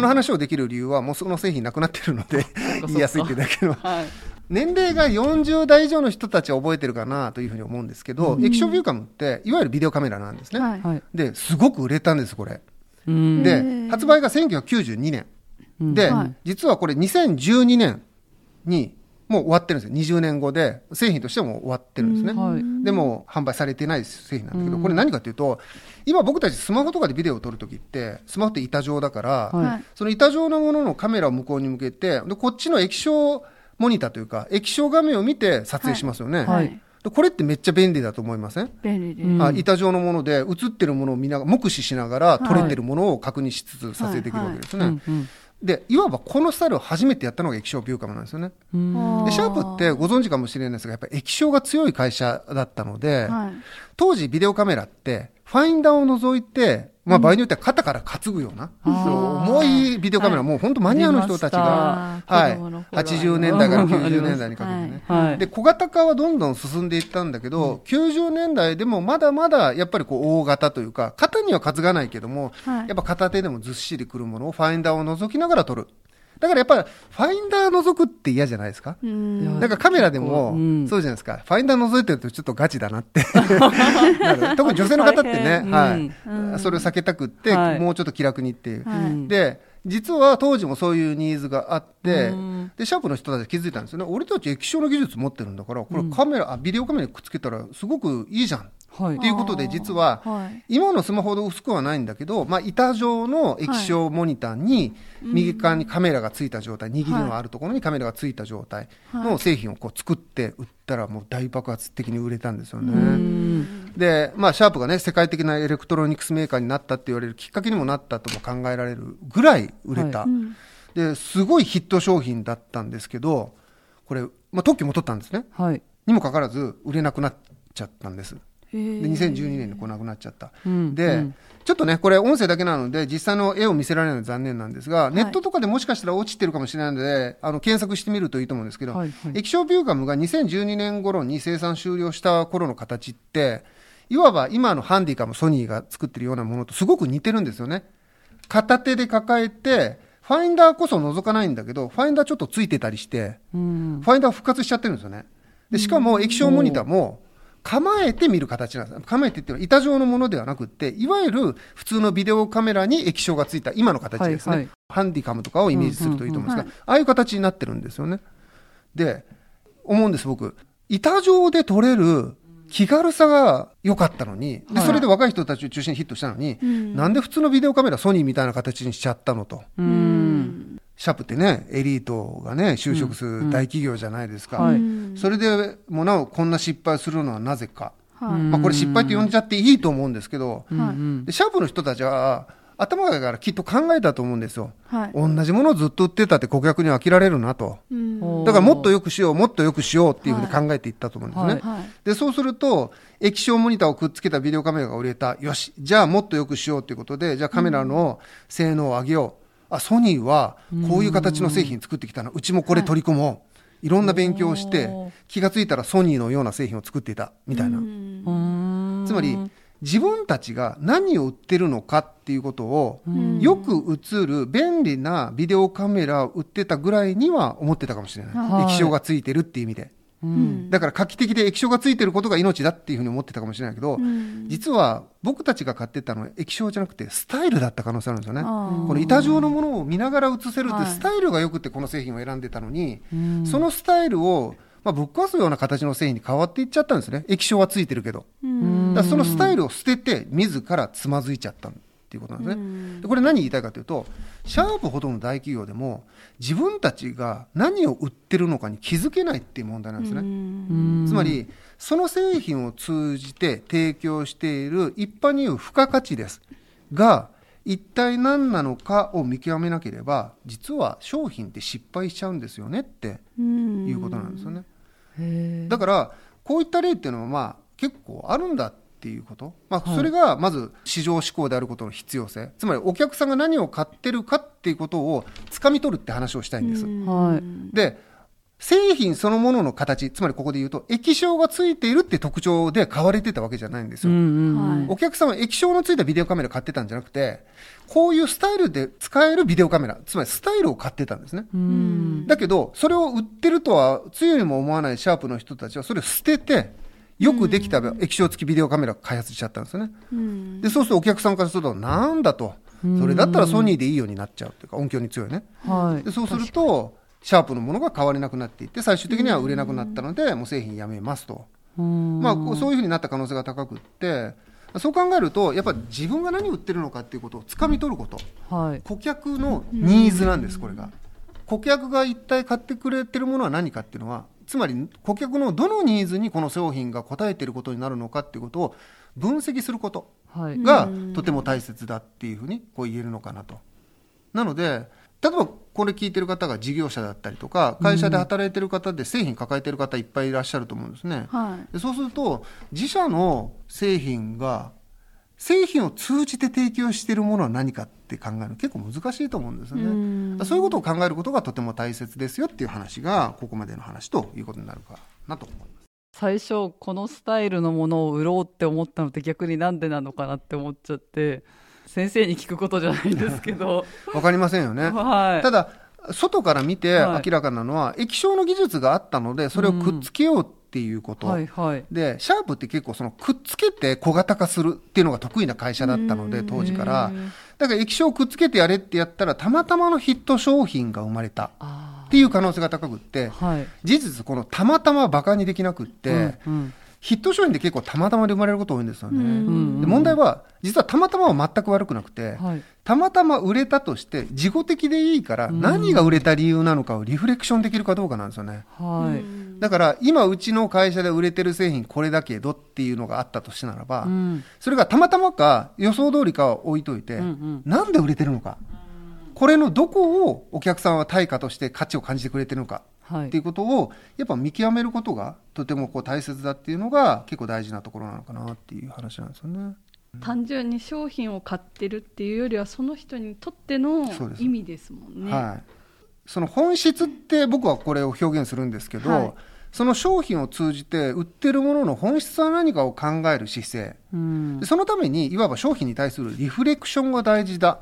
の話をできる理由は、もうその製品なくなってるので言いやすいってだけの、はい、年齢が40代以上の人たちは覚えてるかなというふうに思うんですけど、うん、液晶ビューカムっていわゆるビデオカメラなんですね。はい、ですごく売れたんですこれ。で発売が1992年、で、はい、実はこれ2012年にもう終わってるんですよ。20年後で製品としても終わってるんですね、はい、でも販売されてない製品なんだけど、これ何かというと今僕たちスマホとかでビデオを撮るときってスマホって板状だから、はい、その板状のもののカメラを向こうに向けてでこっちの液晶モニターというか液晶画面を見て撮影しますよね。はい、これってめっちゃ便利だと思いません？便利です、あ板状のもので映ってるものを見ながら目視しながら撮れてるものを確認しつつ撮影できるわけですね。でいわばこのスタイルを初めてやったのが液晶ビューカムなんですよね。でシャープってご存知かもしれないですがやっぱり液晶が強い会社だったので、はい、当時ビデオカメラってファインダーを除いてまあ、場合によっては肩から担ぐような、うん、重いビデオカメラ、もう本当マニアの人たちが、はい、80年代から90年代にかけてね、はい、で小型化はどんどん進んでいったんだけど、うん、90年代でもまだまだやっぱりこう大型というか、肩には担がないけども、はい、やっぱ片手でもずっしりくるものをファインダーを覗きながら撮る。だからやっぱりファインダー覗くって嫌じゃないですか？なんかカメラでも、そうじゃないですか。ファインダー覗いてるとちょっとガチだなって。特に女性の方ってね、はい、それを避けたくって、もうちょっと気楽にっていう。で、実は当時もそういうニーズがあって、で、シャープの人たち気づいたんですよね。俺たち液晶の技術持ってるんだから、これカメラ、あ、ビデオカメラにくっつけたらすごくいいじゃん。はい、っていうことで実は、今のスマホほど薄くはないんだけど、まあ、板状の液晶モニターに右側にカメラがついた状態、握りのあるところにカメラがついた状態の製品をこう作って売ったらもう大爆発的に売れたんですよね。で、まあ、シャープがね世界的なエレクトロニクスメーカーになったって言われるきっかけにもなったとも考えられるぐらい売れた、はい、ですごいヒット商品だったんですけどこれ、まあ、特許も取ったんですね、はい、にもかかわらず売れなくなっちゃったんです。で2012年にこうなくなっちゃった、うんで、うん。ちょっとねこれ音声だけなので実際の絵を見せられないのは残念なんですが、ネットとかでもしかしたら落ちてるかもしれないのであの検索してみるといいと思うんですけど、はいはい。液晶ビューカムが2012年頃に生産終了した頃の形っていわば今のハンディカムソニーが作ってるようなものとすごく似てるんですよね。片手で抱えてファインダーこそ覗かないんだけどファインダーちょっとついてたりしてうん。ファインダー復活しちゃってるんですよね。で、しかも液晶モニターも構えて見る形なんです。構えてっていうのは板状のものではなくって、いわゆる普通のビデオカメラに液晶がついた今の形ですね。はいはいハンディカムとかをイメージするといいと思うんですが、うんうんああいう形になってるんですよね。で、思うんです僕。板状で撮れる気軽さが良かったのに、で、はいそれで若い人たちを中心にヒットしたのに、うんなんで普通のビデオカメラソニーみたいな形にしちゃったのと。うんシャープってね、エリートがね、就職する大企業じゃないですか。はいうんそれでもなおこんな失敗するのはなぜか。はいまあこれ失敗って呼んじゃっていいと思うんですけど、シャープの人たちは頭からきっと考えたと思うんですよ。はい同じものをずっと売ってたって顧客には飽きられるなと。だからもっと良くしよう、もっと良くしようっていうふうに考えていったと思うんですね。で、そうすると、液晶モニターをくっつけたビデオカメラが売れた。よし、じゃあもっと良くしようということで、じゃあカメラの性能を上げよう。あ、ソニーはこういう形の製品作ってきたの。うちもこれ取り込もう。いろんな勉強をして気がついたらソニーのような製品を作っていた。みたいな。つまり、自分たちが何を売ってるのかっていうことを、んよく映る便利なビデオカメラを売ってたぐらいには思ってたかもしれない。はい液晶がついてるっていう意味で。うん。だから画期的で液晶がついてることが命だっていうふうに思ってたかもしれないけど、うん。実は僕たちが買ってたのは液晶じゃなくてスタイルだった可能性あるんですよね。この板状のものを見ながら映せるってはい。スタイルが良くてこの製品を選んでたのに、うん。そのスタイルを、まあ、ぶっ壊すような形の製品に変わっていっちゃったんですね。液晶はついてるけど。うん。だそのスタイルを捨てて自らつまずいちゃったっていうことなんですね。うんでこれ何言いたいかというとシャープほどの大企業でも自分たちが何を売ってるのかに気づけないっていう問題なんですね。うんつまりその製品を通じて提供している一般に言う付加価値ですが一体何なのかを見極めなければ実は商品って失敗しちゃうんですよねってうんいうことなんですよね。だからこういった例っていうのはまあ結構あるんだっていうこと、まあ、はい。それがまず市場志向であることの必要性、つまりお客さんが何を買ってるかっていうことを掴み取るって話をしたいんです。はい。で製品そのものの形つまりここで言うと液晶がついているって特徴で買われてたわけじゃないんですよ。うんうん。はい。お客さんは液晶のついたビデオカメラ買ってたんじゃなくてこういうスタイルで使えるビデオカメラつまりスタイルを買ってたんですね。うん。だけど、それを売ってるとは、つゆにも思わないシャープの人たちは、それを捨てて、よくできた液晶付きビデオカメラを開発しちゃったんですよね。うんで、そうするとお客さんからすると、なんだと。それだったらソニーでいいようになっちゃうっていうか、音響に強いね。はいで、そうすると、シャープのものが買われなくなっていって、最終的には売れなくなったので、もう製品やめますと。うんまあ、そういうふうになった可能性が高くって、そう考えると、やっぱり自分が何を売ってるのかっていうことを掴み取ること。はい顧客のニーズなんです、これが。顧客が一体買ってくれてるものは何かっていうのは、つまり顧客のどのニーズにこの商品が応えていることになるのかっていうことを分析することはいがとても大切だっていうふうにこう言えるのかなと。なので、例えばこれ聞いてる方が事業者だったりとか、会社で働いてる方で製品抱えてる方いっぱいいらっしゃると思うんですね。はいでそうすると自社の製品が製品を通じて提供しているものは何かって考えるの結構難しいと思うんですようんね。そういうことを考えることがとても大切ですよっていう話がここまでの話ということになるかなと思います。最初このスタイルのものを売ろうって思ったのって逆になんでなのかなって思っちゃって先生に聞くことじゃないんですけど わかりませんよね。はいただ外から見てはい明らかなのは、液晶の技術があったのでそれをくっつけようっていうこと。はいはい。でシャープって結構そのくっつけて小型化するっていうのが得意な会社だったので当時から。だから液晶をくっつけてやれってやったらたまたまのヒット商品が生まれたあっていう可能性が高くってーはい。事実このたまたまバカにできなくって、うんヒット商品って結構たまたまで生まれること多いんですよね、んで問題は実はたまたまは全く悪くなくて、はいたまたま売れたとして自己的でいいから何が売れた理由なのかをリフレクションできるかどうかなんですよね。はい。だから今うちの会社で売れてる製品これだけどっていうのがあったとしてならば、うん。それがたまたまか予想通りかは置いといて、うんうん。なんで売れてるのか、これのどこをお客さんは対価として価値を感じてくれてるのか、はい。っていうことをやっぱ見極めることがとてもこう大切だっていうのが結構大事なところなのかなっていう話なんですよね。単純に商品を買ってるっていうよりはその人にとっての意味ですもんね。はい、その本質って僕はこれを表現するんですけど、はい。その商品を通じて売ってるものの本質は何かを考える姿勢。うん。でそのためにいわば商品に対するリフレクションが大事だ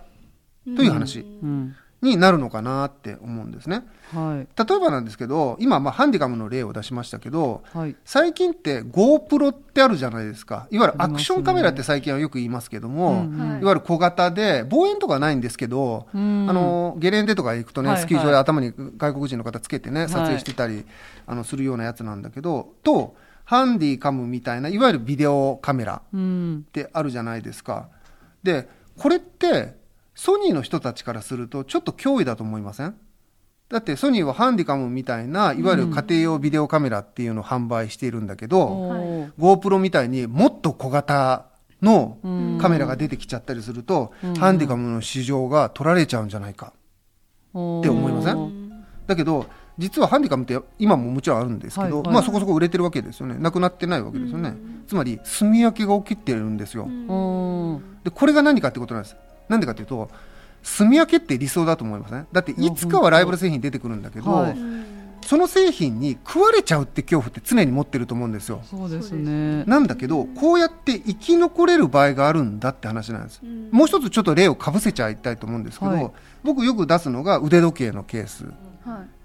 という話。うんになるのかなって思うんですね。はい。例えばなんですけど今まあハンディカムの例を出しましたけどはい。最近って GoPro ってあるじゃないですか。いわゆるアクションカメラって最近はよく言いますけども、うんはい。いわゆる小型で望遠とかはないんですけど、うん。あのゲレンデとか行くとね、はいはい。スキー場で頭に外国人の方つけてね撮影してたり、あのするようなやつなんだけどとハンディカムみたいないわゆるビデオカメラうん。ってあるじゃないですか。でこれってソニーの人たちからするとちょっと脅威だと思いません？だってソニーはハンディカムみたいないわゆる家庭用ビデオカメラっていうのを販売しているんだけど、おー GoPro みたいにもっと小型のうん。カメラが出てきちゃったりすると、うん。ハンディカムの市場が取られちゃうんじゃないか。って思いません？だけど実はハンディカムって今ももちろんあるんですけど、はいはい。まあそこそこ売れてるわけですよね。なくなってないわけですよね、つまり炭焼けが起きてるんですよ、でこれが何かってことなんですなんでかっていうと炭焼けって理想だと思いますねだっていつかはライバル製品出てくるんだけど、はい。その製品に食われちゃうって恐怖って常に持ってると思うんですよ。そうですね。なんだけどこうやって生き残れる場合があるんだって話なんです、もう一つちょっと例をかぶせちゃいたいと思うんですけど、はい。僕よく出すのが腕時計のケース。はい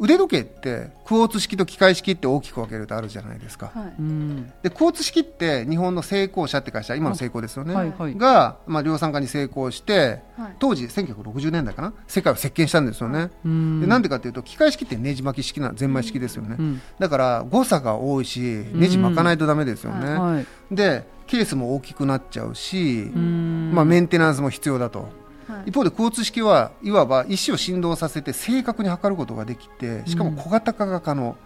腕時計ってクォーツ式と機械式って大きく分けるとあるじゃないですか、はい。うん。でクォーツ式って日本の成功者って会社今の成功ですよね、はいはい。が、まあ、量産化に成功してはい。当時1960年代かな？世界を席巻したんですよね、うん。でなんでかっていうと機械式ってネジ巻き式なゼンマイ式ですよね、うん。だから誤差が多いしネジ巻かないとダメですよね、はい。でケースも大きくなっちゃうし、うん。まあ、メンテナンスも必要だと、はい。一方で交通式はいわば石を振動させて正確に測ることができてしかも小型化が可能。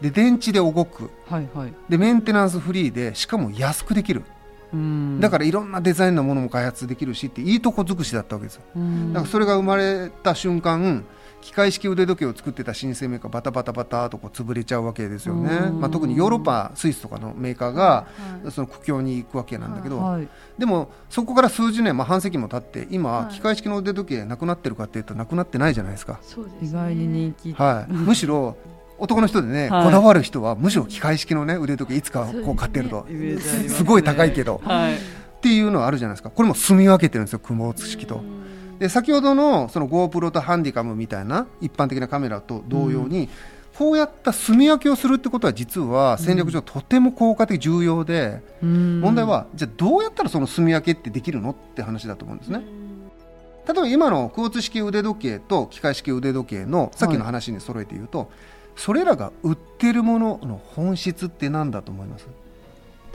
で電池で動く。はいはい。でメンテナンスフリーでしかも安くできる。うん。だからいろんなデザインのものも開発できるしっていいとこ尽くしだったわけですよ。うん。だからそれが生まれた瞬間機械式腕時計を作ってた新生メーカーバタバタバタとこう潰れちゃうわけですよね、うん。まあ、特にヨーロッパスイスとかのメーカーがその苦境に行くわけなんだけど、はい。でもそこから数十年、まあ、半世紀も経って今、はい。機械式の腕時計なくなってるかっていうとなくなってないじゃないですか、そうですね。意外に人気。はい、むしろ男の人でね、はい。こだわる人はむしろ機械式の、ね、腕時計いつかこう買ってると、ね。すごい高いけど、はい。っていうのはあるじゃないですか。これも住み分けてるんですよ雲写式と。で先ほどのその GoPro とハンディカムみたいな一般的なカメラと同様に、こうやった墨焼きをするってことは実は戦略上とても効果的重要で、うん。問題はじゃあどうやったらその墨焼きってできるのって話だと思うんですね。例えば今のクォーツ式腕時計と機械式腕時計のさっきの話に揃えて言うと、それらが売ってるものの本質って何だと思います？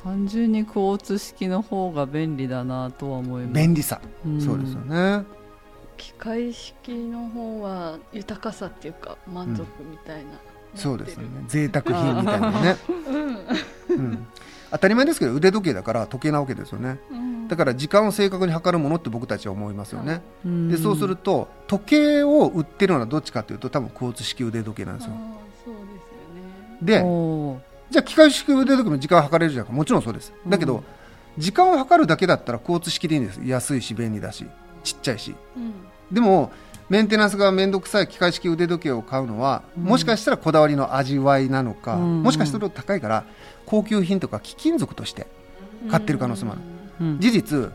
単純にクォーツ式の方が便利だなとは思います。便利さ、うん。そうですよね。機械式の方は豊かさっていうか満足みたいな、そうですね。贅沢品みたいなね、うん。うん、当たり前ですけど腕時計だから時計なわけですよね。うん。だから時間を正確に測るものって僕たちは思いますよね、うん。でそうすると時計を売ってるのはどっちかというと多分クォーツ式腕時計なんですよ。そうですよね。でじゃあ機械式腕時計も時間測れるじゃん。かもちろんそうです。だけど、うん。時間を測るだけだったらクォーツ式でいいんです。安いし便利だしちっちゃいし。うん。でもメンテナンスが面倒くさい機械式腕時計を買うのは、うん。もしかしたらこだわりの味わいなのか、うん。もしかしたら高いから高級品とか貴金属として買ってる可能性もある。うん。事実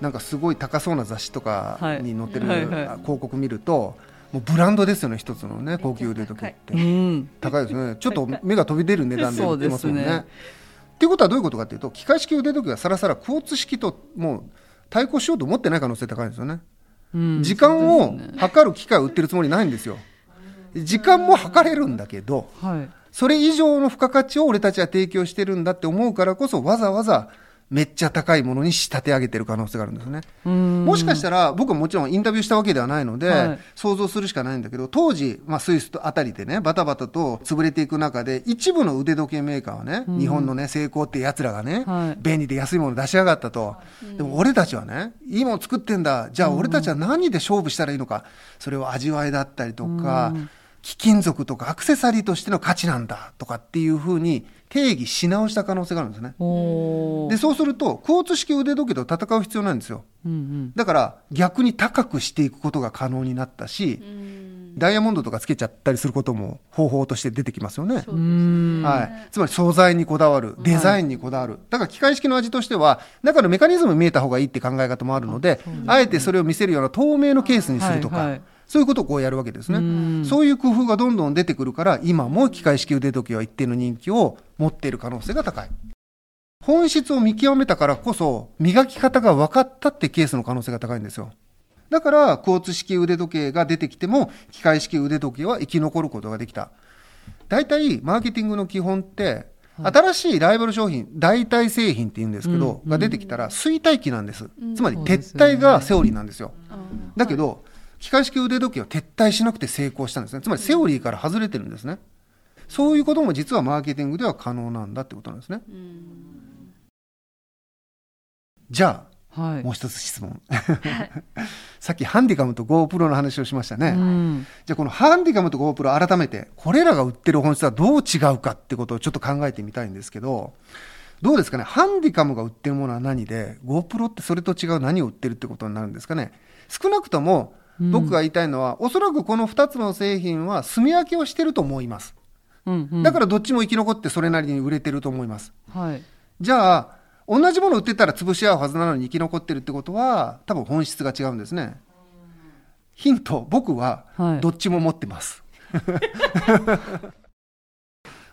なんかすごい高そうな雑誌とかはい。に載ってる広告見るともうブランドですよね一つのね高級腕時計って。うん。高いですね。ちょっと目が飛び出る値段で売ってますもんね。そうですね。っていうことはどういうことかっていうと機械式腕時計がさらさらクォーツ式ともう対抗しようと思ってない可能性高いんですよね。うん時間を測る機械を売ってるつもりないんですよ。時間も測れるんだけどはいそれ以上の付加価値を俺たちは提供してるんだって思うからこそわざわざめっちゃ高いものに仕立て上げてる可能性があるんですね。ももしかしたら僕はもちろんインタビューしたわけではないので、はい。想像するしかないんだけど当時、まあ、スイスあたりでねバタバタと潰れていく中で一部の腕時計メーカーはね、うん。日本のね成功ってやつらがね、はい。便利で安いもの出しやがったと、でも俺たちはねいいもの作ってんだ。じゃあ俺たちは何で勝負したらいいのか。それは味わいだったりとか、うん。貴金属とかアクセサリーとしての価値なんだとかっていうふうに定義し直した可能性があるんですね。で、そうすると、クォーツ式腕時計と戦う必要ないんですよ。うんうん。だから逆に高くしていくことが可能になったし、ダイヤモンドとかつけちゃったりすることも方法として出てきますよね。はい、つまり素材にこだわる、デザインにこだわる、だから機械式の味としては、中のメカニズム見えた方がいいって考え方もあるので、あえてそれを見せるような透明のケースにするとか、はいはいそういうことをこうやるわけですね。うんそういう工夫がどんどん出てくるから、今も機械式腕時計は一定の人気を持っている可能性が高い。本質を見極めたからこそ、磨き方が分かったってケースの可能性が高いんですよ。だから、クォーツ式腕時計が出てきても、機械式腕時計は生き残ることができた。大体、マーケティングの基本って、新しいライバル商品、代替製品って言うんですけど、うんが出てきたら衰退期なんです。つまり、撤退がセオリーなんですよ。うんだけど、機械式腕時計は撤退しなくて成功したんですね。つまりセオリーから外れてるんですね。そういうことも実はマーケティングでは可能なんだってことなんですね。じゃあ、はいもう一つ質問。さっきハンディカムと GoPro の話をしましたね。うんじゃあこのハンディカムと GoPro 改めて、これらが売ってる本質はどう違うかってことをちょっと考えてみたいんですけど、どうですかね？ハンディカムが売ってるものは何で、GoPro ってそれと違う何を売ってるってことになるんですかね？少なくとも、僕が言いたいのは、おそらくこの2つの製品は住み分けをしてると思います。うんうんだからどっちも生き残ってそれなりに売れてると思います。はいじゃあ、同じもの売ってたら潰し合うはずなのに生き残ってるってことは、多分本質が違うんですね。ヒント、僕ははいどっちも持ってます。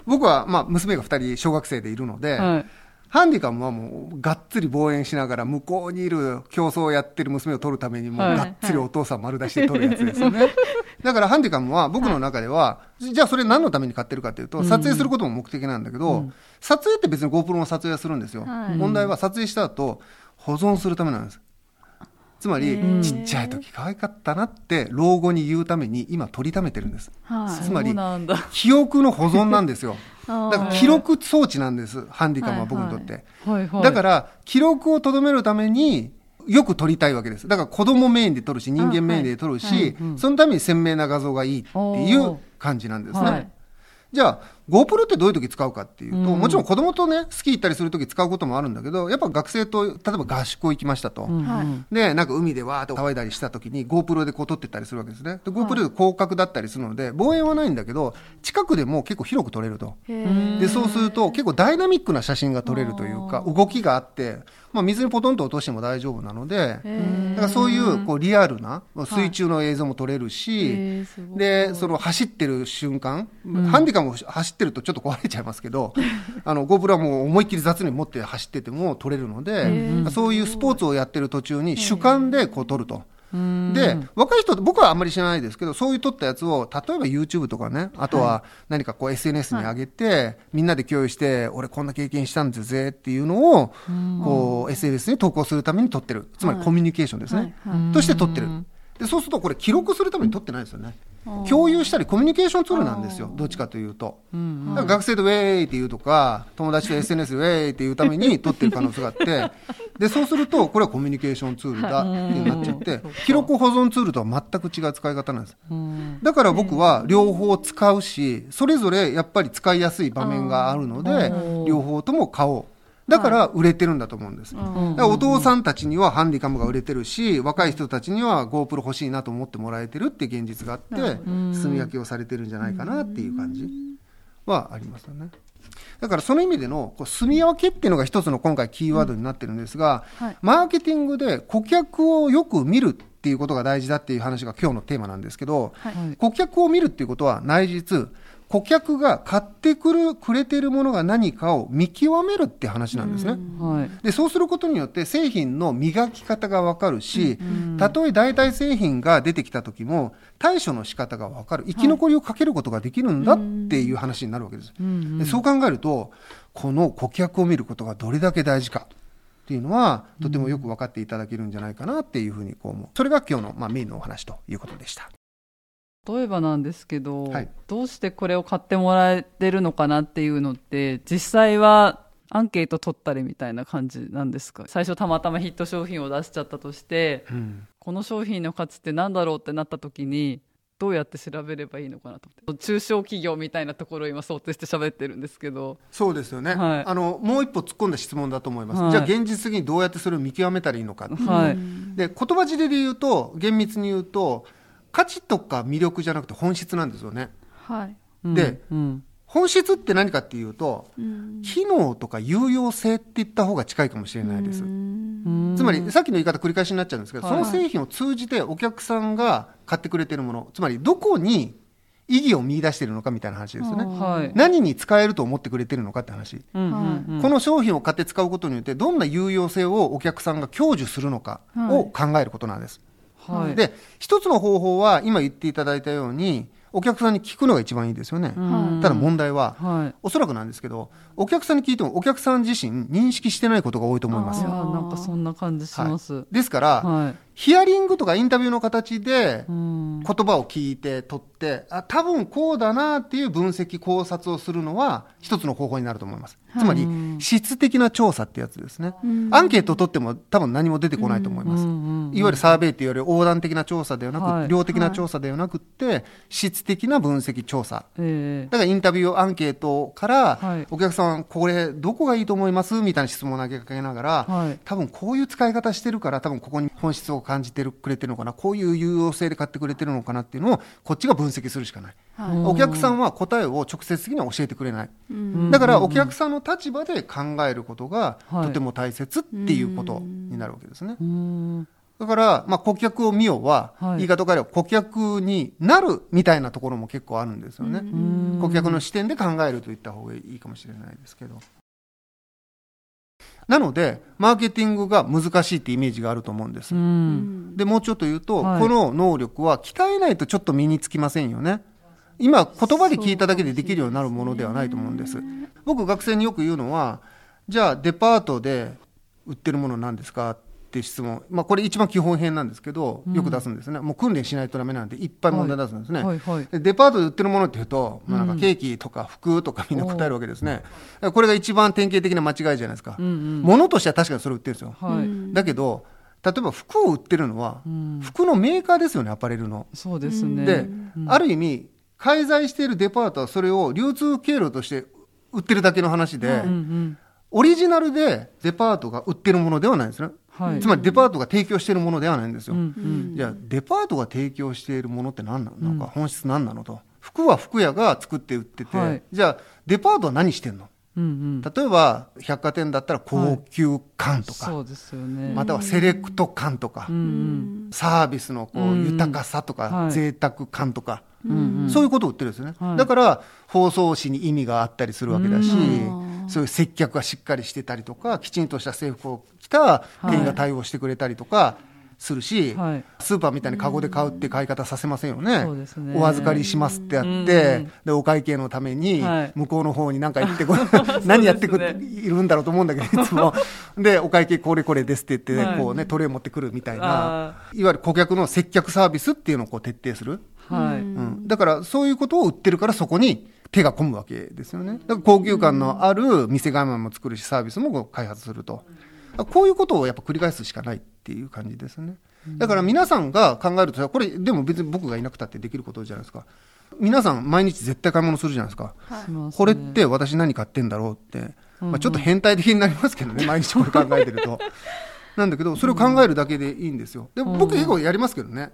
僕は、まあ、娘が2人小学生でいるので、はいハンディカムはもうがっつり望遠しながら向こうにいる競争をやってる娘を撮るためにもうはいがっつりお父さん丸出しで撮るやつですよね。だからハンディカムは僕の中では、じゃあそれ何のために買ってるかというと、撮影することも目的なんだけど、撮影って別に GoPro の撮影はするんですよ。はい問題は撮影した後、保存するためなんです。つまりちっちゃい時可愛かったなって老後に言うために今取りためてるんです。はい。つまり記憶の保存なんですよ。だから記録装置なんです、ハンディカムは僕にとって。はいはい。だから、記録をとどめるために、よく撮りたいわけです。だから子供メインで撮るし、人間メインで撮るし、はい。はいうん。そのために鮮明な画像がいいっていう感じなんですね。はい。じゃあ、GoPro ってどういう時使うかっていうと、うんもちろん子供とね、スキー行ったりする時使うこともあるんだけど、やっぱ学生と、例えば合宿行きましたと。うんうんはいで、なんか海でわーっと騒いだりした時に GoPro でこう撮ってったりするわけですね。で、GoPro で広角だったりするので、望遠はないんだけど、近くでも結構広く撮れると。で、そうすると結構ダイナミックな写真が撮れるというか、動きがあって、まあ水にポトンと落としても大丈夫なので、だからそういうこうリアルな水中の映像も撮れるし、へーすごい。で、その走ってる瞬間、ハンディカム走ってるとちょっと壊れちゃいますけど、あの、GoPro はもう思いっきり雑に持って走ってても撮れるので、そういうスポーツをやってる途中に主観でこう撮ると。で、若い人僕はあんまり知らないですけど、そういう撮ったやつを、例えば YouTube とかね、あとは何かこう SNS に上げて、みんなで共有して、俺こんな経験したんですぜっていうのを、こう SNS に投稿するために撮ってる。つまりコミュニケーションですね。はいはいとして撮ってる。で、そうするとこれ記録するために撮ってないですよね。共有したりコミュニケーションツールなんですよ。どっちかというと。だから学生とウェーイって言うとか、友達と SNS でウェーイって言うために撮ってる可能性があって、で、そうすると、これはコミュニケーションツールだってなっちゃって、記録保存ツールとは全く違う使い方なんです。うん。だから僕は両方使うし、それぞれやっぱり使いやすい場面があるので、両方とも買おう。だから売れてるんだと思うんです。だからお父さんたちにはハンディカムが売れてるし、若い人たちには GoPro 欲しいなと思ってもらえてるって現実があって、住み分けをされてるんじゃないかなっていう感じはありますよね。だからその意味でのこう住み分けっていうのが一つの今回キーワードになってるんですが、はいマーケティングで顧客をよく見るっていうことが大事だっていう話が今日のテーマなんですけど、はいはい顧客を見るっていうことは内実、顧客が買ってくる、くれてるものが何かを見極めるって話なんですね。はいで、そうすることによって製品の磨き方がわかるし、たとえ代替製品が出てきた時も対処の仕方がわかる。生き残りをかけることができるんだっていう話になるわけです。でそう考えると、この顧客を見ることがどれだけ大事か。っていうのは、とてもよく分かっていただけるんじゃないかなっていうふうにこう思う。それが今日の、まあ、メインのお話ということでした。例えばなんですけど、はい。どうしてこれを買ってもらえてるのかなっていうのって実際はアンケート取ったりみたいな感じなんですか？最初たまたまヒット商品を出しちゃったとしてうん。この商品の価値って何だろうってなった時にどうやって調べればいいのかなと思って。中小企業みたいなところを今想定して喋ってるんですけど。そうですよね、はい。あのもう一歩突っ込んだ質問だと思います、はい。じゃあ現実的にどうやってそれを見極めたらいいのか、はい、で言葉尻で言うと厳密に言うと価値とか魅力じゃなくて本質なんですよね。はい。でうん。本質って何かっていうとうん。機能とか有用性って言った方が近いかもしれないです、うん。つまりさっきの言い方繰り返しになっちゃうんですけど、はい。その製品を通じてお客さんが買ってくれてるものつまりどこに意義を見出してるのかみたいな話ですよね、はい。何に使えると思ってくれてるのかって話、うんうんうん。この商品を買って使うことによってどんな有用性をお客さんが享受するのかを考えることなんです、はいで一つの方法は今言っていただいたようにお客さんに聞くのが一番いいですよね、うん。ただ問題は、はい。おそらくなんですけどお客さんに聞いてもお客さん自身認識してないことが多いと思います。なんかそんな感じします。ですから、はいヒアリングとかインタビューの形でうん。言葉を聞いて取ってあ多分こうだなっていう分析考察をするのは一つの方法になると思います、つまりうん質的な調査ってやつですね、うん。アンケートを取っても多分何も出てこないと思います、うんうんうんいわゆるサーベイっていうより横断的な調査ではなく、はい。量的な調査ではなくって質的な分析調査。ええ。だからインタビューアンケートから、はい。お客さんこれどこがいいと思います？みたいな質問を投げかけながら、はい。多分こういう使い方してるから多分ここに本質を感じてるくれてるのかな？こういう有用性で買ってくれてるのかなっていうのをこっちが分析するしかない、はい。お客さんは答えを直接的には教えてくれない、うん。だからお客さんの立場で考えることがはい。とても大切っていうことになるわけですね、うん。だから、まあ、顧客を見ようは、はい。言い方を変えれば顧客になるみたいなところも結構あるんですよね、うん。顧客の視点で考えるといった方がいいかもしれないですけど。なので、マーケティングが難しいってイメージがあると思うんです。うんで、もうちょっと言うと、はいこの能力は鍛えないとちょっと身につきませんよね。今、言葉で聞いただけでできるようになるものではないと思うんです。僕、学生によく言うのは、じゃあ、デパートで売ってるものなんですかって質問。まあ、これ一番基本編なんですけど、よく出すんですね。もう訓練しないとダメなんで、いっぱい問題出すんですね。はいはいでデパートで売ってるものっていうと、まあ、なんかケーキとか服とかみんな答えるわけですね。だからこれが一番典型的な間違いじゃないですか。うんうん物としては確かにそれ売ってるんですよ。はいだけど、例えば服を売ってるのは、うん服のメーカーですよね、アパレルの。そうですねで、ある意味、介在しているデパートはそれを流通経路として売ってるだけの話で、うんうんオリジナルでデパートが売ってるものではないんですね。はい。つまりデパートが提供しているものではないんですよ。うんうん。じゃあデパートが提供しているものって何なの？か、本質何なのと。服は服屋が作って売ってて、はい。じゃあデパートは何してんの？うんうん。例えば百貨店だったら高級感とか、そうですよね。またはセレクト感とか、うんうん。サービスのこううん豊かさとか、はい。贅沢感とか、うんうん。そういうことを売ってるんですね、はい。だから包装紙に意味があったりするわけだし、うんそういう接客がしっかりしてたりとかきちんとした制服を着た店員が対応してくれたりとかするし、はい。スーパーみたいにカゴで買うって買い方させませんよね。そうですね。お預かりしますってやって、うん。でお会計のためにはい。向こうの方に何か言ってこ 何やってくいるんだろうと思うんだけど いつも。でお会計これこれですって言って、はい。こうねトレー持ってくるみたいな。あいわゆる顧客の接客サービスっていうのをこう徹底する、はい。うん、だからそういうことを売ってるからそこに手が込むわけですよね。だから高級感のある店構えも作るしサービスもこう開発すると。こういうことをやっぱ繰り返すしかないっていう感じですねだから皆さんが考えるとこれでも別に僕がいなくたってできることじゃないですか皆さん毎日絶対買い物するじゃないですかしますねこれって私何買ってんだろうって、まあ、ちょっと変態的になりますけどね、毎日これ考えてると。なんだけど、それを考えるだけでいいんですよ。で僕結構やりますけどね。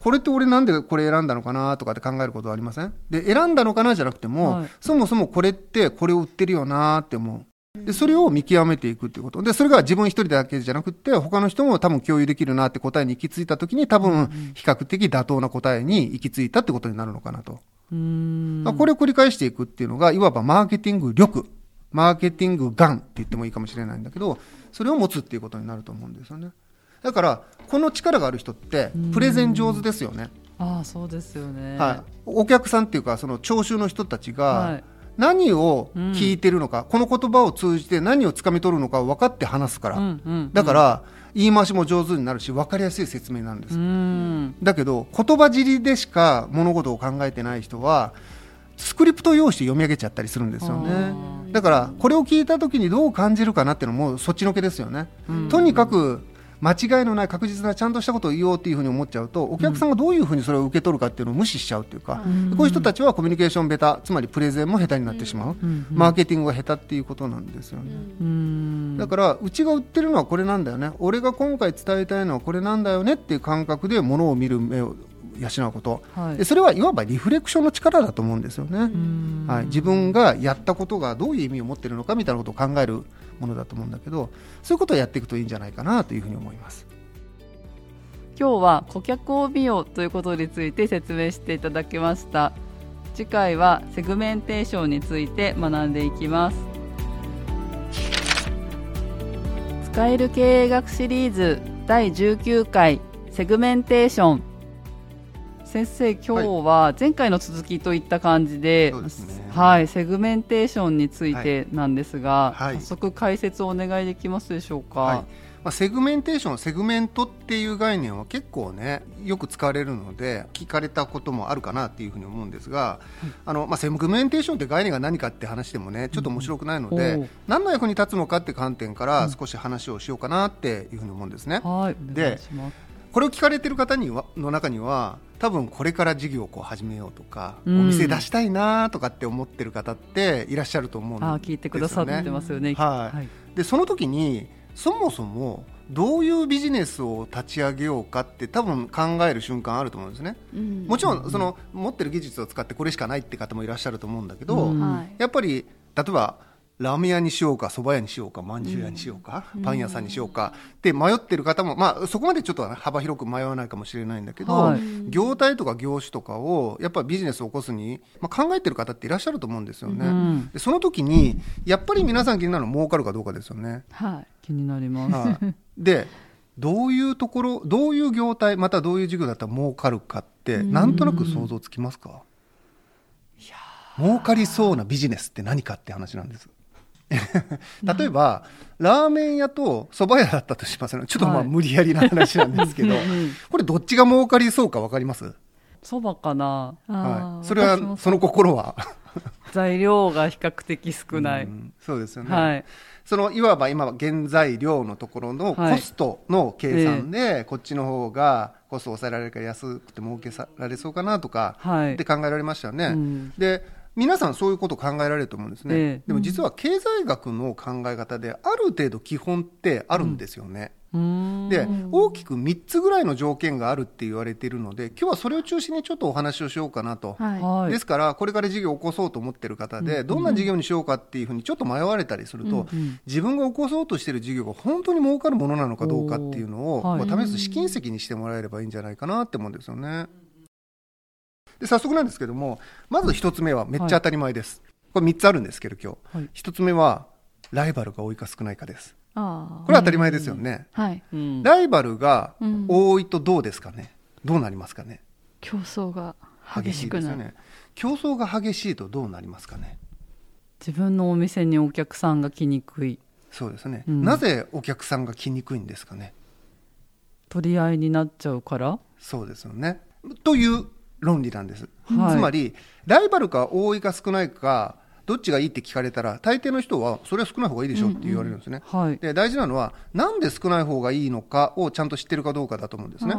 これって俺なんでこれ選んだのかなとかって考えることはありません？で、選んだのかなじゃなくても、はいそもそもこれってこれを売ってるよなって思う。で、それを見極めていくっていうこと。で、それが自分一人だけじゃなくて、他の人も多分共有できるなって答えに行き着いたときに、多分比較的妥当な答えに行き着いたってことになるのかなと。うんまあこれを繰り返していくっていうのが、いわばマーケティング力、マーケティング眼って言ってもいいかもしれないんだけど、それを持つっていうことになると思うんですよね。だから、この力がある人って、プレゼン上手ですよね。ああそうですよねはい。お客さんっていうか、その聴衆の人たちがはい、何を聞いてるのか、この言葉を通じて何をつかみ取るのかを分かって話すから。うんうんだから、言い回しも上手になるし、分かりやすい説明なんですう。ん。だけど言葉尻でしか物事を考えてない人はスクリプトを用意して読み上げちゃったりするんですよね。だからこれを聞いた時にどう感じるかなっていうのもそっちのけですよね、とにかく間違いのない確実なちゃんとしたことを言おうっていうふうに思っちゃうとお客さんがどういうふうにそれを受け取るかっていうのを無視しちゃうっていうか、こういう人たちはコミュニケーションベタつまりプレゼンも下手になってしまう、マーケティングが下手っていうことなんですよね、だからうちが売ってるのはこれなんだよね。俺が今回伝えたいのはこれなんだよねっていう感覚でものを見る目を養うこと、はい、それはいわばリフレクションの力だと思うんですよね、はい、自分がやったことがどういう意味を持っているのかみたいなことを考えるものだと思うんだけどそういうことをやっていくといいんじゃないかなというふうに思います。今日は顧客を見ようということについて説明していただきました。次回はセグメンテーションについて学んでいきます。使える経営学シリーズ第19回セグメンテーション。先生今日は前回の続きといった感じで、はい、ねはい、セグメンテーションについてなんですが、はい、早速解説をお願いできますでしょうか？はい、まあ、セグメンテーションセグメントっていう概念は結構ねよく使われるので聞かれたこともあるかなっていうふうに思うんですが、あのまあ、セグメンテーションって概念が何かって話でもねちょっと面白くないので、うん、何の役に立つのかって観点から少し話をしようかなっていうふうに思うんですね。はい、でこれを聞かれてる方にはの中には多分これから事業をこう始めようとか、うん、お店出したいなとかって思ってる方っていらっしゃると思うんですよね。あ聞いてくださってますよね。はい。はい、でその時にそもそもどういうビジネスを立ち上げようかって多分考える瞬間あると思うんですね、うん、もちろんその持ってる技術を使ってこれしかないって方もいらっしゃると思うんだけど、うん、やっぱり例えばラーメン屋にしようか蕎麦屋にしようかまんじゅう屋にしようか、うん、パン屋さんにしようか。って迷ってる方も、まあ、そこまでちょっと幅広く迷わないかもしれないんだけど、はい、業態とか業種とかをやっぱビジネスを起こすに、まあ、考えてる方っていらっしゃると思うんですよね。うん、でその時にやっぱり皆さん気になるのは儲かるかどうかですよね。はい、気になります、はい、でどういうところどういう業態またどういう授業だったら儲かるかってなんとなく想像つきますか、儲かりそうなビジネスって何かって話なんです。例えば、ラーメン屋と蕎麦屋だったとしますね。ちょっとまあ無理やりな話なんですけど、これどっちが儲かりそうか分かります？蕎麦かな、はい、それはその心は？材料が比較的少ない、うん、そうですよね、はい、そのいわば今は原材料のところのコストの計算で、はい、こっちの方がコストを抑えられるから安くて儲けられそうかなとかって考えられましたよね、はいうん、で皆さんそういうことを考えられると思うんですね、えー、でも実は経済学の考え方である程度基本ってあるんですよね、うん、で大きく3つぐらいの条件があるって言われているので今日はそれを中心にちょっとお話をしようかなと、はい、ですからこれから事業を起こそうと思ってる方で、どんな事業にしようかっていうふうにちょっと迷われたりすると、うんうん、自分が起こそうとしている事業が本当に儲かるものなのかどうかっていうのを、はい、試す試金石にしてもらえればいいんじゃないかなって思うんですよね。で早速なんですけどもまず一つ目はめっちゃ当たり前です、はい、これ三つあるんですけど今日、はい、1つ目はライバルが多いか少ないかです。これは当たり前ですよね、はい、ライバルが多いとどうですかね、どうなりますかね。競争が激しくなる、ね、競争が激しいとどうなりますかね。自分のお店にお客さんが来にくい。そうですね、うん、なぜお客さんが来にくいんですかね。取り合いになっちゃうから？そうですよね。という論理なんです、はい、つまりライバルか多いか少ないかどっちがいいって聞かれたら大抵の人はそれは少ない方がいいでしょって言われるんですね、うんうんはい、で大事なのはなんで少ない方がいいのかをちゃんと知ってるかどうかだと思うんですね、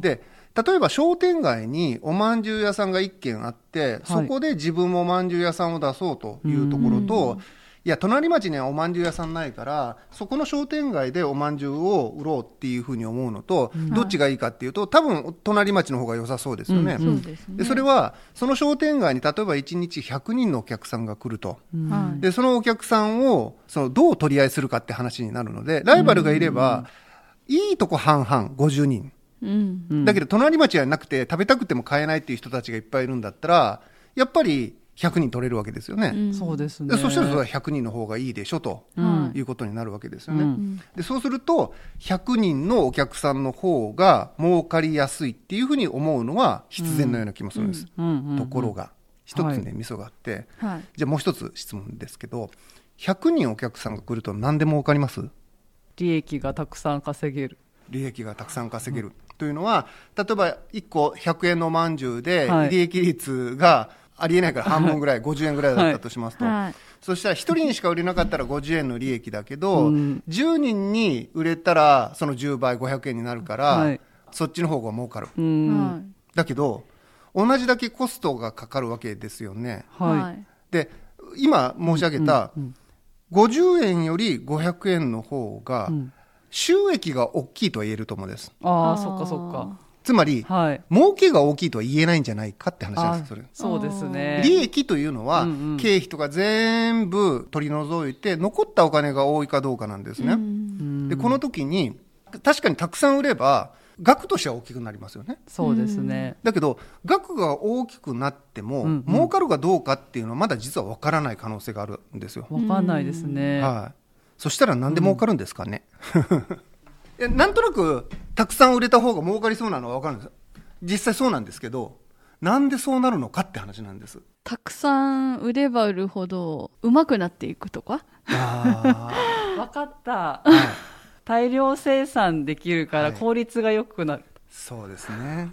で例えば商店街におまんじゅう屋さんが1軒あって、そこで自分もおまんじゅう屋さんを出そうというところと、いや隣町にはおまんじゅう屋さんないからそこの商店街でおまんじゅうを売ろうっていうふうに思うのと、うん、どっちがいいかっていうと多分隣町の方が良さそうですよね。うん、でそれはその商店街に例えば1日100人のお客さんが来ると、うん、でそのお客さんをそのどう取り合いするかって話になるのでライバルがいれば、いいとこ半々50人、うん、だけど隣町じゃなくて食べたくても買えないっていう人たちがいっぱいいるんだったらやっぱり100人取れるわけですよね。うん、そうですね。そしたらそれは100人の方がいいでしょと、い。うことになるわけですよね。うん、でそうすると100人のお客さんの方が儲かりやすいっていうふうに思うのは必然のような気もするんです。ところが。一つね、ミソがあって、はい、じゃあもう一つ質問ですけど100人お客さんが来ると何で儲かります？利益がたくさん稼げる。利益がたくさん稼げる。というのは例えば1個100円のまんじゅうで利益率が、はいありえないから半分ぐらい、50円ぐらいだったとしますと、はい、そしたら1人にしか売れなかったら50円の利益だけど、うん。10人に売れたらその10倍500円になるから、はい。そっちの方が儲かる。うん。はいだけど同じだけコストがかかるわけですよね。はい。で今申し上げたうん50円より500円の方がうん。収益が大きいとは言えると思うんです。ああそっかそっかつまりはい。儲けが大きいとは言えないんじゃないかって話なんですそれ。そうですね。利益というのは、うんうん。経費とか全部取り除いて残ったお金が多いかどうかなんですね、うんでこの時に確かにたくさん売れば額としては大きくなりますよね。そうですね。だけど額が大きくなっても、うんうん。儲かるかどうかっていうのはまだ実は分からない可能性があるんですよ、わかんないですね。はい、そしたらなんで儲かるんですかね、いやなんとなくたくさん売れた方が儲かりそうなのは分かるんです実際そうなんですけどなんでそうなるのかって話なんです。たくさん売れば売るほど上手くなっていくとか？あ わかった。ー、はい。大量生産できるからはい。効率が良くなる。そうですね、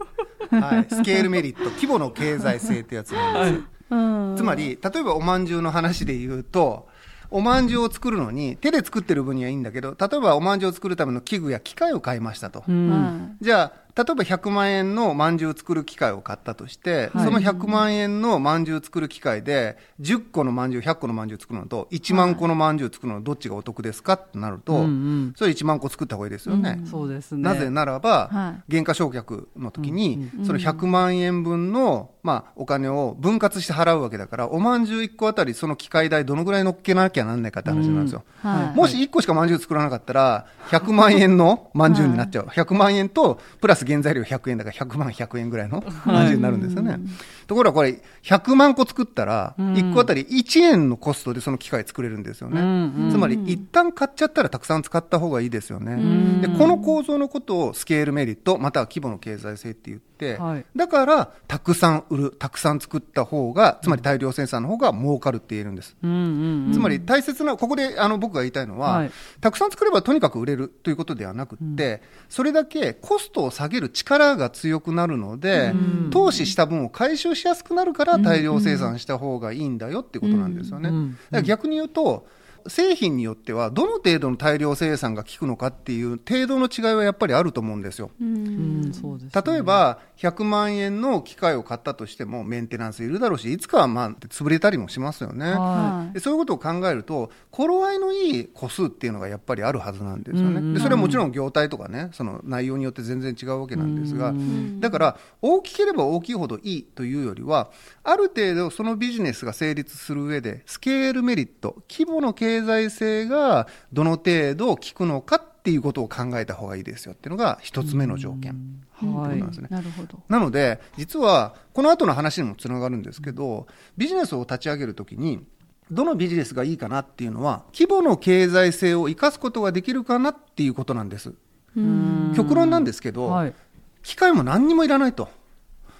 はい、スケールメリット規模の経済性ってやつなんです、うん。つまり例えばおまんじゅうの話で言うとおまんじゅうを作るのに手で作ってる分にはいいんだけど例えばおまんじゅうを作るための器具や機械を買いましたと、うん。はじゃあ例えば100万円のまんじゅうを作る機械を買ったとして、はい。その100万円のまんじゅうを作る機械で10個のまんじゅう100個のまんじゅう作るのと1万個のまんじゅう作るのどっちがお得ですかってなると、うんうん。それ1万個作った方がいいですよね、そうですね。なぜならば、は減価償却の時に、うんその100万円分の、まあ、お金を分割して払うわけだから、おまんじゅう1個あたり、その機械代、どのぐらい乗っけなきゃなんないかって話なんですよ。いはい。もし1個しかまんじゅう作らなかったら、100万円のまんじゅうになっちゃう。100万円と、プラス原材料100円だから100万100円ぐらいのまんじになるんですよね。ところがこれ、100万個作ったら、1個あたり1円のコストでその機械作れるんですよね。うんうんつまり、一旦買っちゃったらたくさん使った方がいいですよね。んで、この構造のことをスケールメリット、または規模の経済性って言って、はい。だから、たくさん売る、たくさん作った方が、つまり大量生産の方が儲かるって言えるんです。うんうんうんつまり大切な、ここであの僕が言いたいのは、はい。たくさん作ればとにかく売れるということではなくって、それだけコストを下げる力が強くなるので、投資した分を回収しやすくなるから大量生産した方がいいんだよっていうことなんですよね。うん。だから逆に言うと、製品によってはどの程度の大量生産が効くのかっていう程度の違いはやっぱりあると思うんですよ。うん。例えば100万円の機械を買ったとしてもメンテナンスいるだろうしいつかはまあ潰れたりもしますよね。ははい。でそういうことを考えると頃合いのいい個数っていうのがやっぱりあるはずなんですよね、うんうん。でそれはもちろん業態とかねその内容によって全然違うわけなんですが、うんだから大きければ大きいほどいいというよりはある程度そのビジネスが成立する上でスケールメリット規模の経済性がどの程度効くのかっていうことを考えた方がいいですよっていうのが一つ目の条件。はい。ななるほど。なので、実は、この後の話にもつながるんですけど、ビジネスを立ち上げるときに、どのビジネスがいいかなっていうのは、規模の経済性を生かすことができるかなっていうことなんです。うん。極論なんですけど、はい。機械も何にもいらないと。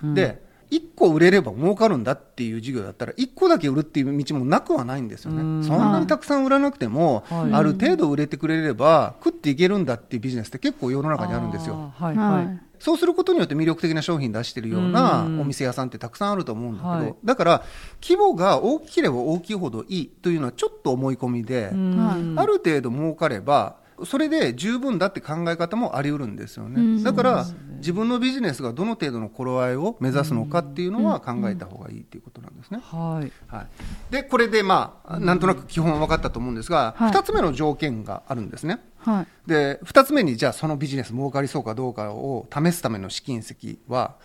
うん。で、1個売れれば儲かるんだっていう事業だったら、1個だけ売るっていう道もなくはないんですよね。うん。そんなにたくさん売らなくても、はい。ある程度売れてくれれば、食っていけるんだっていうビジネスって結構世の中にあるんですよ。はいはい、はい。そうすることによって魅力的な商品出してるようなうんお店屋さんってたくさんあると思うんだけど、はい。だから規模が大きければ大きいほどいいというのはちょっと思い込みで、うん。ある程度儲かればそれで十分だって考え方もあり得るんですよね、うん。だから、自分のビジネスがどの程度の頃合いを目指すのかっていうのは考えた方がいいっていうことなんですね。はい。はい、でこれでまあなんとなく基本は分かったと思うんですが、はい。2つ目の条件があるんですね。はい。で2つ目にじゃあそのビジネス儲かりそうかどうかを試すための試金石は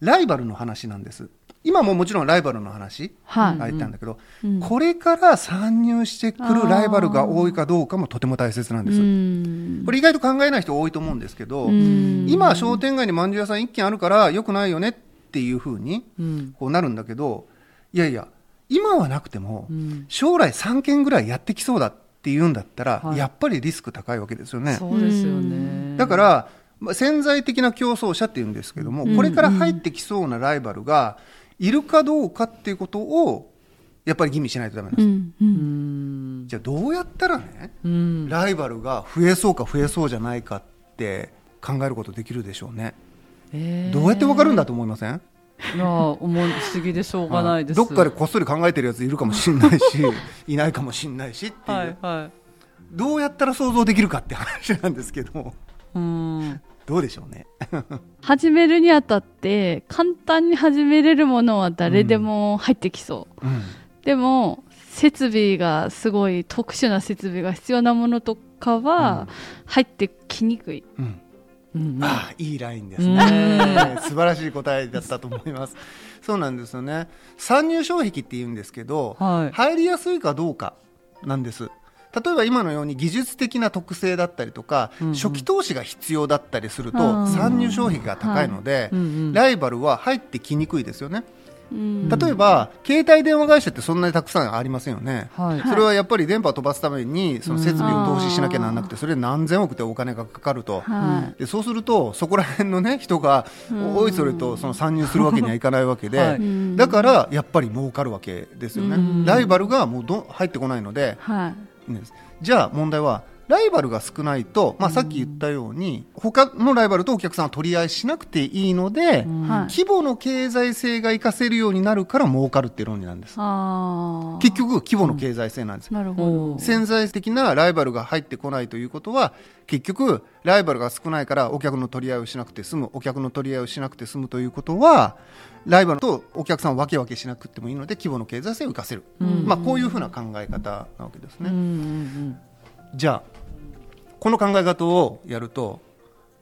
ライバルの話なんです今ももちろんライバルの話はい。が言ったんだけど、うん。これから参入してくるライバルが多いかどうかもとても大切なんです、うん。これ意外と考えない人多いと思うんですけど、うん。今商店街にまんじゅう屋さん1軒あるからよくないよねっていうふうにうん。こうなるんだけどいやいや今はなくても、うん。将来3件ぐらいやってきそうだっていうんだったら、はい。やっぱりリスク高いわけですよね。そうですよね。だから、まあ潜在的な競争者っていうんですけども、これから入ってきそうなライバルがいるかどうかっていうことを、やっぱり吟味しないとダメなんです。うんじゃあどうやったらね、うん。ライバルが増えそうか増えそうじゃないかって考えることできるでしょうね。えー。どうやってわかるんだと思いません？いや思う不思議でしょうが ないです。どっかでこっそり考えてるやついるかもしれないし いないかもしれないしっていう、はいはい。どうやったら想像できるかって話なんですけど。うんどうでしょうね。始めるにあたって簡単に始めれるものは誰でも入ってきそう、うん。でも設備がすごい特殊な設備が必要なものとかは入ってきにくい、うん。うん。ああいいラインですうん。ね 素晴らしい答えだったと思います。そうなんですよね。参入障壁って言うんですけど、はい。入りやすいかどうかなんです例えば今のように技術的な特性だったりとか、うんうん。初期投資が必要だったりすると参入障壁が高いので、うんうんライバルは入ってきにくいですよね。うん。例えば、携帯電話会社ってそんなにたくさんありませんよね、はい。それはやっぱり電波を飛ばすためにその設備を投資しなきゃならなくてそれで何千億ってお金がかかると、はい。でそうするとそこら辺の、ね、人がうん。おいそれとその参入するわけにはいかないわけで、はい。うん。だからやっぱり儲かるわけですよね、うん。ライバルがもうど入ってこないのでじゃあ問題はライバルが少ないと、まあ、さっき言ったように他のライバルとお客さんは取り合いしなくていいので、うんはい。規模の経済性が活かせるようになるから儲かるっていう論理なんです。結局規模の経済性なんです、なるほおど潜在的なライバルが入ってこないということは結局ライバルが少ないからお客の取り合いをしなくて済むお客の取り合いをしなくて済むということはライバルとお客さんを分け分けしなくてもいいので規模の経済性を生かせる、うん。まあ、こういうふうな考え方なわけですね、うんうんじゃあこの考え方をやると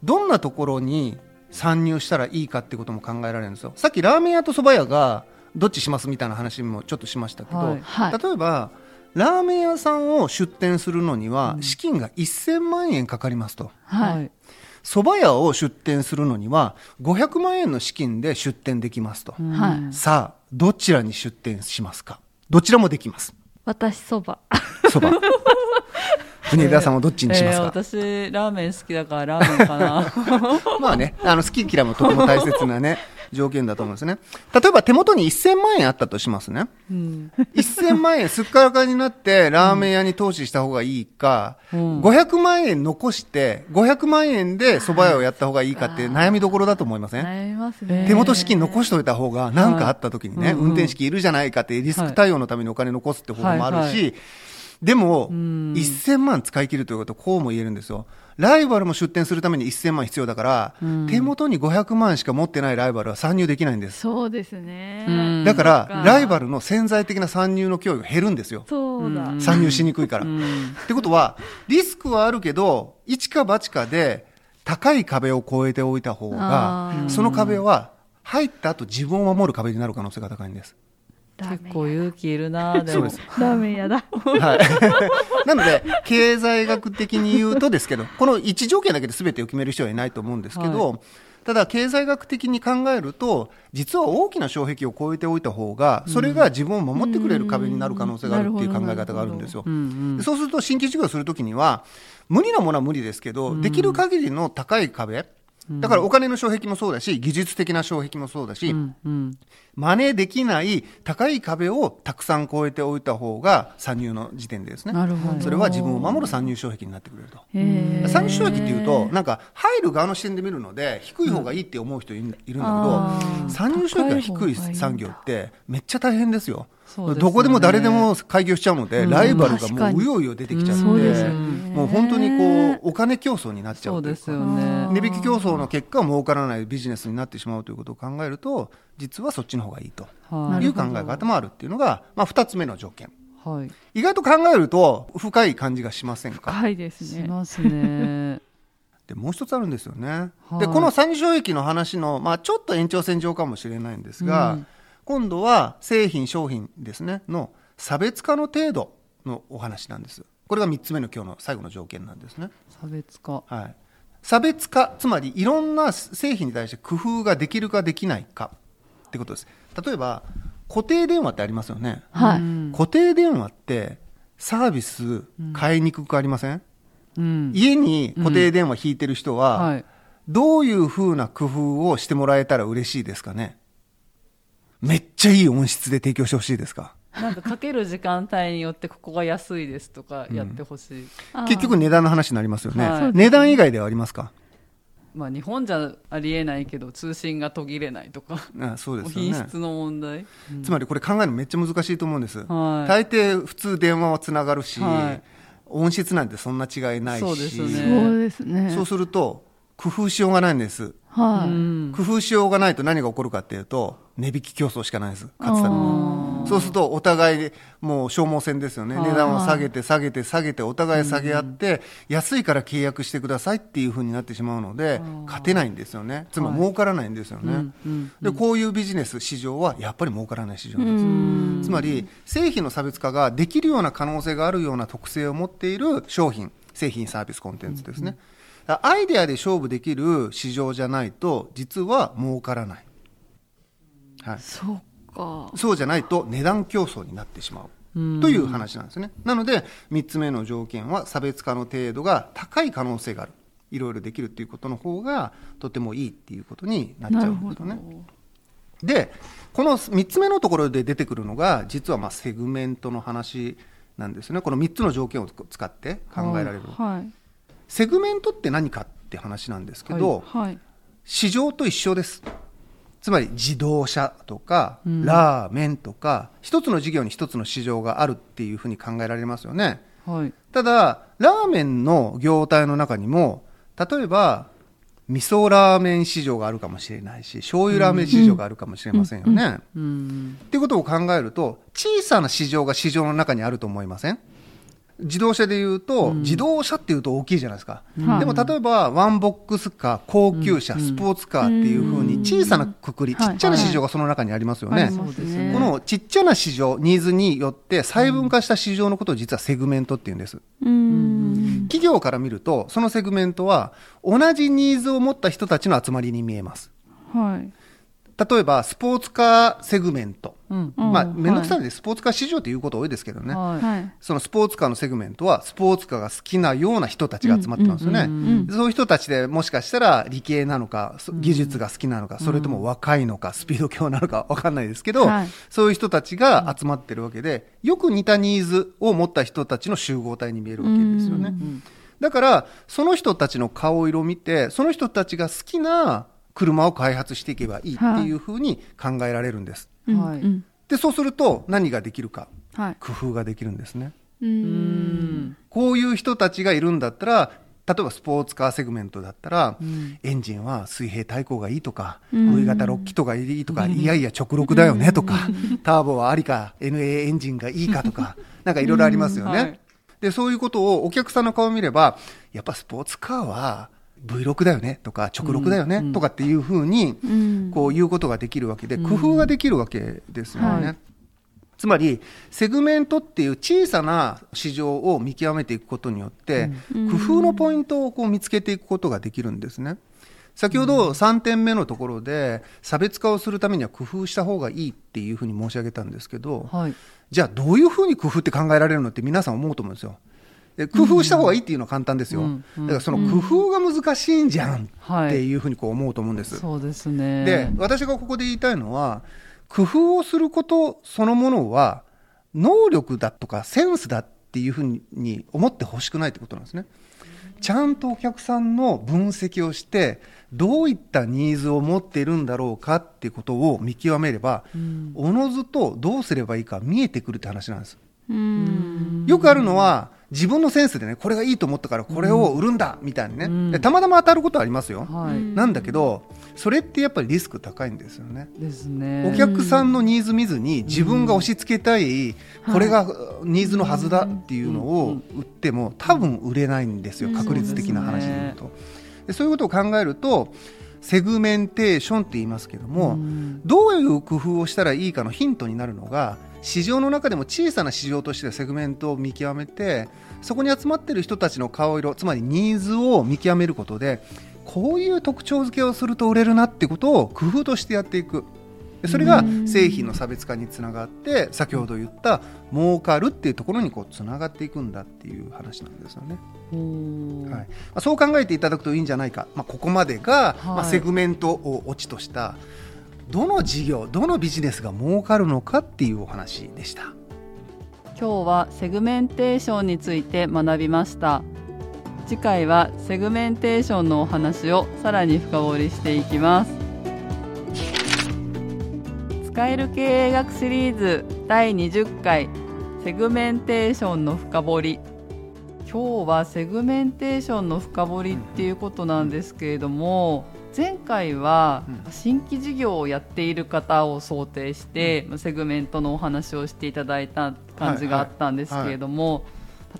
どんなところに参入したらいいかってことも考えられるんですよ。さっきラーメン屋と蕎麦屋がどっちしますみたいな話もちょっとしましたけど、はい。はい。例えばラーメン屋さんを出店するのには資金が1000万円かかりますと。はい蕎麦屋を出店するのには500万円の資金で出店できますと、うん。はい。さあどちらに出店しますか？どちらもできます。私そば蕎麦。国枝 さんはどっちにしますえーか、私ラーメン好きだからラーメンかな。まあね、あの好き嫌いもとても大切なね、条件だと思うんですね。例えば手元に1000万円あったとしますね。うん。1000万円すっからかになってラーメン屋に投資した方がいいか、うん。500万円残して、500万円で蕎麦屋をやった方がいいかって悩みどころだと思いません？悩みますね。手元資金残しておいた方が何かあった時にね、はい運転資金いるじゃないかってリスク対応のためにお金残すって方法もあるし、はい。はでも、ん1000万使い切るということはこうも言えるんですよ。ライバルも出店するために1000万必要だから、うん手元に500万しか持ってないライバルは参入できないんです。そうですね、うんだからライバルの潜在的な参入の脅威が減るんですよ。そうだ、うん参入しにくいから。うんってことは、リスクはあるけど、一か八かで高い壁を越えておいた方がその壁は入った後自分を守る壁になる可能性が高いんです。結構勇気いるなでも。ラーメン屋だ。はい。なので、経済学的に言うとですけど、この一条件だけで全てを決める人はいないと思うんですけど、ただ経済学的に考えると、実は大きな障壁を越えておいた方が、それが自分を守ってくれる壁になる可能性があるっていう考え方があるんですよ。うんうん。でそうすると新規事業をするときには無理なものは無理ですけど、できる限りの高い壁だからお金の障壁もそうだし技術的な障壁もそうだし、うんうん真似できない高い壁をたくさん越えておいた方が参入の時点でですね。なるほど。それは自分を守る参入障壁になってくれると。参入障壁っていうとなんか入る側の視点で見るので低い方がいいって思う人いるんだけど参入障壁が低い産業ってめっちゃ大変ですよ。ね。どこでも誰でも開業しちゃうので、うん。ライバルがもううようよ出てきちゃって、そうですよね。もう本当にこうお金競争になっちゃそううというすよね。値引き競争の結果儲からないビジネスになってしまうということを考えると実はそっちの方がいいとはい。いう考え方もあるっていうのが、まあ、2つ目の条件。はい。意外と考えると深い感じがしませんか？深いですね。しますね。でもう一つあるんですよね、はい。でこの参入障壁の話の、まあ、ちょっと延長線上かもしれないんですが、うん。今度は製品商品ですね。の差別化の程度のお話なんです。これが3つ目の今日の最後の条件なんですね。差別化。はい、差別化つまりいろんな製品に対して工夫ができるかできないかってことです。例えば固定電話ってありますよね、はい、うん。固定電話ってサービス買いにくくありません、うん。家に固定電話引いてる人は、はい。どういうふうな工夫をしてもらえたら嬉しいですかね？めっちゃいい音質で提供してほしいですか？なんかかける時間帯によってここが安いですとかやってほしい、あー結局値段の話になりますよね、はい。値段以外ではありますか？まあ、日本じゃありえないけど通信が途切れないとかあそうですよね。品質の問題、うん。つまりこれ考えるのめっちゃ難しいと思うんです、はい大抵普通電話はつながるし、はい。音質なんてそんな違いないし。そうですよね。そうですね。そうすると工夫しようがないんです。はい。うん。工夫しようがないと何が起こるかっていうと値引き競争しかないです。勝つために。そうするとお互いでもう消耗戦ですよね。はい。値段を下げて下げて下げてお互い下げ合って安いから契約してくださいっていうふうになってしまうので勝てないんですよね。つまり儲からないんですよね、うんうんでこういうビジネス市場はやっぱり儲からない市場なんですつまり製品の差別化ができるような可能性があるような特性を持っている商品。製品サービスコンテンツですね、だからアイデアで勝負できる市場じゃないと実は儲からない、はい、そうか。そうじゃないと値段競争になってしまう。という話なんですね。なので3つ目の条件は差別化の程度が高い可能性がある。いろいろできるっていうことの方がとてもいいっていうことになっちゃうんですよね。でこの3つ目のところで出てくるのが実はまあセグメントの話なんですね。この3つの条件を使って考えられる、はい。セグメントって何かって話なんですけど、はい。市場と一緒です。つまり自動車とか、ラーメンとか一つの事業に一つの市場があるっていうふうに考えられますよね。はい。ただラーメンの業態の中にも例えば味噌ラーメン市場があるかもしれないし醤油ラーメン市場があるかもしれませんよね、うん。っていうことを考えると小さな市場が市場の中にあると思いません？自動車でいうと、自動車っていうと大きいじゃないですか、はい。でも例えばワンボックスカー高級車、スポーツカーっていうふうに小さなくくり、はい。ちっちゃな市場がその中にありますよね、ありますね。このちっちゃな市場ニーズによって細分化した市場のことを実はセグメントっていうんです。うん。企業から見るとそのセグメントは同じニーズを持った人たちの集まりに見えます。はい。例えばスポーツカーセグメント、うん。まあうん。面倒くさいのでスポーツカー市場っていうこと多いですけどね、はい。はい。そのスポーツカーのセグメントはスポーツカーが好きなような人たちが集まってますよね、そういう人たちでもしかしたら理系なのかそ技術が好きなのか、それとも若いのかスピード狂なのか分かんないですけど、はい。そういう人たちが集まってるわけでよく似たニーズを持った人たちの集合体に見えるわけですよね、だからその人たちの顔色を見てその人たちが好きな車を開発していけばいいっていうふうに考えられるんです、はい。うん。でそうすると何ができるか。はい。工夫ができるんですね。う。うん。んこういう人たちがいるんだったら例えばスポーツカーセグメントだったら、エンジンは水平対向がいいとか、V 型6気筒がいいとか、いやいや直6だよねとか、ターボはありか NA エンジンがいいかとか なんかいろいろありますよね、はい。でそういうことをお客さんの顔を見ればやっぱスポーツカーは V6 だよねとか直6だよねとかっていうふうにうん。こう言うことができるわけで工夫ができるわけですよね。はいつまりセグメントっていう小さな市場を見極めていくことによって、工夫のポイントをこう見つけていくことができるんですね。先ほど3点目のところで差別化をするためには工夫した方がいいっていうふうに申し上げたんですけど、はいじゃあどういうふうに工夫って考えられるのって皆さん思うと思うんですよ。で工夫した方がいいっていうのは簡単ですよ。だからその工夫が難しいんじゃんっていうふうにこう思うと思うんです。そうですねで私がここで言いたいのは工夫をすることそのものは能力だとかセンスだっていうふうに思ってほしくないってことなんですね。ちゃんとお客さんの分析をしてどういったニーズを持っているんだろうかっていうことを見極めれば、おのずとどうすればいいか見えてくるって話なんです。うん。よくあるのは自分のセンスでねこれがいいと思ったからこれを売るんだみたいなね、でたまたま当たることはありますよ、はい。なんだけどそれってやっぱりリスク高いんですよね。ですね。お客さんのニーズ見ずに自分が押し付けたいこれがニーズのはずだっていうのを売っても多分売れないんですよ確率的な話で言うと。でそういうことを考えるとセグメンテーションって言いますけども、どういう工夫をしたらいいかのヒントになるのが市場の中でも小さな市場としてセグメントを見極めてそこに集まっている人たちの顔色つまりニーズを見極めることでこういう特徴付けをすると売れるなってことを工夫としてやっていく。でそれが製品の差別化につながって先ほど言った儲かるっていうところにこうつながっていくんだっていう話なんですよね。はい。まあ、そう考えていただくといいんじゃないか、まあ、ここまでが、まあ、セグメントをオチとしたどの事業どのビジネスが儲かるのかっていうお話でした。今日はセグメンテーションについて学びました。次回はセグメンテーションのお話をさらに深掘りしていきます。使える経営学シリーズ第20回セグメンテーションの深掘り。今日はセグメンテーションの深掘りっていうことなんですけれども前回は新規事業をやっている方を想定してセグメントのお話をしていただいた感じがあったんですけれども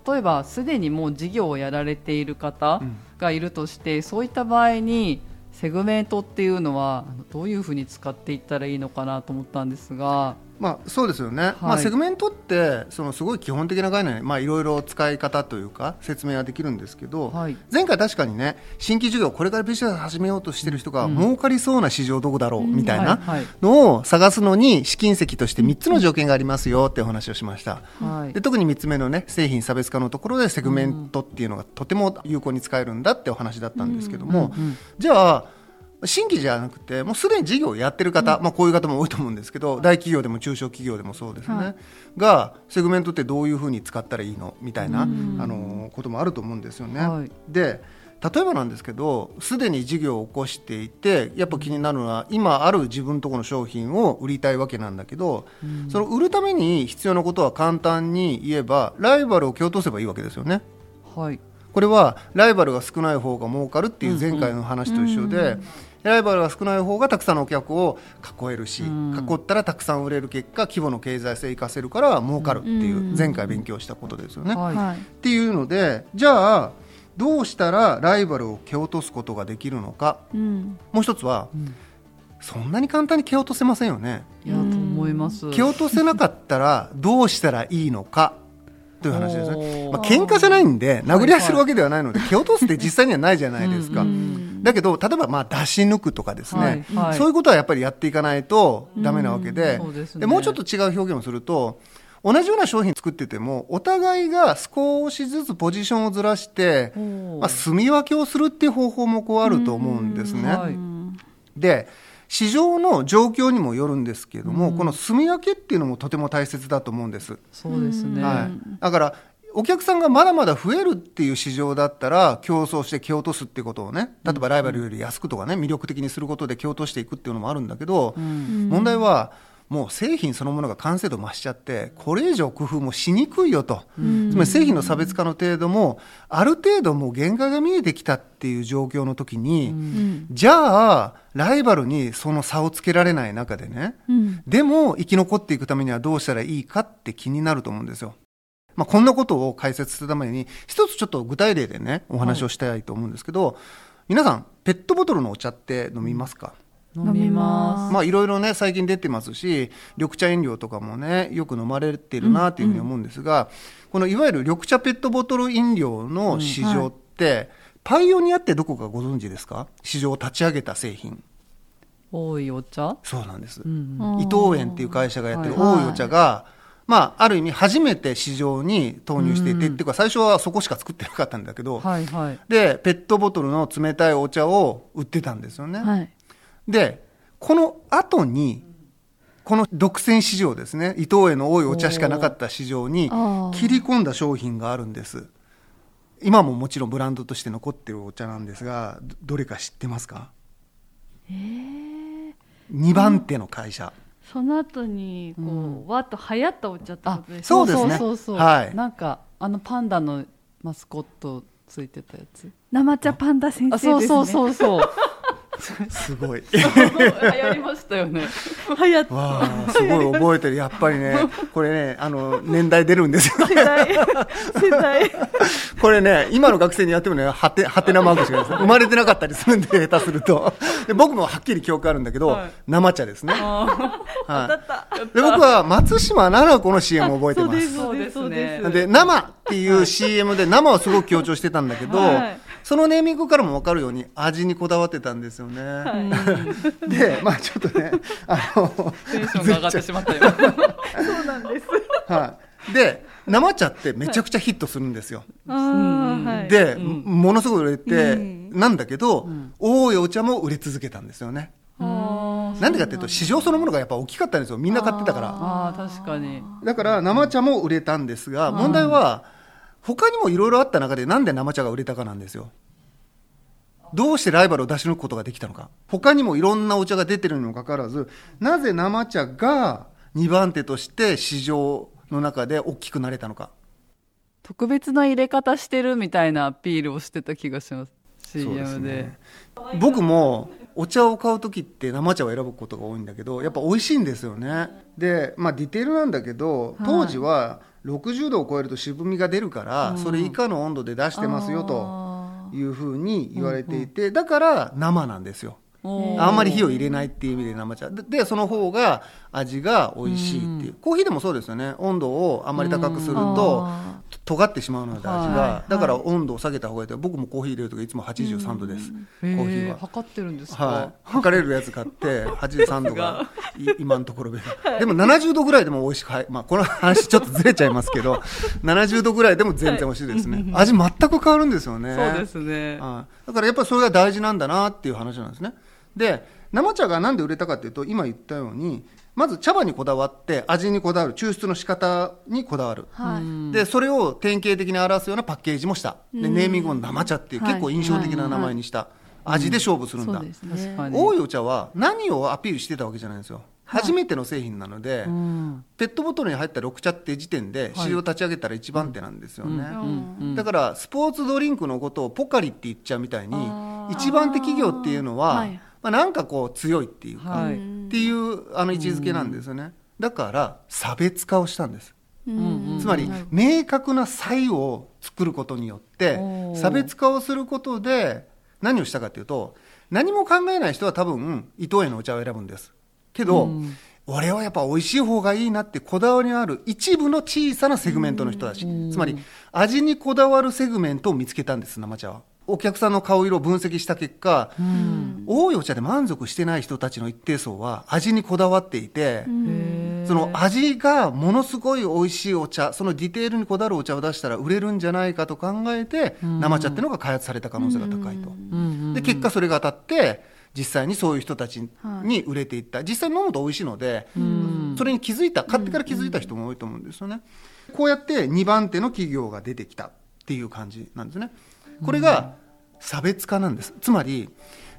例えばすでにもう事業をやられている方がいるとしてそういった場合にセグメントっていうのはどういうふうに使っていったらいいのかなと思ったんですが。まあ、そうですよね、はい、まあ、セグメントってそのすごい基本的な概念、まあ、いろいろ使い方というか説明はできるんですけど、はい、前回確かにね新規事業これからビジネス始めようとしている人が儲かりそうな市場どこだろうみたいなのを探すのに試金石として3つの条件がありますよってお話をしました、はい、で特に3つ目のね製品差別化のところでセグメントっていうのがとても有効に使えるんだってお話だったんですけども、じゃあ新規じゃなくてもうすでに事業をやってる方、うん、まあ、こういう方も多いと思うんですけど大企業でも中小企業でもそうですね、はい、がセグメントってどういうふうに使ったらいいのみたいな、あのこともあると思うんですよね。はい、で例えばなんですけどすでに事業を起こしていてやっぱ気になるのは今ある自分とこの商品を売りたいわけなんだけど、その売るために必要なことは簡単に言えばライバルを蹴落とせばいいわけですよね。はい。これはライバルが少ない方が儲かるっていう前回の話と一緒で、ライバルが少ない方がたくさんのお客を囲えるし、囲ったらたくさん売れる結果規模の経済性生かせるから儲かるっていう前回勉強したことですよね。はい、っていうのでじゃあどうしたらライバルを蹴落とすことができるのか、うん、もう一つは、うん、そんなに簡単に蹴落とせませんよね。いやと思います。蹴落とせなかったらどうしたらいいのか。という話ですね。まあ喧嘩じゃないんで殴り合いするわけではないので、蹴落とすって実際にはないじゃないですか。だけど例えばまあ出し抜くとかですね、はいはい、そういうことはやっぱりやっていかないとダメなわけで。うんでね、でもうちょっと違う表現をすると同じような商品作っててもお互いが少しずつポジションをずらして、まあ、住み分けをするっていう方法もこうあると思うんですね。はい、で市場の状況にもよるんですけれども、うん、この住み分けっていうのもとても大切だと思うんです。そうですね、はい、だからお客さんがまだまだ増えるっていう市場だったら競争して蹴落とすっていうことをね例えばライバルより安くとかね魅力的にすることで蹴落としていくっていうのもあるんだけど、うん、問題はもう製品そのものが完成度増しちゃってこれ以上工夫もしにくいよと、うん、つまり製品の差別化の程度もある程度もう限界が見えてきたっていう状況の時に、うん、じゃあライバルにその差をつけられない中でね、うん、でも生き残っていくためにはどうしたらいいかって気になると思うんですよ。まあ、こんなことを解説するために、一つちょっと具体例でね、お話をしたいと思うんですけど、はい、皆さん、ペットボトルのお茶って飲みますか、飲みます。まあいろいろね、最近出てますし、緑茶飲料とかもね、よく飲まれてるなというふうに思うんですが、うんうん、このいわゆる緑茶ペットボトル飲料の市場って、うんはい、パイオニアってどこかご存知ですか？市場を立ち上げた製品。多いお茶？そうなんです、うん、伊藤園っていう会社がやってる多いお茶が、はいまあ、ある意味初めて市場に投入していて、うん、っていうか最初はそこしか作ってなかったんだけど、はいはい、でペットボトルの冷たいお茶を売ってたんですよね。はい、でこの後にこの独占市場ですね伊藤園の多いお茶しかなかった市場に切り込んだ商品があるんです。今ももちろんブランドとして残ってるお茶なんですがどれか知ってますか、えー、2番手の会社、うんその後にこう、うん、わっと流行ったお茶ってことですそうですね。そうそうはい。なんかあのパンダのマスコットついてたやつ？生茶パンダ先生ですね。そうそうそうそう すごい。流行りましたよね。流行っわあ、すごい覚えてる。やっぱりね、これね、あの年代出るんですよ、世代。世代。これね、今の学生にやってもね、はて、はてなマークしかないです。生まれてなかったりするんで、下手すると。で、僕もはっきり記憶あるんだけど、はい、生茶ですね。はい。で、僕は松島奈々子の CM を覚えてます。そうです、そうです。で、生っていう CM で生をすごく強調してたんだけど、はいそのネーミングからも分かるように味にこだわってたんですよね。はい、でまあちょっとねあのテンションが上がってしまったよ。そうなんです。はい、で生茶ってめちゃくちゃヒットするんですよ。はい、で、うん、ものすごく売れて、うん、なんだけど、うん、多いお茶も売れ続けたんですよね。なんでかっていうと市場そのものがやっぱ大きかったんですよ。みんな買ってたからあ確かにだから。生茶も売れたんですが問題は、他にもいろいろあった中でなんで生茶が売れたかなんですよ？どうしてライバルを出し抜くことができたのか？他にもいろんなお茶が出てるにもかかわらずなぜ生茶が2番手として市場の中で大きくなれたのか？特別な入れ方してるみたいなアピールをしてた気がします。CM で。ね、僕もお茶を買う時って生茶を選ぶことが多いんだけどやっぱ美味しいんですよね。でまあディテールなんだけど当時は60度を超えると渋みが出るから、それ以下の温度で出してますよとあいうふうに言われていて、だから生なんですよあんまり火を入れないっていう意味で生茶。ででその方が味が美味しいっていう、コーヒーでもそうですよね。温度をあんまり高くするとあ尖ってしまうので味が、はい。だから温度を下げた方がいいと。僕もコーヒー入れる時いつも83度です、コーヒーは。測ってるんですか、はい、測れるやつ買って83度が い今のところで。でも70度ぐらいでも美味しくはい、まあ、この話ちょっとずれちゃいますけど70度ぐらいでも全然美味しいですね。味全く変わるんですよね。そうですね。はい。だからやっぱりそれが大事なんだなっていう話なんですねで生茶がなんで売れたかっていうと今言ったようにまず茶葉にこだわって味にこだわる抽出の仕方にこだわる、はい。でそれを典型的に表すようなパッケージもした。でネーミングも生茶っていうはい。結構印象的な名前にした、味で勝負するんだ、そうですね。多いお茶は何をアピールしてたわけじゃないんですよ、初めての製品なので、うん。ペットボトルに入った緑茶って時点で市場立ち上げたら一番手なんですよね、うん。だからスポーツドリンクのことをポカリって言っちゃうみたいに一番手企業っていうのは、はいまあ、なんかこう強いっていうか、はい。っていうあの位置づけなんですよね、だから差別化をしたんです。うん。つまり明確な差異を作ることによって差別化をすることで何をしたかというと何も考えない人は多分伊藤園のお茶を選ぶんです。けど、うん。俺はやっぱ美味しい方がいいなってこだわりのある一部の小さなセグメントの人たち、つまり味にこだわるセグメントを見つけたんです生茶はお客さんの顔色を分析した結果、多いお茶で満足してない人たちの一定層は味にこだわっていて、その味がものすごい美味しいお茶そのディテールにこだわるお茶を出したら売れるんじゃないかと考えて、生茶っていうのが開発された可能性が高いと、うん。で結果それが当たって実際にそういう人たちに売れていった、実際に飲むと美味しいので、それに気づいた買ってから気づいた人も多いと思うんですよね、こうやって2番手の企業が出てきたっていう感じなんですねこれが差別化なんです。つまり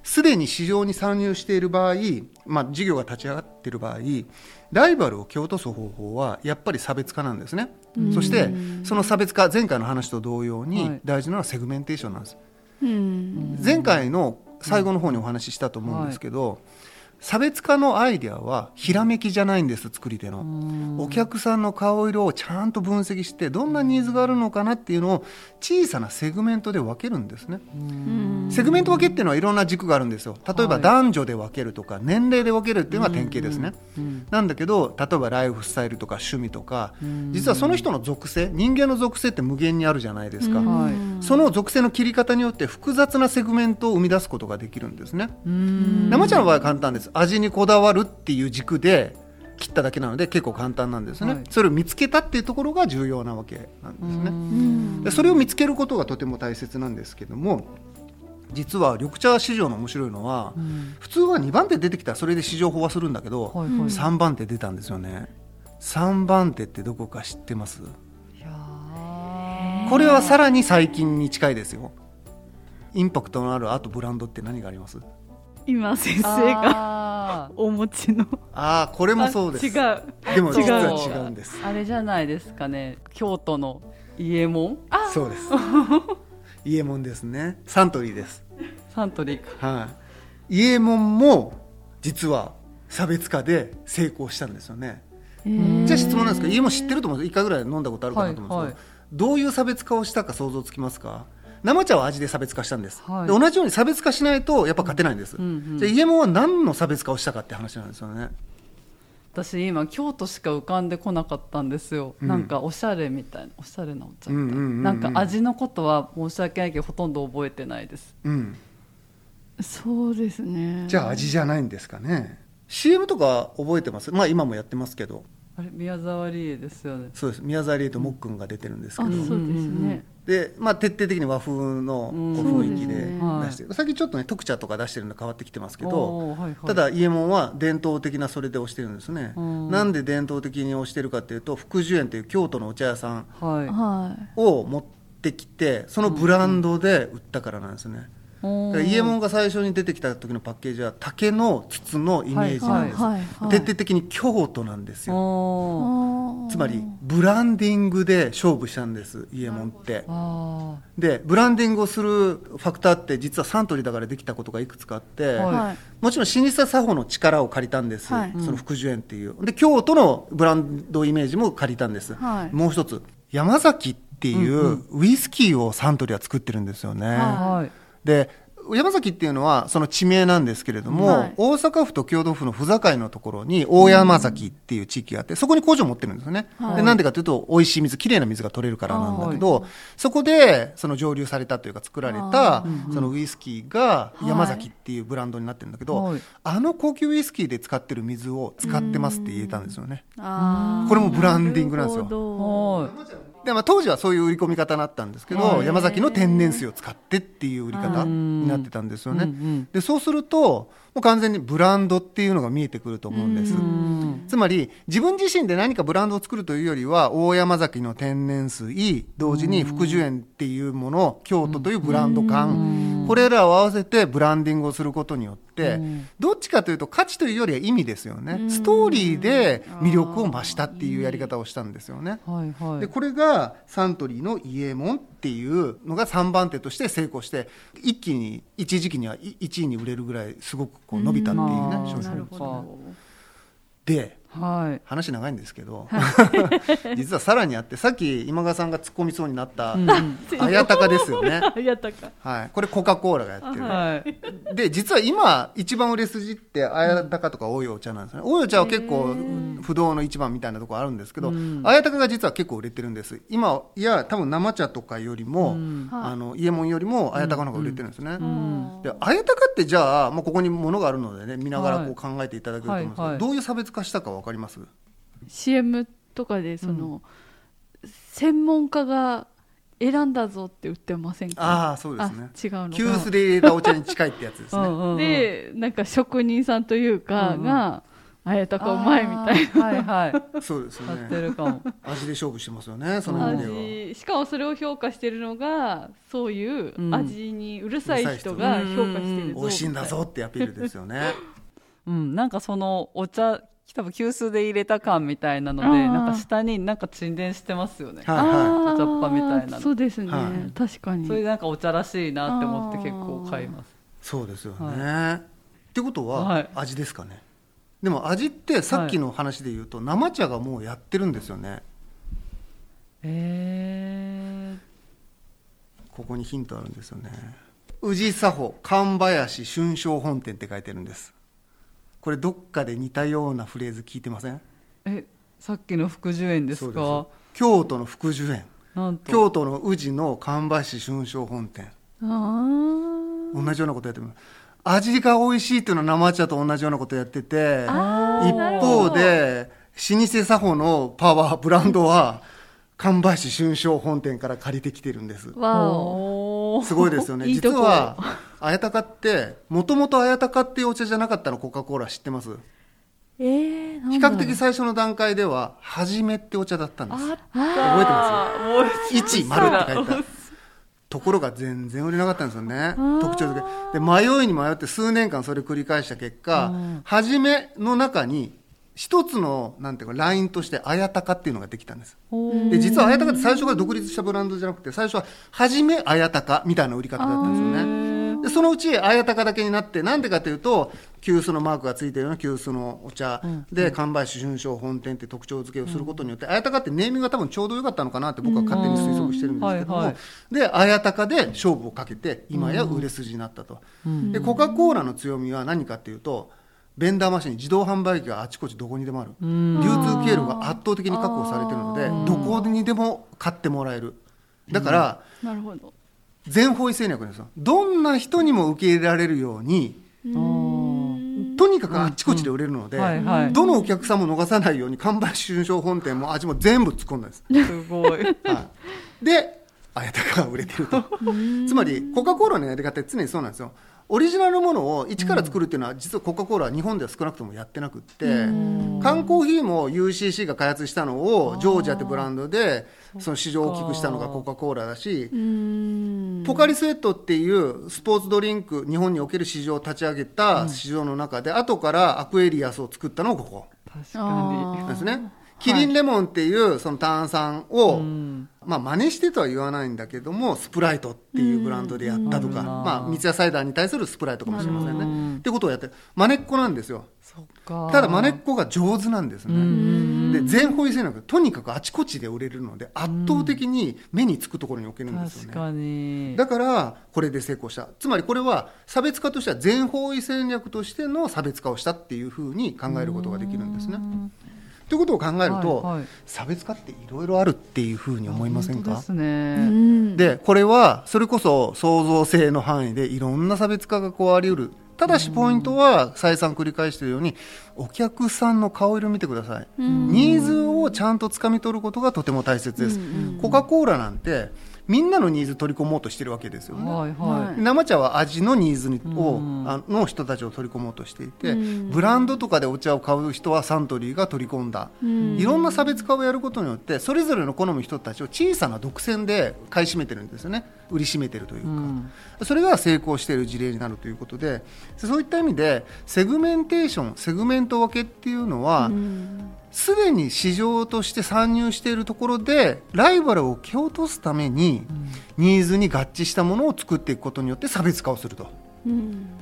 すでに市場に参入している場合、まあ、事業が立ち上がっている場合ライバルを蹴落とす方法はやっぱり差別化なんですね、そしてその差別化前回の話と同様はにい。大事なのはセグメンテーションなんです、うん。前回の最後の方にお話ししたと思うんですけど、差別化のアイデアはひらめきじゃないんです作り手の、お客さんの顔色をちゃんと分析してどんなニーズがあるのかなっていうのを小さなセグメントで分けるんですね、セグメント分けっていうのはいろんな軸があるんですよ。例えばはい。男女で分けるとか年齢で分けるっていうのが典型ですね、なんだけど例えばライフスタイルとか趣味とか、実はその人の属性人間の属性って無限にあるじゃないですか、はい。その属性の切り方によって複雑なセグメントを生み出すことができるんですね。うん。生茶の場合は簡単です。味にこだわるっていう軸で切っただけなので結構簡単なんですね。はいそれを見つけたっていうところが重要なわけなんですね。うん。でそれを見つけることがとても大切なんですけども実は緑茶市場の面白いのは、普通は2番手出てきたらそれで市場飽和するんだけど、はいはい3番手出たんですよね。3番手ってどこか知ってます？これはさらに最近に近いですよ。インパクトのあるあとブランドって何があります？今先生がお持ちの。ああこれもそうです。あ違う。でも違う。実は違うんです。あれじゃないですかね京都の伊右衛門？そうです。伊右衛門ですね。サントリーです。サントリーか。はい。伊右衛門も実は差別化で成功したんですよね。じゃあ質問なんですけど伊右衛門知ってると思うんです1回ぐらい飲んだことあるかなと思うんですけど、はい。どういう差別化をしたか想像つきますか？生茶は味で差別化したんです、はい。で同じように差別化しないとやっぱ勝てないんです、うんうんじゃあ伊右衛門は何の差別化をしたかって話なんですよね。私今京都しか浮かんでこなかったんですよ、うん。なんかおしゃれみたいなおしゃれなお茶みたいな、うんうんうんうん。なんか味のことは申し訳ないけどほとんど覚えてないです。うん。そうですね。じゃあ味じゃないんですかね。CM とか覚えてます？まあ今もやってますけど。あれ宮沢りえですよね。そうです。宮沢りえともっくんが出てるんですけど、あ、そうですね。で、まあ、徹底的に和風の雰囲気で出してる、最近ちょっとね特茶とか出してるの変わってきてますけどはいはい。ただ伊右衛門は伝統的なそれで推してるんですね、うん。なんで伝統的に推してるかっていうと福寿園という京都のお茶屋さんを持っってきてそのブランドで売ったからなんですよね、だからイエモンが最初に出てきた時のパッケージは竹の筒のイメージなんです、はいはいはい徹底的に京都なんですよ。つまりブランディングで勝負したんですイエモンって。あでブランディングをするファクターって実はサントリーだからできたことがいくつかあって、はい。はいもちろん老舗作法の力を借りたんです、はい。その福寿園っていう。で京都のブランドイメージも借りたんです、はい。もう一つ山崎っていうウイスキーをサントリーは作ってるんですよね、で山崎っていうのはその地名なんですけれども、はい。大阪府と京都府の府境のところに大山崎っていう地域があって、そこに工場を持ってるんですよね、はい。でなんでかというと美味しい水きれいな水が取れるからなんだけど、そこでその蒸留されたというか作られたそのウイスキーが山崎っていうブランドになってるんだけど、はい。あの高級ウイスキーで使ってる水を使ってますって言えたんですよね。これもブランディングなんですよでまあ、当時はそういう売り込み方になったんですけど、はい山崎の天然水を使ってっていう売り方になってたんですよね。うんうんでそうするともう完全にブランドっていうのが見えてくると思うんです。うん。つまり自分自身で何かブランドを作るというよりは大山崎の天然水同時に福寿園っていうもの京都というブランド感これらを合わせてブランディングをすることによってどっちかというと価値というよりは意味ですよね。ストーリーで魅力を増したっていうやり方をしたんですよね。でこれがサントリーのイエモンっていうのが3番手として成功して一気に一時期には1位に売れるぐらいすごくこう伸びたっていうねうん。商品。なるほど。ではい。話長いんですけど 実はさらにあってさっき今川さんが突っ込みそうになったうん。綾鷹ですよね、やったか。はい、これコカ・コーラがやってる。はい。で実は今一番売れ筋って綾鷹とか多いお茶なんですね。多いお茶は結構不動の一番みたいなところあるんですけどうん。綾鷹が実は結構売れてるんです。今いや多分生茶とかよりも、うん。あの伊右衛門よりも綾鷹の方が売れてるんですね、うん。で綾鷹ってじゃあもうここに物があるのでね見ながらこう考えていただけると思うんですけど、はいはい。どういう差別化したか分かります？CM とかでその、専門家が選んだぞって売ってませんか？ああそうですね。あ違うのか。急須で入れたお茶に近いってやつですね、うんうんでなんか職人さんというかうんうん。が「あやたかうまい」みたいな。なはいはい。そうですやってねるかも。味で勝負してますよねその意味しかもそれを評価してるのがそういううん。味にうるさい人が評価してるぞ美味しいんだぞってアピールですよね。うん。なんかそのお茶多分急須で入れた感みたいなのでなんか下になんか沈殿してますよね。はいはい。茶っ葉みたいなの。そうですね、はい。確かに。それでなんかお茶らしいなって思って結構買います。そうですよね、はってことは、はい。味ですかね。でも味ってさっきの話で言うと、生茶がもうやってるんですよね。えここにヒントあるんですよね。宇治作法神林春章本店って書いてるんですこれどっかで似たようなフレーズ聞いてません？ー、えさっきの福寿園ですか？京都の福寿園京都の宇治の神林春章本店。同じようなことやってます味が美味しいっていうのは生茶と同じようなことやっててあ一方で老舗作法のパワーブランドは神林春章本店から借りてきてるんです。すごいですよね。実は綾鷹ってもともと綾鷹っていうお茶じゃなかったのコカ・コーラ知ってます？えー、比較的最初の段階では「はじめ」ってお茶だったんです。あ覚えてます？もう一丸って書いてあるところが全然売れなかったんですよね。ー。特徴的で迷いに迷って数年間それ繰り返した結果うん「はじめ」の中に一つのなんていうかラインとして綾鷹っていうのができたんです。で実は綾鷹って最初から独立したブランドじゃなくて最初は「はじめ綾鷹」みたいな売り方だったんですよねでそのうち綾鷹だけになってなんでかというと急須のマークがついてるような急須のお茶。で神林春章本店って特徴付けをすることによって綾鷹ってネーミングが多分ちょうど良かったのかなって僕は勝手に推測してるんですけども、で綾鷹で勝負をかけて今や売れ筋になったと、でコカ・コーラの強みは何かっていうとベンダーマシン自動販売機があちこちどこにでもある。うん。流通経路が圧倒的に確保されてるのでどこにでも買ってもらえる。だから、なるほど全方位戦略ですよ。どんな人にも受け入れられるようにとにかくあちこちで売れるので、どのお客さんも逃さないように看板春章本店も味も全部突っ込んだんです、すごい。はい、で綾鷹が売れてると。つまりコカ・コーラのやり方って常にそうなんですよオリジナルのものを一から作るっていうのは、実はコカ・コーラは日本では少なくともやってなくって、缶コーヒーも UCC が開発したのをジョージアってブランドでその市場を大きくしたのがコカ・コーラだし、ポカリスエットっていうスポーツドリンク日本における市場を立ち上げた市場の中で、後からアクエリアスを作ったのがここ。確かに。ですね。キリンレモンっていうその炭酸を、まあ真似してとは言わないんだけどもスプライトっていうブランドでやったとか、まあ三ツ矢サイダーに対するスプライトかもしれませんね。ってことをやってる真似っこなんですよ。ただ真似っこが上手なんですね。で全方位性なくとにかくあちこちで売れるので圧倒的に目につくところに置けるんですよね。だからこれで成功したつまりこれは差別化としては全方位戦略としての差別化をしたっていうふうに考えることができるんですね。ということを考えると、はいはい。差別化っていろいろあるっていうふうに思いませんか？本当ですね、でこれはそれこそ創造性の範囲でいろんな差別化がこうあり得る。ただしポイントは再三繰り返しているようにお客さんの顔色見てください。ニーズをちゃんとつかみ取ることがとても大切です。コカ・コーラなんてみんなのニーズ取り込もうとしてるわけですよね。はいは生茶は味のニーズにを、うん。あの人たちを取り込もうとしていて、ブランドとかでお茶を買う人はサントリーが取り込んだ、いろんな差別化をやることによってそれぞれの好む人たちを小さな独占で買い占めてるんですよね。売り占めてるというか、ん。それが成功している事例になるということでそういった意味でセグメンテーションセグメント分けっていうのは、すでに市場として参入しているところでライバルを蹴落とすために、ニーズに合致したものを作っていくことによって差別化をすると。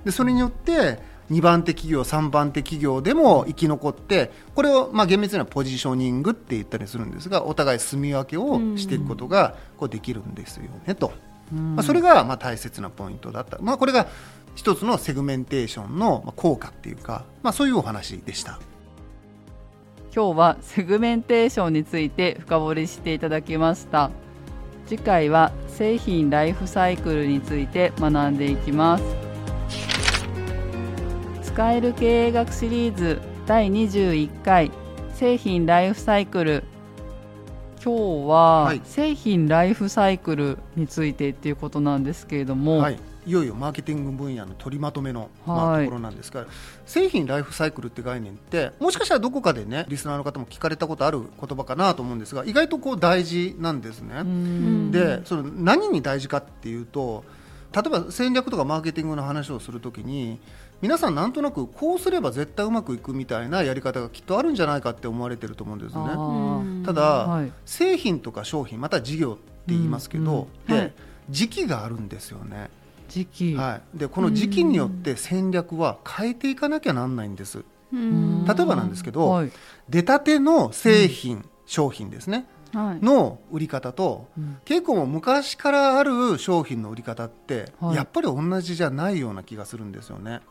でそれによって2番手企業3番手企業でも生き残ってこれをまあ厳密にはポジショニングって言ったりするんですがお互い住み分けをしていくことがこうできるんですよねと、まあ、それがまあ大切なポイントだった、まあ、これが一つのセグメンテーションのまあ効果っていうか、まあ、そういうお話でした。今日はセグメンテーションについて深掘りしていただきました。次回は製品ライフサイクルについて学んでいきます。使える経営学シリーズ第21回製品ライフサイクル今日は、はい。製品ライフサイクルについてっていうことなんですけれども、はい、いよいよマーケティング分野の取りまとめの、まところなんですが製品ライフサイクルって概念ってもしかしたらどこかでねリスナーの方も聞かれたことある言葉かなと思うんですが意外とこう大事なんですね。うん。でその何に大事かっていうと例えば戦略とかマーケティングの話をするときに皆さんなんとなくこうすれば絶対うまくいくみたいなやり方がきっとあるんじゃないかって思われてると思うんですね。ただ、はい。製品とか商品または事業って言いますけど、で、はい。時期があるんですよね。時期、はい、でこの時期によって戦略は変えていかなきゃなんないんです。うん。例えばなんですけど、はい。出たての製品、商品ですね。はいの売り方と、うん。結構もう昔からある商品の売り方って、はい。やっぱり同じじゃないような気がするんですよね。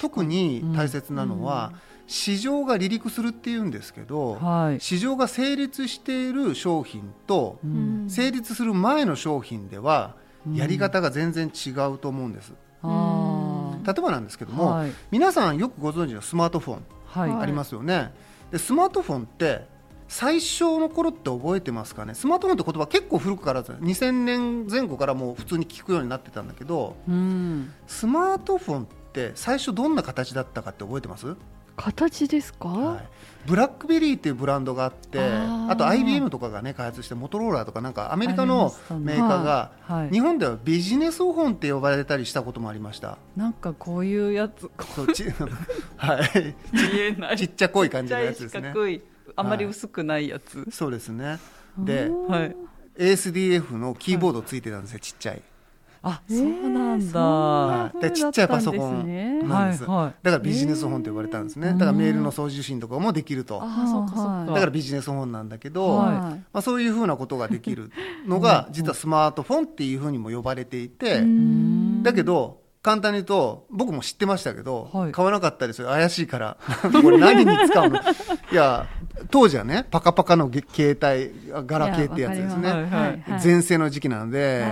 特に大切なのは、市場が離陸するっていうんですけど、はい。市場が成立している商品と、うん。成立する前の商品ではやり方が全然違うと思うんです。あ例えばなんですけども、はい。皆さんよくご存知のスマートフォンありますよね、でスマートフォンって最初の頃って覚えてますかね？スマートフォンって言葉結構古くからです2000年前後からもう普通に聞くようになってたんだけどうん。スマートフォンって最初どんな形だったかって覚えてます、形ですか、はい、ブラックベリーっていうブランドがあってあと IBM とかがね開発してモトローラーとかなんかアメリカのメーカーがはい。日本ではビジネスフォンって呼ばれたりしたこともありました。なんかこういうやつ。そうち は い、ちっちゃこい感じのやつですね。あまり薄くないやつ。そうですね。で、はい。ASDF のキーボードついてたんですよ、ちっちゃい。あそうなんだ。はい。でちっちゃいパソコンねなんです。はいはい。だからビジネスフォンって呼ばれたんですね。だからメールの送受信とかもできると。あそうかそうか。だからビジネスフォンなんだけど、はい。まあ、そういうふうなことができるのが実はスマートフォンっていうふうにも呼ばれていて、だけど簡単に言うと僕も知ってましたけど、はい。買わなかったりする。怪しいから。これ何に使うの？いや当時はねパカパカのげ携帯ガラケーってやつですね。わかります。はいはい全盛の時期なので、は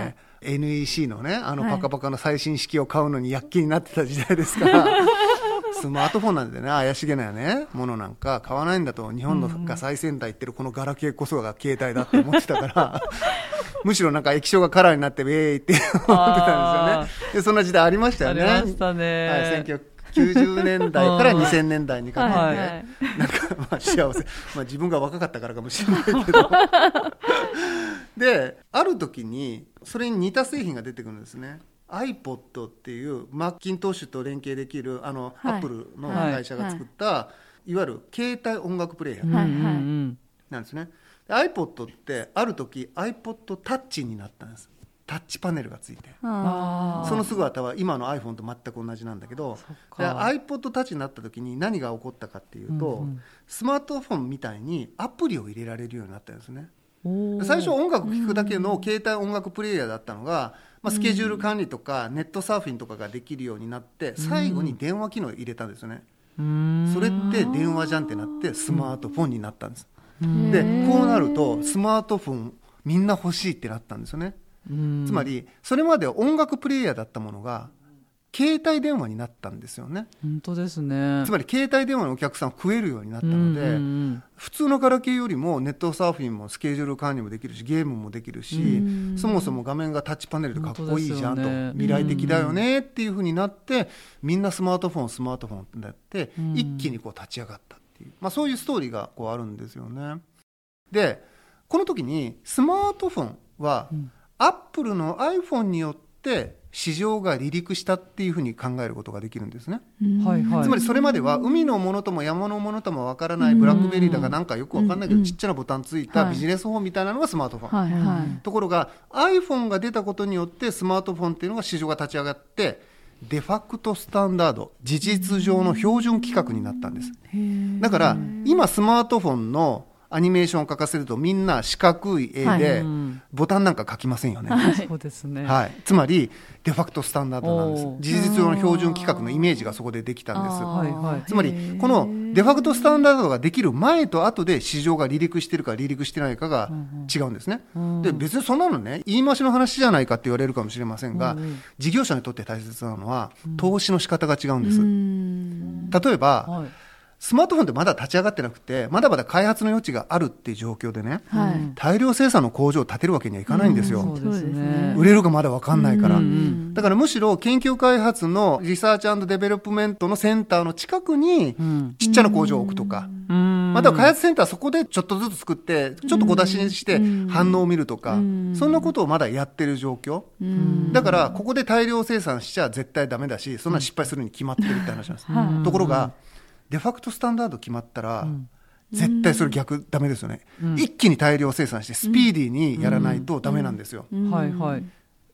い。NEC のねあのはい。パカパカの最新式を買うのに躍起になってた時代ですから、スマートフォンなんでね怪しげなねものなんか買わないんだと。日本のが最先端行ってるこのガラケーこそが携帯だって思ってたからむしろなんか液晶がカラーになってウェーイって思ってたんですよね。でそんな時代ありましたよね。ありましたね。はい、1990年代から2000年代にかけて、はい。なんかまあ幸せ、まあ、自分が若かったからかもしれないけど。である時にそれに似た製品が出てくるんですね。iPod っていうマッキントッシュと連携できるあの、はい。アップルの会社が作った、い、わゆる携帯音楽プレイヤーなんですね。で iPod ってある時 iPod タッチになったんです。タッチパネルがついて。その姿は今の iPhone と全く同じなんだけど iPod タッチになった時に何が起こったかっていうと、うんうん。スマートフォンみたいにアプリを入れられるようになったんですね。最初音楽聴くだけの携帯音楽プレイヤーだったのが、まあ、スケジュール管理とかネットサーフィンとかができるようになって最後に電話機能を入れたんですよね。それって電話じゃんってなってスマートフォンになったんです。うんでこうなるとスマートフォンみんな欲しいってなったんですよね。うん。つまりそれまで音楽プレイヤーだったものが携帯電話になったんですよね。本当ですね。つまり携帯電話のお客さん増えるようになったので、うんうん普通のガラケーよりもネットサーフィンもスケジュール管理もできるしゲームもできるし、うん。そもそも画面がタッチパネルでかっこいいじゃんと、ね。未来的だよねっていうふうになってみんなスマートフォンスマートフォンってなって、うん。一気にこう立ち上がったっていう、まあ、そういうストーリーがこうあるんですよね。でこの時にスマートフォンは、うん。アップルの iPhone によって市場が離陸したっていうふうに考えることができるんですね。ーはいはい。つまりそれまでは海のものとも山のものともわからないブラックベリーだかなんかよくわかんないけうん。どちっちゃなボタンついたビジネスフォンみたいなのがスマートフォン。はいはい。ところが iPhone が出たことによってスマートフォンっていうのが市場が立ち上がってデファクトスタンダード事実上の標準規格になったんです。だから今スマートフォンのアニメーションを描かせるとみんな四角い絵はい。でうんボタンなんか書きませんよね、そうですね。はい、つまりデファクトスタンダードなんです。事実上の標準規格のイメージがそこでできたんです。はいはい。つまりこのデファクトスタンダードができる前と後で市場が離陸してるか離陸してないかが違うんですね。うん。で別にそんなのね言い回しの話じゃないかって言われるかもしれませんが、うん。うん事業者にとって大切なのは投資の仕方が違うんです。うん。例えば、はいスマートフォンってまだ立ち上がってなくてまだまだ開発の余地があるっていう状況でね、はい。大量生産の工場を建てるわけにはいかないんですよ。そうですね。ね売れるかまだ分かんないから、うんだからむしろ研究開発のリサーチデベロップメントのセンターの近くにうん。ちっちゃな工場を置くとか、うん。または開発センターそこでちょっとずつ作ってちょっと小出しにして反応を見るとか、うん。そんなことをまだやってる状況、うん。だからここで大量生産しちゃ絶対ダメだしそんな失敗するに決まってるって話なんです、はい。ところがデファクトスタンダード決まったら、絶対それ逆ダメですよね、一気に大量生産してスピーディーにやらないとダメなんですよ、はいはい。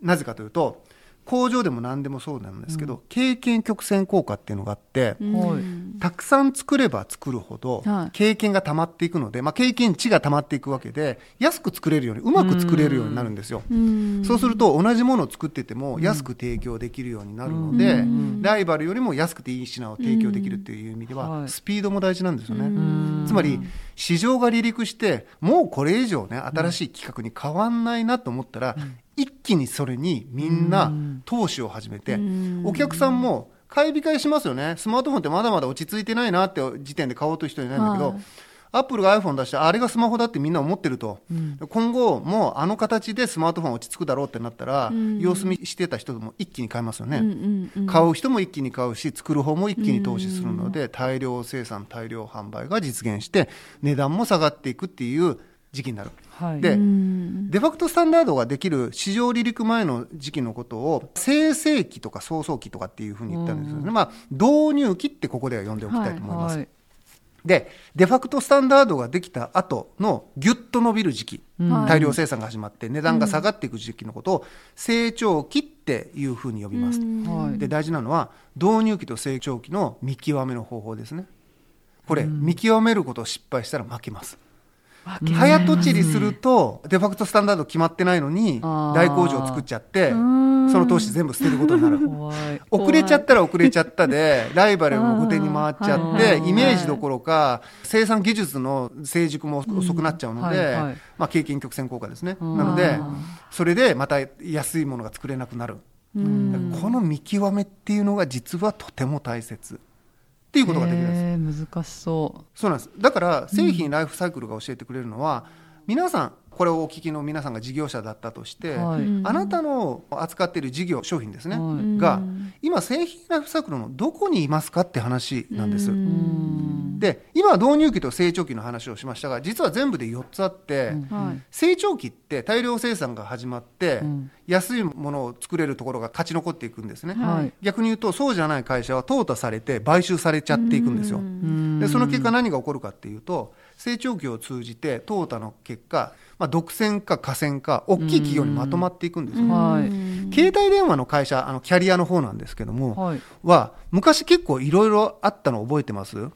なぜかというと工場でも何でもそうなんですけど、経験曲線効果っていうのがあって、はい。たくさん作れば作るほどはい。経験が溜まっていくので、まあ、経験値が溜まっていくわけで安く作れるようにうまく作れるようになるんですよ。うん。そうすると同じものを作ってても安く提供できるようになるので、うん。ライバルよりも安くていい品を提供できるっていう意味でうん。ははい。スピードも大事なんですよね。ん。つまり市場が離陸してもうこれ以上ね新しい企画に変わんないなと思ったら、一気にそれにみんな投資を始めて、うん。お客さんも買い控えしますよね。スマートフォンってまだまだ落ち着いてないなって時点で買おうという人いないんだけど、はい。アップルが iPhone 出してあれがスマホだってみんな思ってると、今後もうあの形でスマートフォン落ち着くだろうってなったら、ん。様子見してた人も一気に買いますよね、うんうんうん買う人も一気に買うし作る方も一気に投資するので、大量生産大量販売が実現して値段も下がっていくっていう時期になる。はい。でうん。デファクトスタンダードができる市場離陸前の時期のことを生成期とか早々期とかっていうふうに言ったんですよね、まあ、導入期ってここでは呼んでおきたいと思います、はいでデファクトスタンダードができた後のギュッと伸びる時期、はい。大量生産が始まって値段が下がっていく時期のことを成長期っていうふうに呼びます、はい。で大事なのは導入期と成長期の見極めの方法ですね。これ、見極めることを失敗したら負けます早とちりするとデファクトスタンダード決まってないのに大工場を作っちゃってその投資全部捨てることになる。遅れちゃったら遅れちゃったで ライバルも後手に回っちゃってはいイメージどころか生産技術の成熟も遅くなっちゃうので、まあ、経験曲線効果ですね。うんなのでそれでまた安いものが作れなくなる。うん。この見極めっていうのが実はとても大切っていうことができるんです。難しそそうなんです。だから製品ライフサイクルが教えてくれるのは、皆さんこれをお聞きの皆さんが事業者だったとして、はい。うんあなたの扱っている事業商品ですね、はいが今製品ライフサイクルのどこにいますかって話なんです。で今は導入期と成長期の話をしましたが実は全部で4つあって、成長期って大量生産が始まって、うん。安いものを作れるところが勝ち残っていくんですね、逆に言うとそうじゃない会社は淘汰されて買収されちゃっていくんですよ、うん。でその結果何が起こるかっていうと成長期を通じて淘汰の結果、まあ、独占か寡占か大きい企業にまとまっていくんですよ、はい。携帯電話の会社あのキャリアの方なんですけども、はい。は昔結構いろいろあったの覚えてます？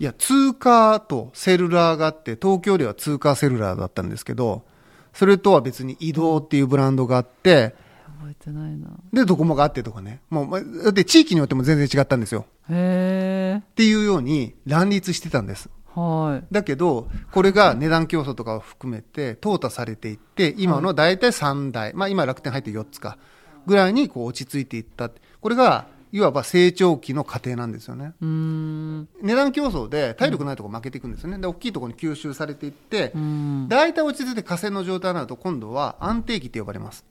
いや通貨とセルラーがあって東京では通貨セルラーだったんですけどそれとは別に移動っていうブランドがあって覚えてないな。でドコモがあってとかね。もうまだって地域によっても全然違ったんですよ。へえっていうように乱立してたんですはい。だけどこれが値段競争とかを含めて淘汰されていって今の大体3台、まあ今楽天入って4つかぐらいにこう落ち着いていった。これがいわば成長期の過程なんですよね。うん。値段競争で体力ないところ負けていくんですよね。で大きいところに吸収されていってうん。大体落ち着いて河川の状態になると今度は安定期って呼ばれます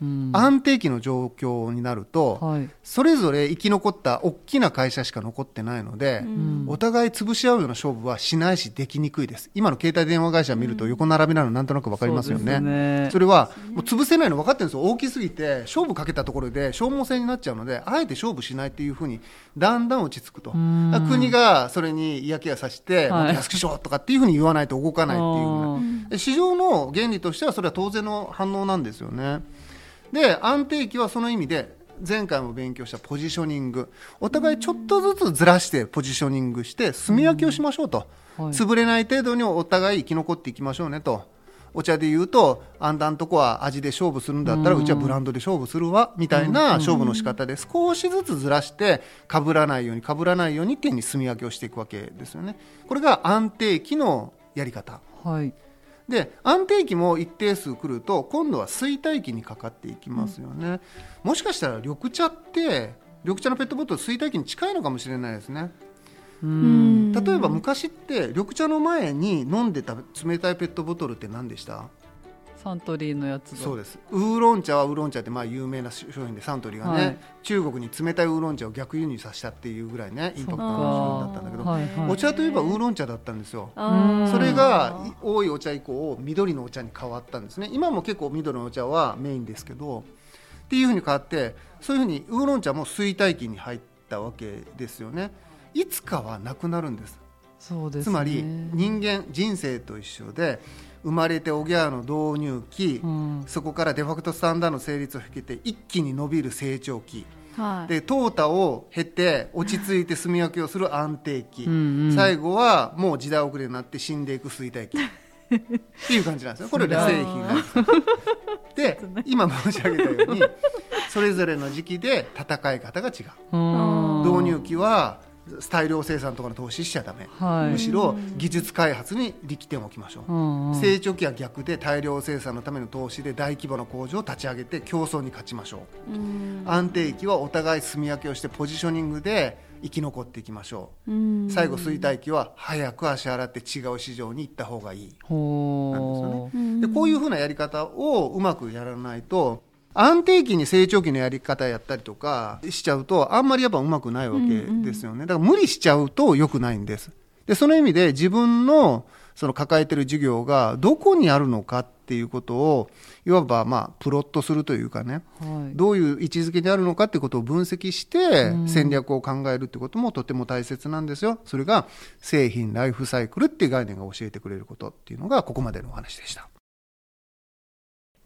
うん。安定期の状況になるとはい。それぞれ生き残った大きな会社しか残ってないので、うん。お互い潰し合うような勝負はしないしできにくいです。今の携帯電話会社見ると横並びなのなんとなく分かりますよね,、そうですね。それはもう潰せないの分かってるんですよ。大きすぎて勝負かけたところで消耗戦になっちゃうのであえて勝負しないっていうふうにだんだん落ち着くと。国がそれに嫌気がさして、はい。安くしろとかっていうふうに言わないと動かないっていう市場の原理としてはそれは当然の反応なんですよね。で安定期はその意味で前回も勉強したポジショニング。お互いちょっとずつずらしてポジショニングして住み分けをしましょうと、はい。潰れない程度にお互い生き残っていきましょうねと。お茶で言うとあんたんとこは味で勝負するんだったらうちはブランドで勝負するわみたいな勝負の仕方で少しずつずらしてかぶらないようにかぶらないように点に住み分けをしていくわけですよね。これが安定期のやり方。はいで安定期も一定数来ると今度は衰退期にかかっていきますよね、もしかしたら緑茶って緑茶のペットボトル衰退期に近いのかもしれないですね。うん。例えば昔って緑茶の前に飲んでた冷たいペットボトルって何でした？サントリーのやつだそうです。ウーロン茶はウーロン茶ってまあ有名な商品でサントリーがね、はい。中国に冷たいウーロン茶を逆輸入させたっていうぐらいねインパクトの商品だったんだけど、はいはい。お茶といえばウーロン茶だったんですよ。それが多いお茶以降緑のお茶に変わったんですね。今も結構緑のお茶はメインですけどっていうふうに変わってそういうふうにウーロン茶も衰退期に入ったわけですよね。いつかはなくなるんです。そうですね。つまり人間人生と一緒で生まれておぎゃーの導入期、うん。そこからデファクトスタンダードの成立を経て一気に伸びる成長期。はい。で淘汰を経て落ち着いて住み分けをする安定期、うんうん。最後はもう時代遅れになって死んでいく衰退期。っていう感じなんですよ。これが製品なんですよ。で 今申し上げたようにそれぞれの時期で戦い方が違う。うん。導入期は大量生産とかの投資しちゃダメ、はい。むしろ技術開発に力点を置きましょう、うんうん。成長期は逆で大量生産のための投資で大規模な工場を立ち上げて競争に勝ちましょう。うん。安定期はお互い住み分けをしてポジショニングで生き残っていきましょう。うん。最後衰退期は早く足洗って違う市場に行った方がいい。でこういうふうなやり方をうまくやらないと安定期に成長期のやり方やったりとかしちゃうとあんまりやっぱうまくないわけですよね。だから無理しちゃうと良くないんです。でその意味で自分のその抱えてる事業がどこにあるのかっていうことをいわばまあプロットするというかね。はい。どういう位置づけにあるのかってことを分析して戦略を考えるってこともとても大切なんですよ。それが製品ライフサイクルっていう概念が教えてくれることっていうのがここまでのお話でした。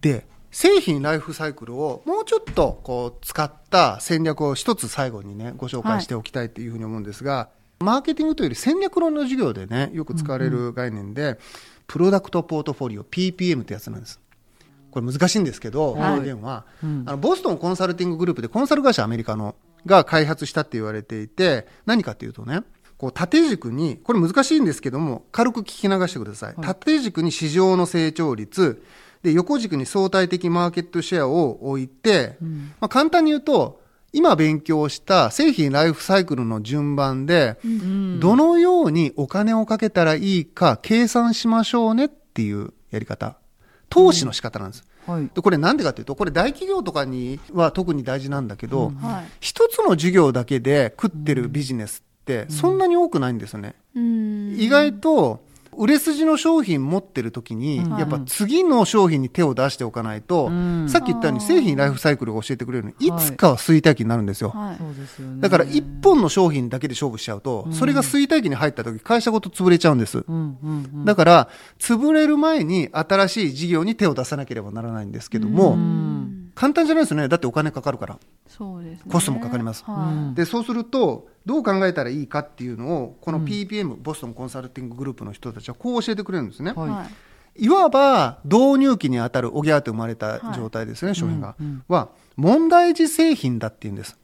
で、製品ライフサイクルをもうちょっとこう使った戦略を一つ最後にねご紹介しておきたいっていうふうに思うんですが、マーケティングというより戦略論の授業でねよく使われる概念で、プロダクトポートフォリオ PPM ってやつなんです。これ難しいんですけど、はい。表現は、うん。あのボストンコンサルティンググループでコンサル会社アメリカのが開発したって言われていて何かっていうとねこう縦軸にこれ難しいんですけども軽く聞き流してください、縦軸に市場の成長率で横軸に相対的マーケットシェアを置いて、まあ、簡単に言うと今勉強した製品ライフサイクルの順番で、うんどのようにお金をかけたらいいか計算しましょうねっていうやり方。投資の仕方なんです。はい。でこれなんでかというと、これ大企業とかには特に大事なんだけど、はい。一つの授業だけで食ってるビジネスってそんなに多くないんですよね。うん意外と売れ筋の商品持ってる時に、うん。やっぱ次の商品に手を出しておかないと、うん。さっき言ったように製品ライフサイクルが教えてくれるように、い。つかは衰退期になるんですよ。だから一本の商品だけで勝負しちゃうと、それが衰退期に入った時、会社ごと潰れちゃうんです。だから、潰れる前に新しい事業に手を出さなければならないんですけども、うん簡単じゃないですよね。だってお金かかるから。そうですね。コストもかかります。はで、そうすると、どう考えたらいいかっていうのを、この PPM、ボストンコンサルティンググループの人たちはこう教えてくれるんですね。い。はい。はい。いわば導入期にあたるおぎゃーって生まれた状態ですね、商品が、は問題児製品だっていうんです。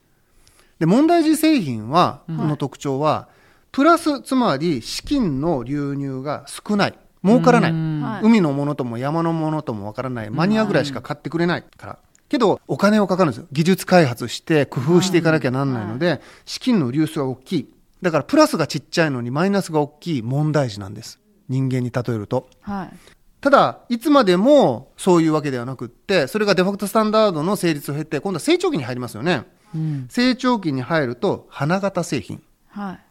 で問題児製品は、の特徴はプラスつまり資金の流入が少ない。儲からない、うん。はい。海のものとも山のものともわからない。マニアぐらいしか買ってくれないから、けどお金をかかるんですよ技術開発して工夫していかなきゃなんないので、資金の流出が大きいだからプラスがちっちゃいのにマイナスが大きい問題児なんです人間に例えるとはい。ただ、いつまでもそういうわけではなくって、それがデファクトスタンダードの成立を経て、今度は成長期に入りますよね。うん成長期に入ると、花形製品。はい。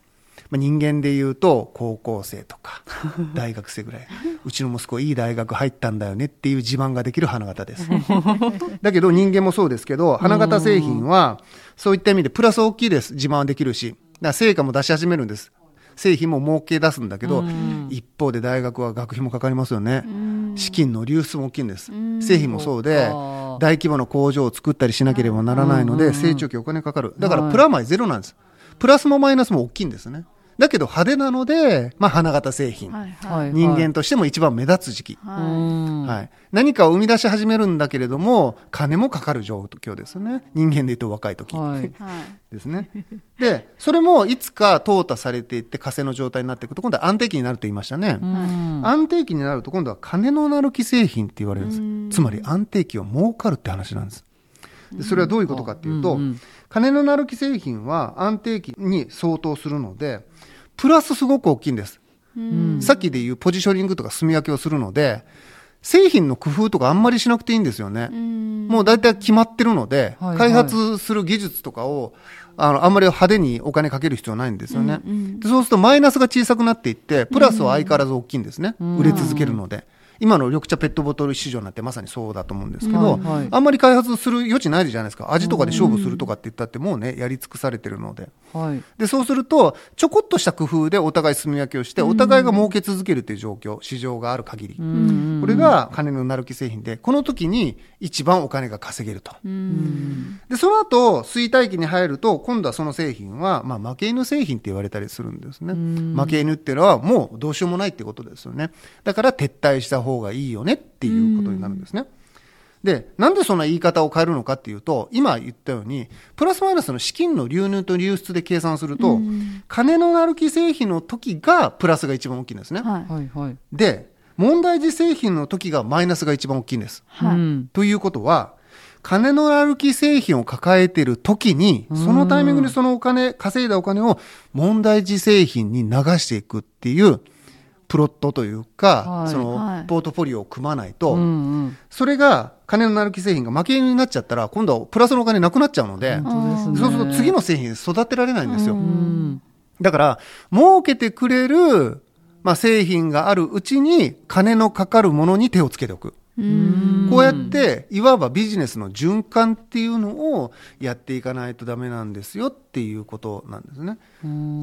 まあ、人間で言うと、高校生とか、大学生ぐらい。うちの息子いい大学入ったんだよねっていう自慢ができる花形です。だけど人間もそうですけど、花形製品は、そういった意味でプラス大きいです。自慢はできるし。だ成果も出し始めるんです。製品も儲け出すんだけど、一方で大学は学費もかかりますよね。資金の流出も大きいんです。製品もそうで大規模な工場を作ったりしなければならないので、成長期お金かかる。だからプラマイゼロなんです。プラスもマイナスも大きいんですね。だけど派手なので、まあ花形製品。はい。ははいい。人間としても一番目立つ時期。うはんはい、何かを生み出し始めるんだけれども、金もかかる状況ですよね。人間で言うと若い時。はいい。はい。ですね。で、それもいつか淘汰されていって、火星の状態になっていくと、今度は安定期になると言いましたね。うん安定期になると、今度は金のなる木製品って言われるんです。つまり安定期は儲かるって話なんです。でそれはどういうことかっていうと、うんうん金のなる木製品は安定期に相当するので、プラスすごく大きいんです。さっきで言うポジショニングとか住み分けをするので、製品の工夫とかあんまりしなくていいんですよね。もう大体決まってるので、はいはい開発する技術とかを、あの、あんまり派手にお金かける必要はないんですよね。でそうするとマイナスが小さくなっていって、プラスは相変わらず大きいんですね。売れ続けるので。今の緑茶ペットボトル市場なんてまさにそうだと思うんですけど、はいはいあんまり開発する余地ないじゃないですか。味とかで勝負するとかって言ったってもうね、やり尽くされてるので。はいで、そうすると、ちょこっとした工夫でお互い住み分けをして、お互いが儲け続けるという状況、市場がある限り。うんこれが金のなる木製品で、この時に一番お金が稼げると。で、その後、衰退期に入ると、今度はその製品は、まあ、負け犬製品って言われたりするんですね。負け犬っていうのは、もうどうしようもないってことですよね。だから撤退した方がいいよねっていうことになるんですね。で、なんでそんな言い方を変えるのかっていうと、今言ったように、プラスマイナスの資金の流入と流出で計算すると、金のなる木製品の時がプラスが一番大きいんですね。はい。で、問題児製品の時がマイナスが一番大きいんです。はい。うんということは、金の歩き製品を抱えている時に、そのタイミングでそのお金、稼いだお金を問題児製品に流していくっていう、プロットというか、はいその、はい。ポートフォリオを組まないと、うんうん。それが金の歩き製品が負け犬になっちゃったら、今度はプラスのお金なくなっちゃうので、そうすると次の製品育てられないんですよ。うん。だから、儲けてくれる、まあ、製品があるうちに、金のかかるものに手をつけておく。こうやって、いわばビジネスの循環っていうのをやっていかないとダメなんですよっていうことなんですね。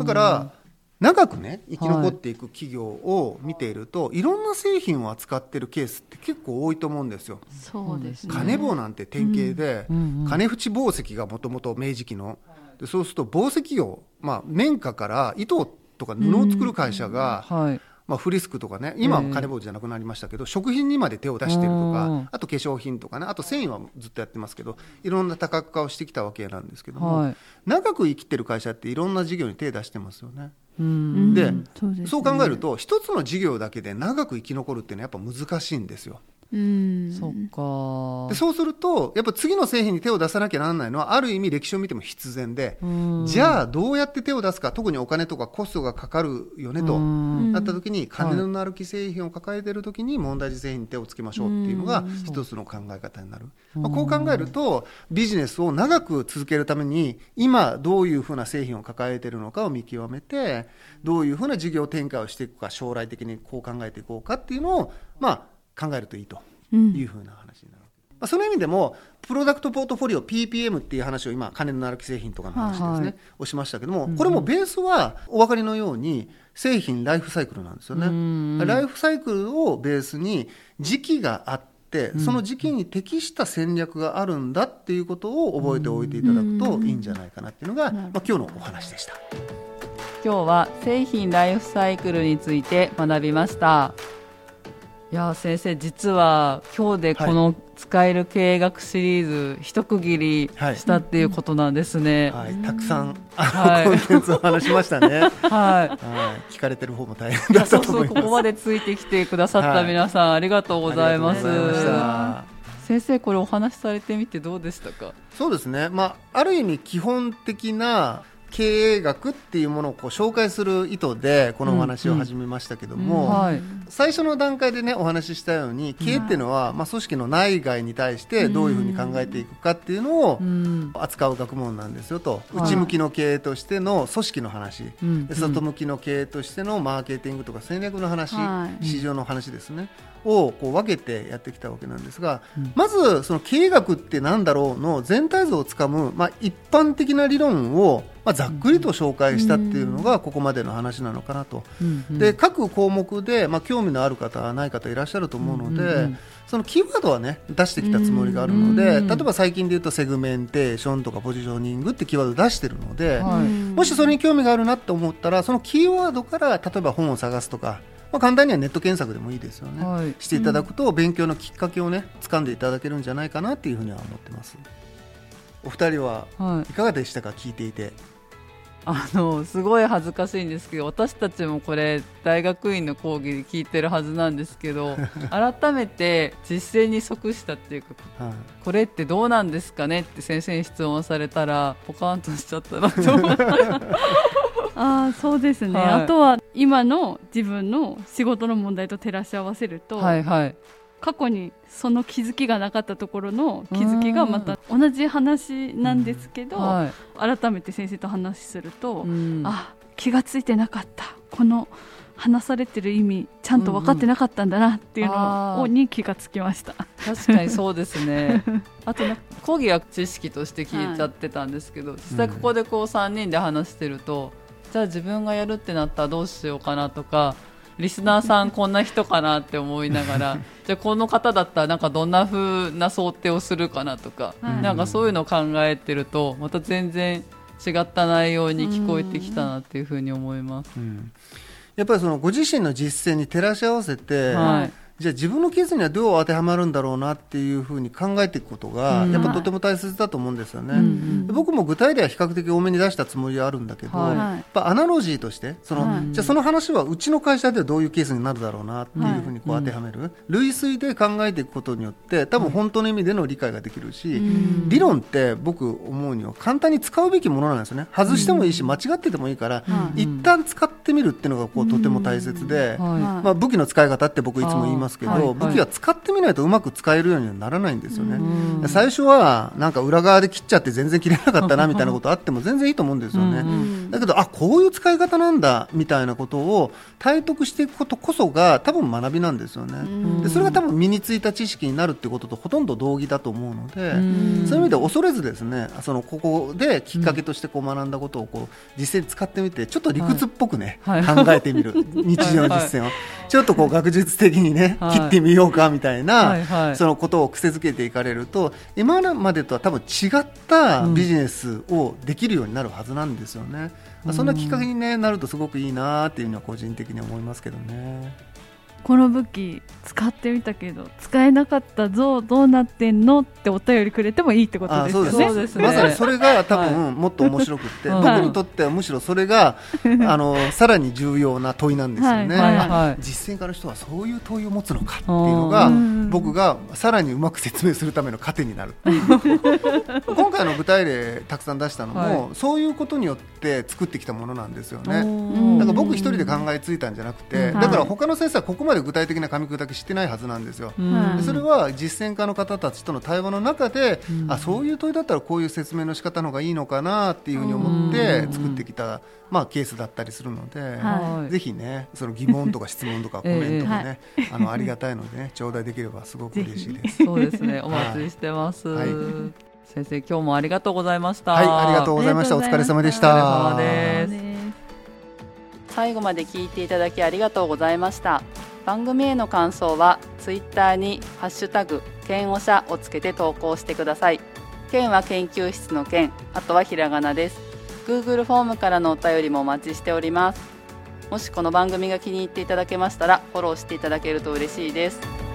だから、長くね、生き残っていく企業を見ていると、い、ろんな製品を扱ってるケースって結構多いと思うんですよ。そうですね。金棒なんて典型で、うん。うん金縁紡績がもともと明治期の。でそうすると紡績業、まあ、綿花から糸とか布を作る会社が、はい。まあ、フリスクとかね今は金棒じゃなくなりましたけど、食品にまで手を出してるとうんかあと化粧品とかねあと繊維はずっとやってますけどいろんな多角化をしてきたわけなんですけども、はい。長く生きてる会社っていろんな事業に手を出してますよね。うんでそう考えると一つの事業だけで長く生き残るっていうのはやっぱ難しいんですよ。うん。そっか。でそうするとやっぱ次の製品に手を出さなきゃならないのはある意味歴史を見ても必然で、じゃあどうやって手を出すか特にお金とかコストがかかるよねと、うん。なった時に金のなる木製品を抱えている時に問題児製品に手をつけましょうっていうのが一つの考え方になる、まあ、こう考えるとビジネスを長く続けるために今どういうふうな製品を抱えているのかを見極めてどういうふうな事業展開をしていくか将来的にこう考えていこうかっていうのを、まあ、考えるといいというふうな話になる。まあ、その意味でも、プロダクトポートフォリオ PPM っていう話を今、金のなる木製品とかの話ですね、はいをしましたけども、これもベースはお分かりのように、製品ライフサイクルなんですよね。ライフサイクルをベースに時期があって、その時期に適した戦略があるんだっていうことを覚えておいていただくといいんじゃないかなっていうのが、まあ、今日のお話でした。今日は製品ライフサイクルについて学びましたいやー先生実は今日でこの使える経営学シリーズ一区切りはい。したっていうことなんですね。はい、たくさん、あはい。の コンテンツを話しましたね。はい。はい、聞かれてる方も大変だったそうそうと思います。ここまでついてきてくださった皆さん、ありがとうございます。先生これお話しされてみてどうでしたか？そうですね、まあ、ある意味基本的な経営学っていうものをこう紹介する意図でこのお話を始めましたけども、はい。最初の段階でねお話ししたように経営っていうのは、まあ、組織の内外に対してどういうふうに考えていくかっていうのをうん。扱う学問なんですよと、はい。内向きの経営としての組織の話、外向きの経営としてのマーケティングとか戦略の話、はい。市場の話ですねをこう分けてやってきたわけなんですが、まずその経営学ってなんだろうの全体像をつかむ、まあ、一般的な理論を、まあ、ざっくりと紹介したっていうのがここまでの話なのかなと。うんうん。で各項目で、まあ、興味のある方ない方いらっしゃると思うので、うんうんうん。そのキーワードはね出してきたつもりがあるので、うん例えば最近で言うとセグメンテーションとかポジショニングってキーワード出してるので、はい。もしそれに興味があるなと思ったらそのキーワードから例えば本を探すとか、まあ、簡単にはネット検索でもいいですよね、はい。していただくと勉強のきっかけをね掴んでいただけるんじゃないかなっていうふうには思ってます。お二人ははい。いかがでしたか？聞いていてあのすごい恥ずかしいんですけど私たちもこれ大学院の講義で聞いてるはずなんですけど 改めて実践に即したっていうかはい。これってどうなんですかねって先生に質問されたらポカーンとしちゃったなと思って ああそうですね、はい。あとは今の自分の仕事の問題と照らし合わせると、はいはい過去にその気づきがなかったところの気づきがまた同じ話なんですけど、はい。改めて先生と話すると、うん。あ気がついてなかった。この話されてる意味ちゃんと分かってなかったんだなっていうのをに気がつきました。確かにそうですね。あと講義は知識として聞いちゃってたんですけど、実際ここでこう3人で話してると、じゃあ自分がやるってなったらどうしようかなとかリスナーさんこんな人かなって思いながら じゃあこの方だったらなんかどんな風な想定をするかなとか、はいなんかそういうのを考えてるとまた全然違った内容に聞こえてきたなっていうふうに思います。うん。やっぱりそのご自身の実践に照らし合わせて、はいじゃあ自分のケースにはどう当てはまるんだろうなっていうふうに考えていくことが、うん。やっぱとても大切だと思うんですよね。僕も具体例は比較的多めに出したつもりはあるんだけど、はい。やっぱアナロジーとしてその、はい。じゃあその話はうちの会社ではどういうケースになるだろうなっていうふうにこう当てはめる、類推で考えていくことによって多分本当の意味での理解ができるし、理論って僕思うには簡単に使うべきものなんですよね。外してもいいし間違っててもいいから、一旦使ってみるっていうのがこうとても大切で。はまあ、武器の使い方って僕いつも言いますけど、あーはい。武器は使ってみないとうまく使えるようにはならないんですよね、うん。最初はなんか裏側で切っちゃって全然切れなかったなみたいなことあっても全然いいと思うんですよね、うんだけどあこういう使い方なんだみたいなことを体得していくことこそが多分学びなんですよね、でそれが多分身についた知識になるってこととほとんど同義だと思うので、ん。そういう意味で恐れずですねそのここできっかけとしてこう学んだことをこう実践に使ってみてちょっと理屈っぽくね、はい。考えてみる。日常実践を、ちょっとこう学術的にね、はい切ってみようかみたいな、そのことを癖づけていかれると今までとは多分違ったビジネスをできるようになるはずなんですよね、まあそんなきっかけに、ね、なるとすごくいいなっていうのは個人的に思いますけどね。この武器使ってみたけど使えなかったぞどうなってんのってお便りくれてもいいってことですよね。そうですね。まさにそれが多分、はもっと面白くって、はい。僕にとってはむしろそれが、あのさらに重要な問いなんですよね。はい。はい。はい。あ実践家の人はそういう問いを持つのかっていうのがうん。僕がさらにうまく説明するための糧になる 今回の具体例たくさん出したのも、はそういうことによって作ってきたものなんですよね。ねだから僕一人で考えついたんじゃなくて、うん。だから他の先生はここまで具体的な噛み砕きしてないはずなんですよ。はいでそれは実践家の方たちとの対話の中で、うんあそういう問いだったらこういう説明の仕方の方がいいのかなっていうふうに思ってうん作ってきた、まあ、ケースだったりするので、はいぜひねその疑問とか質問とかコメントもね、あのありがたいのでね頂戴できればすごく嬉しいです。そうですね。お待ちしてます。はい先生、今日もありがとうございました。はい、ありがとうございました。お疲れ様でした。お疲れ様ですね最後まで聞いていただきありがとうございました番組への感想はツイッターにハッシュタグ剣おしゃをつけて投稿してください。剣は研究室の剣あとはひらがなです。Google フォームからのお便りもお待ちしております。もしこの番組が気に入っていただけましたらフォローしていただけると嬉しいです。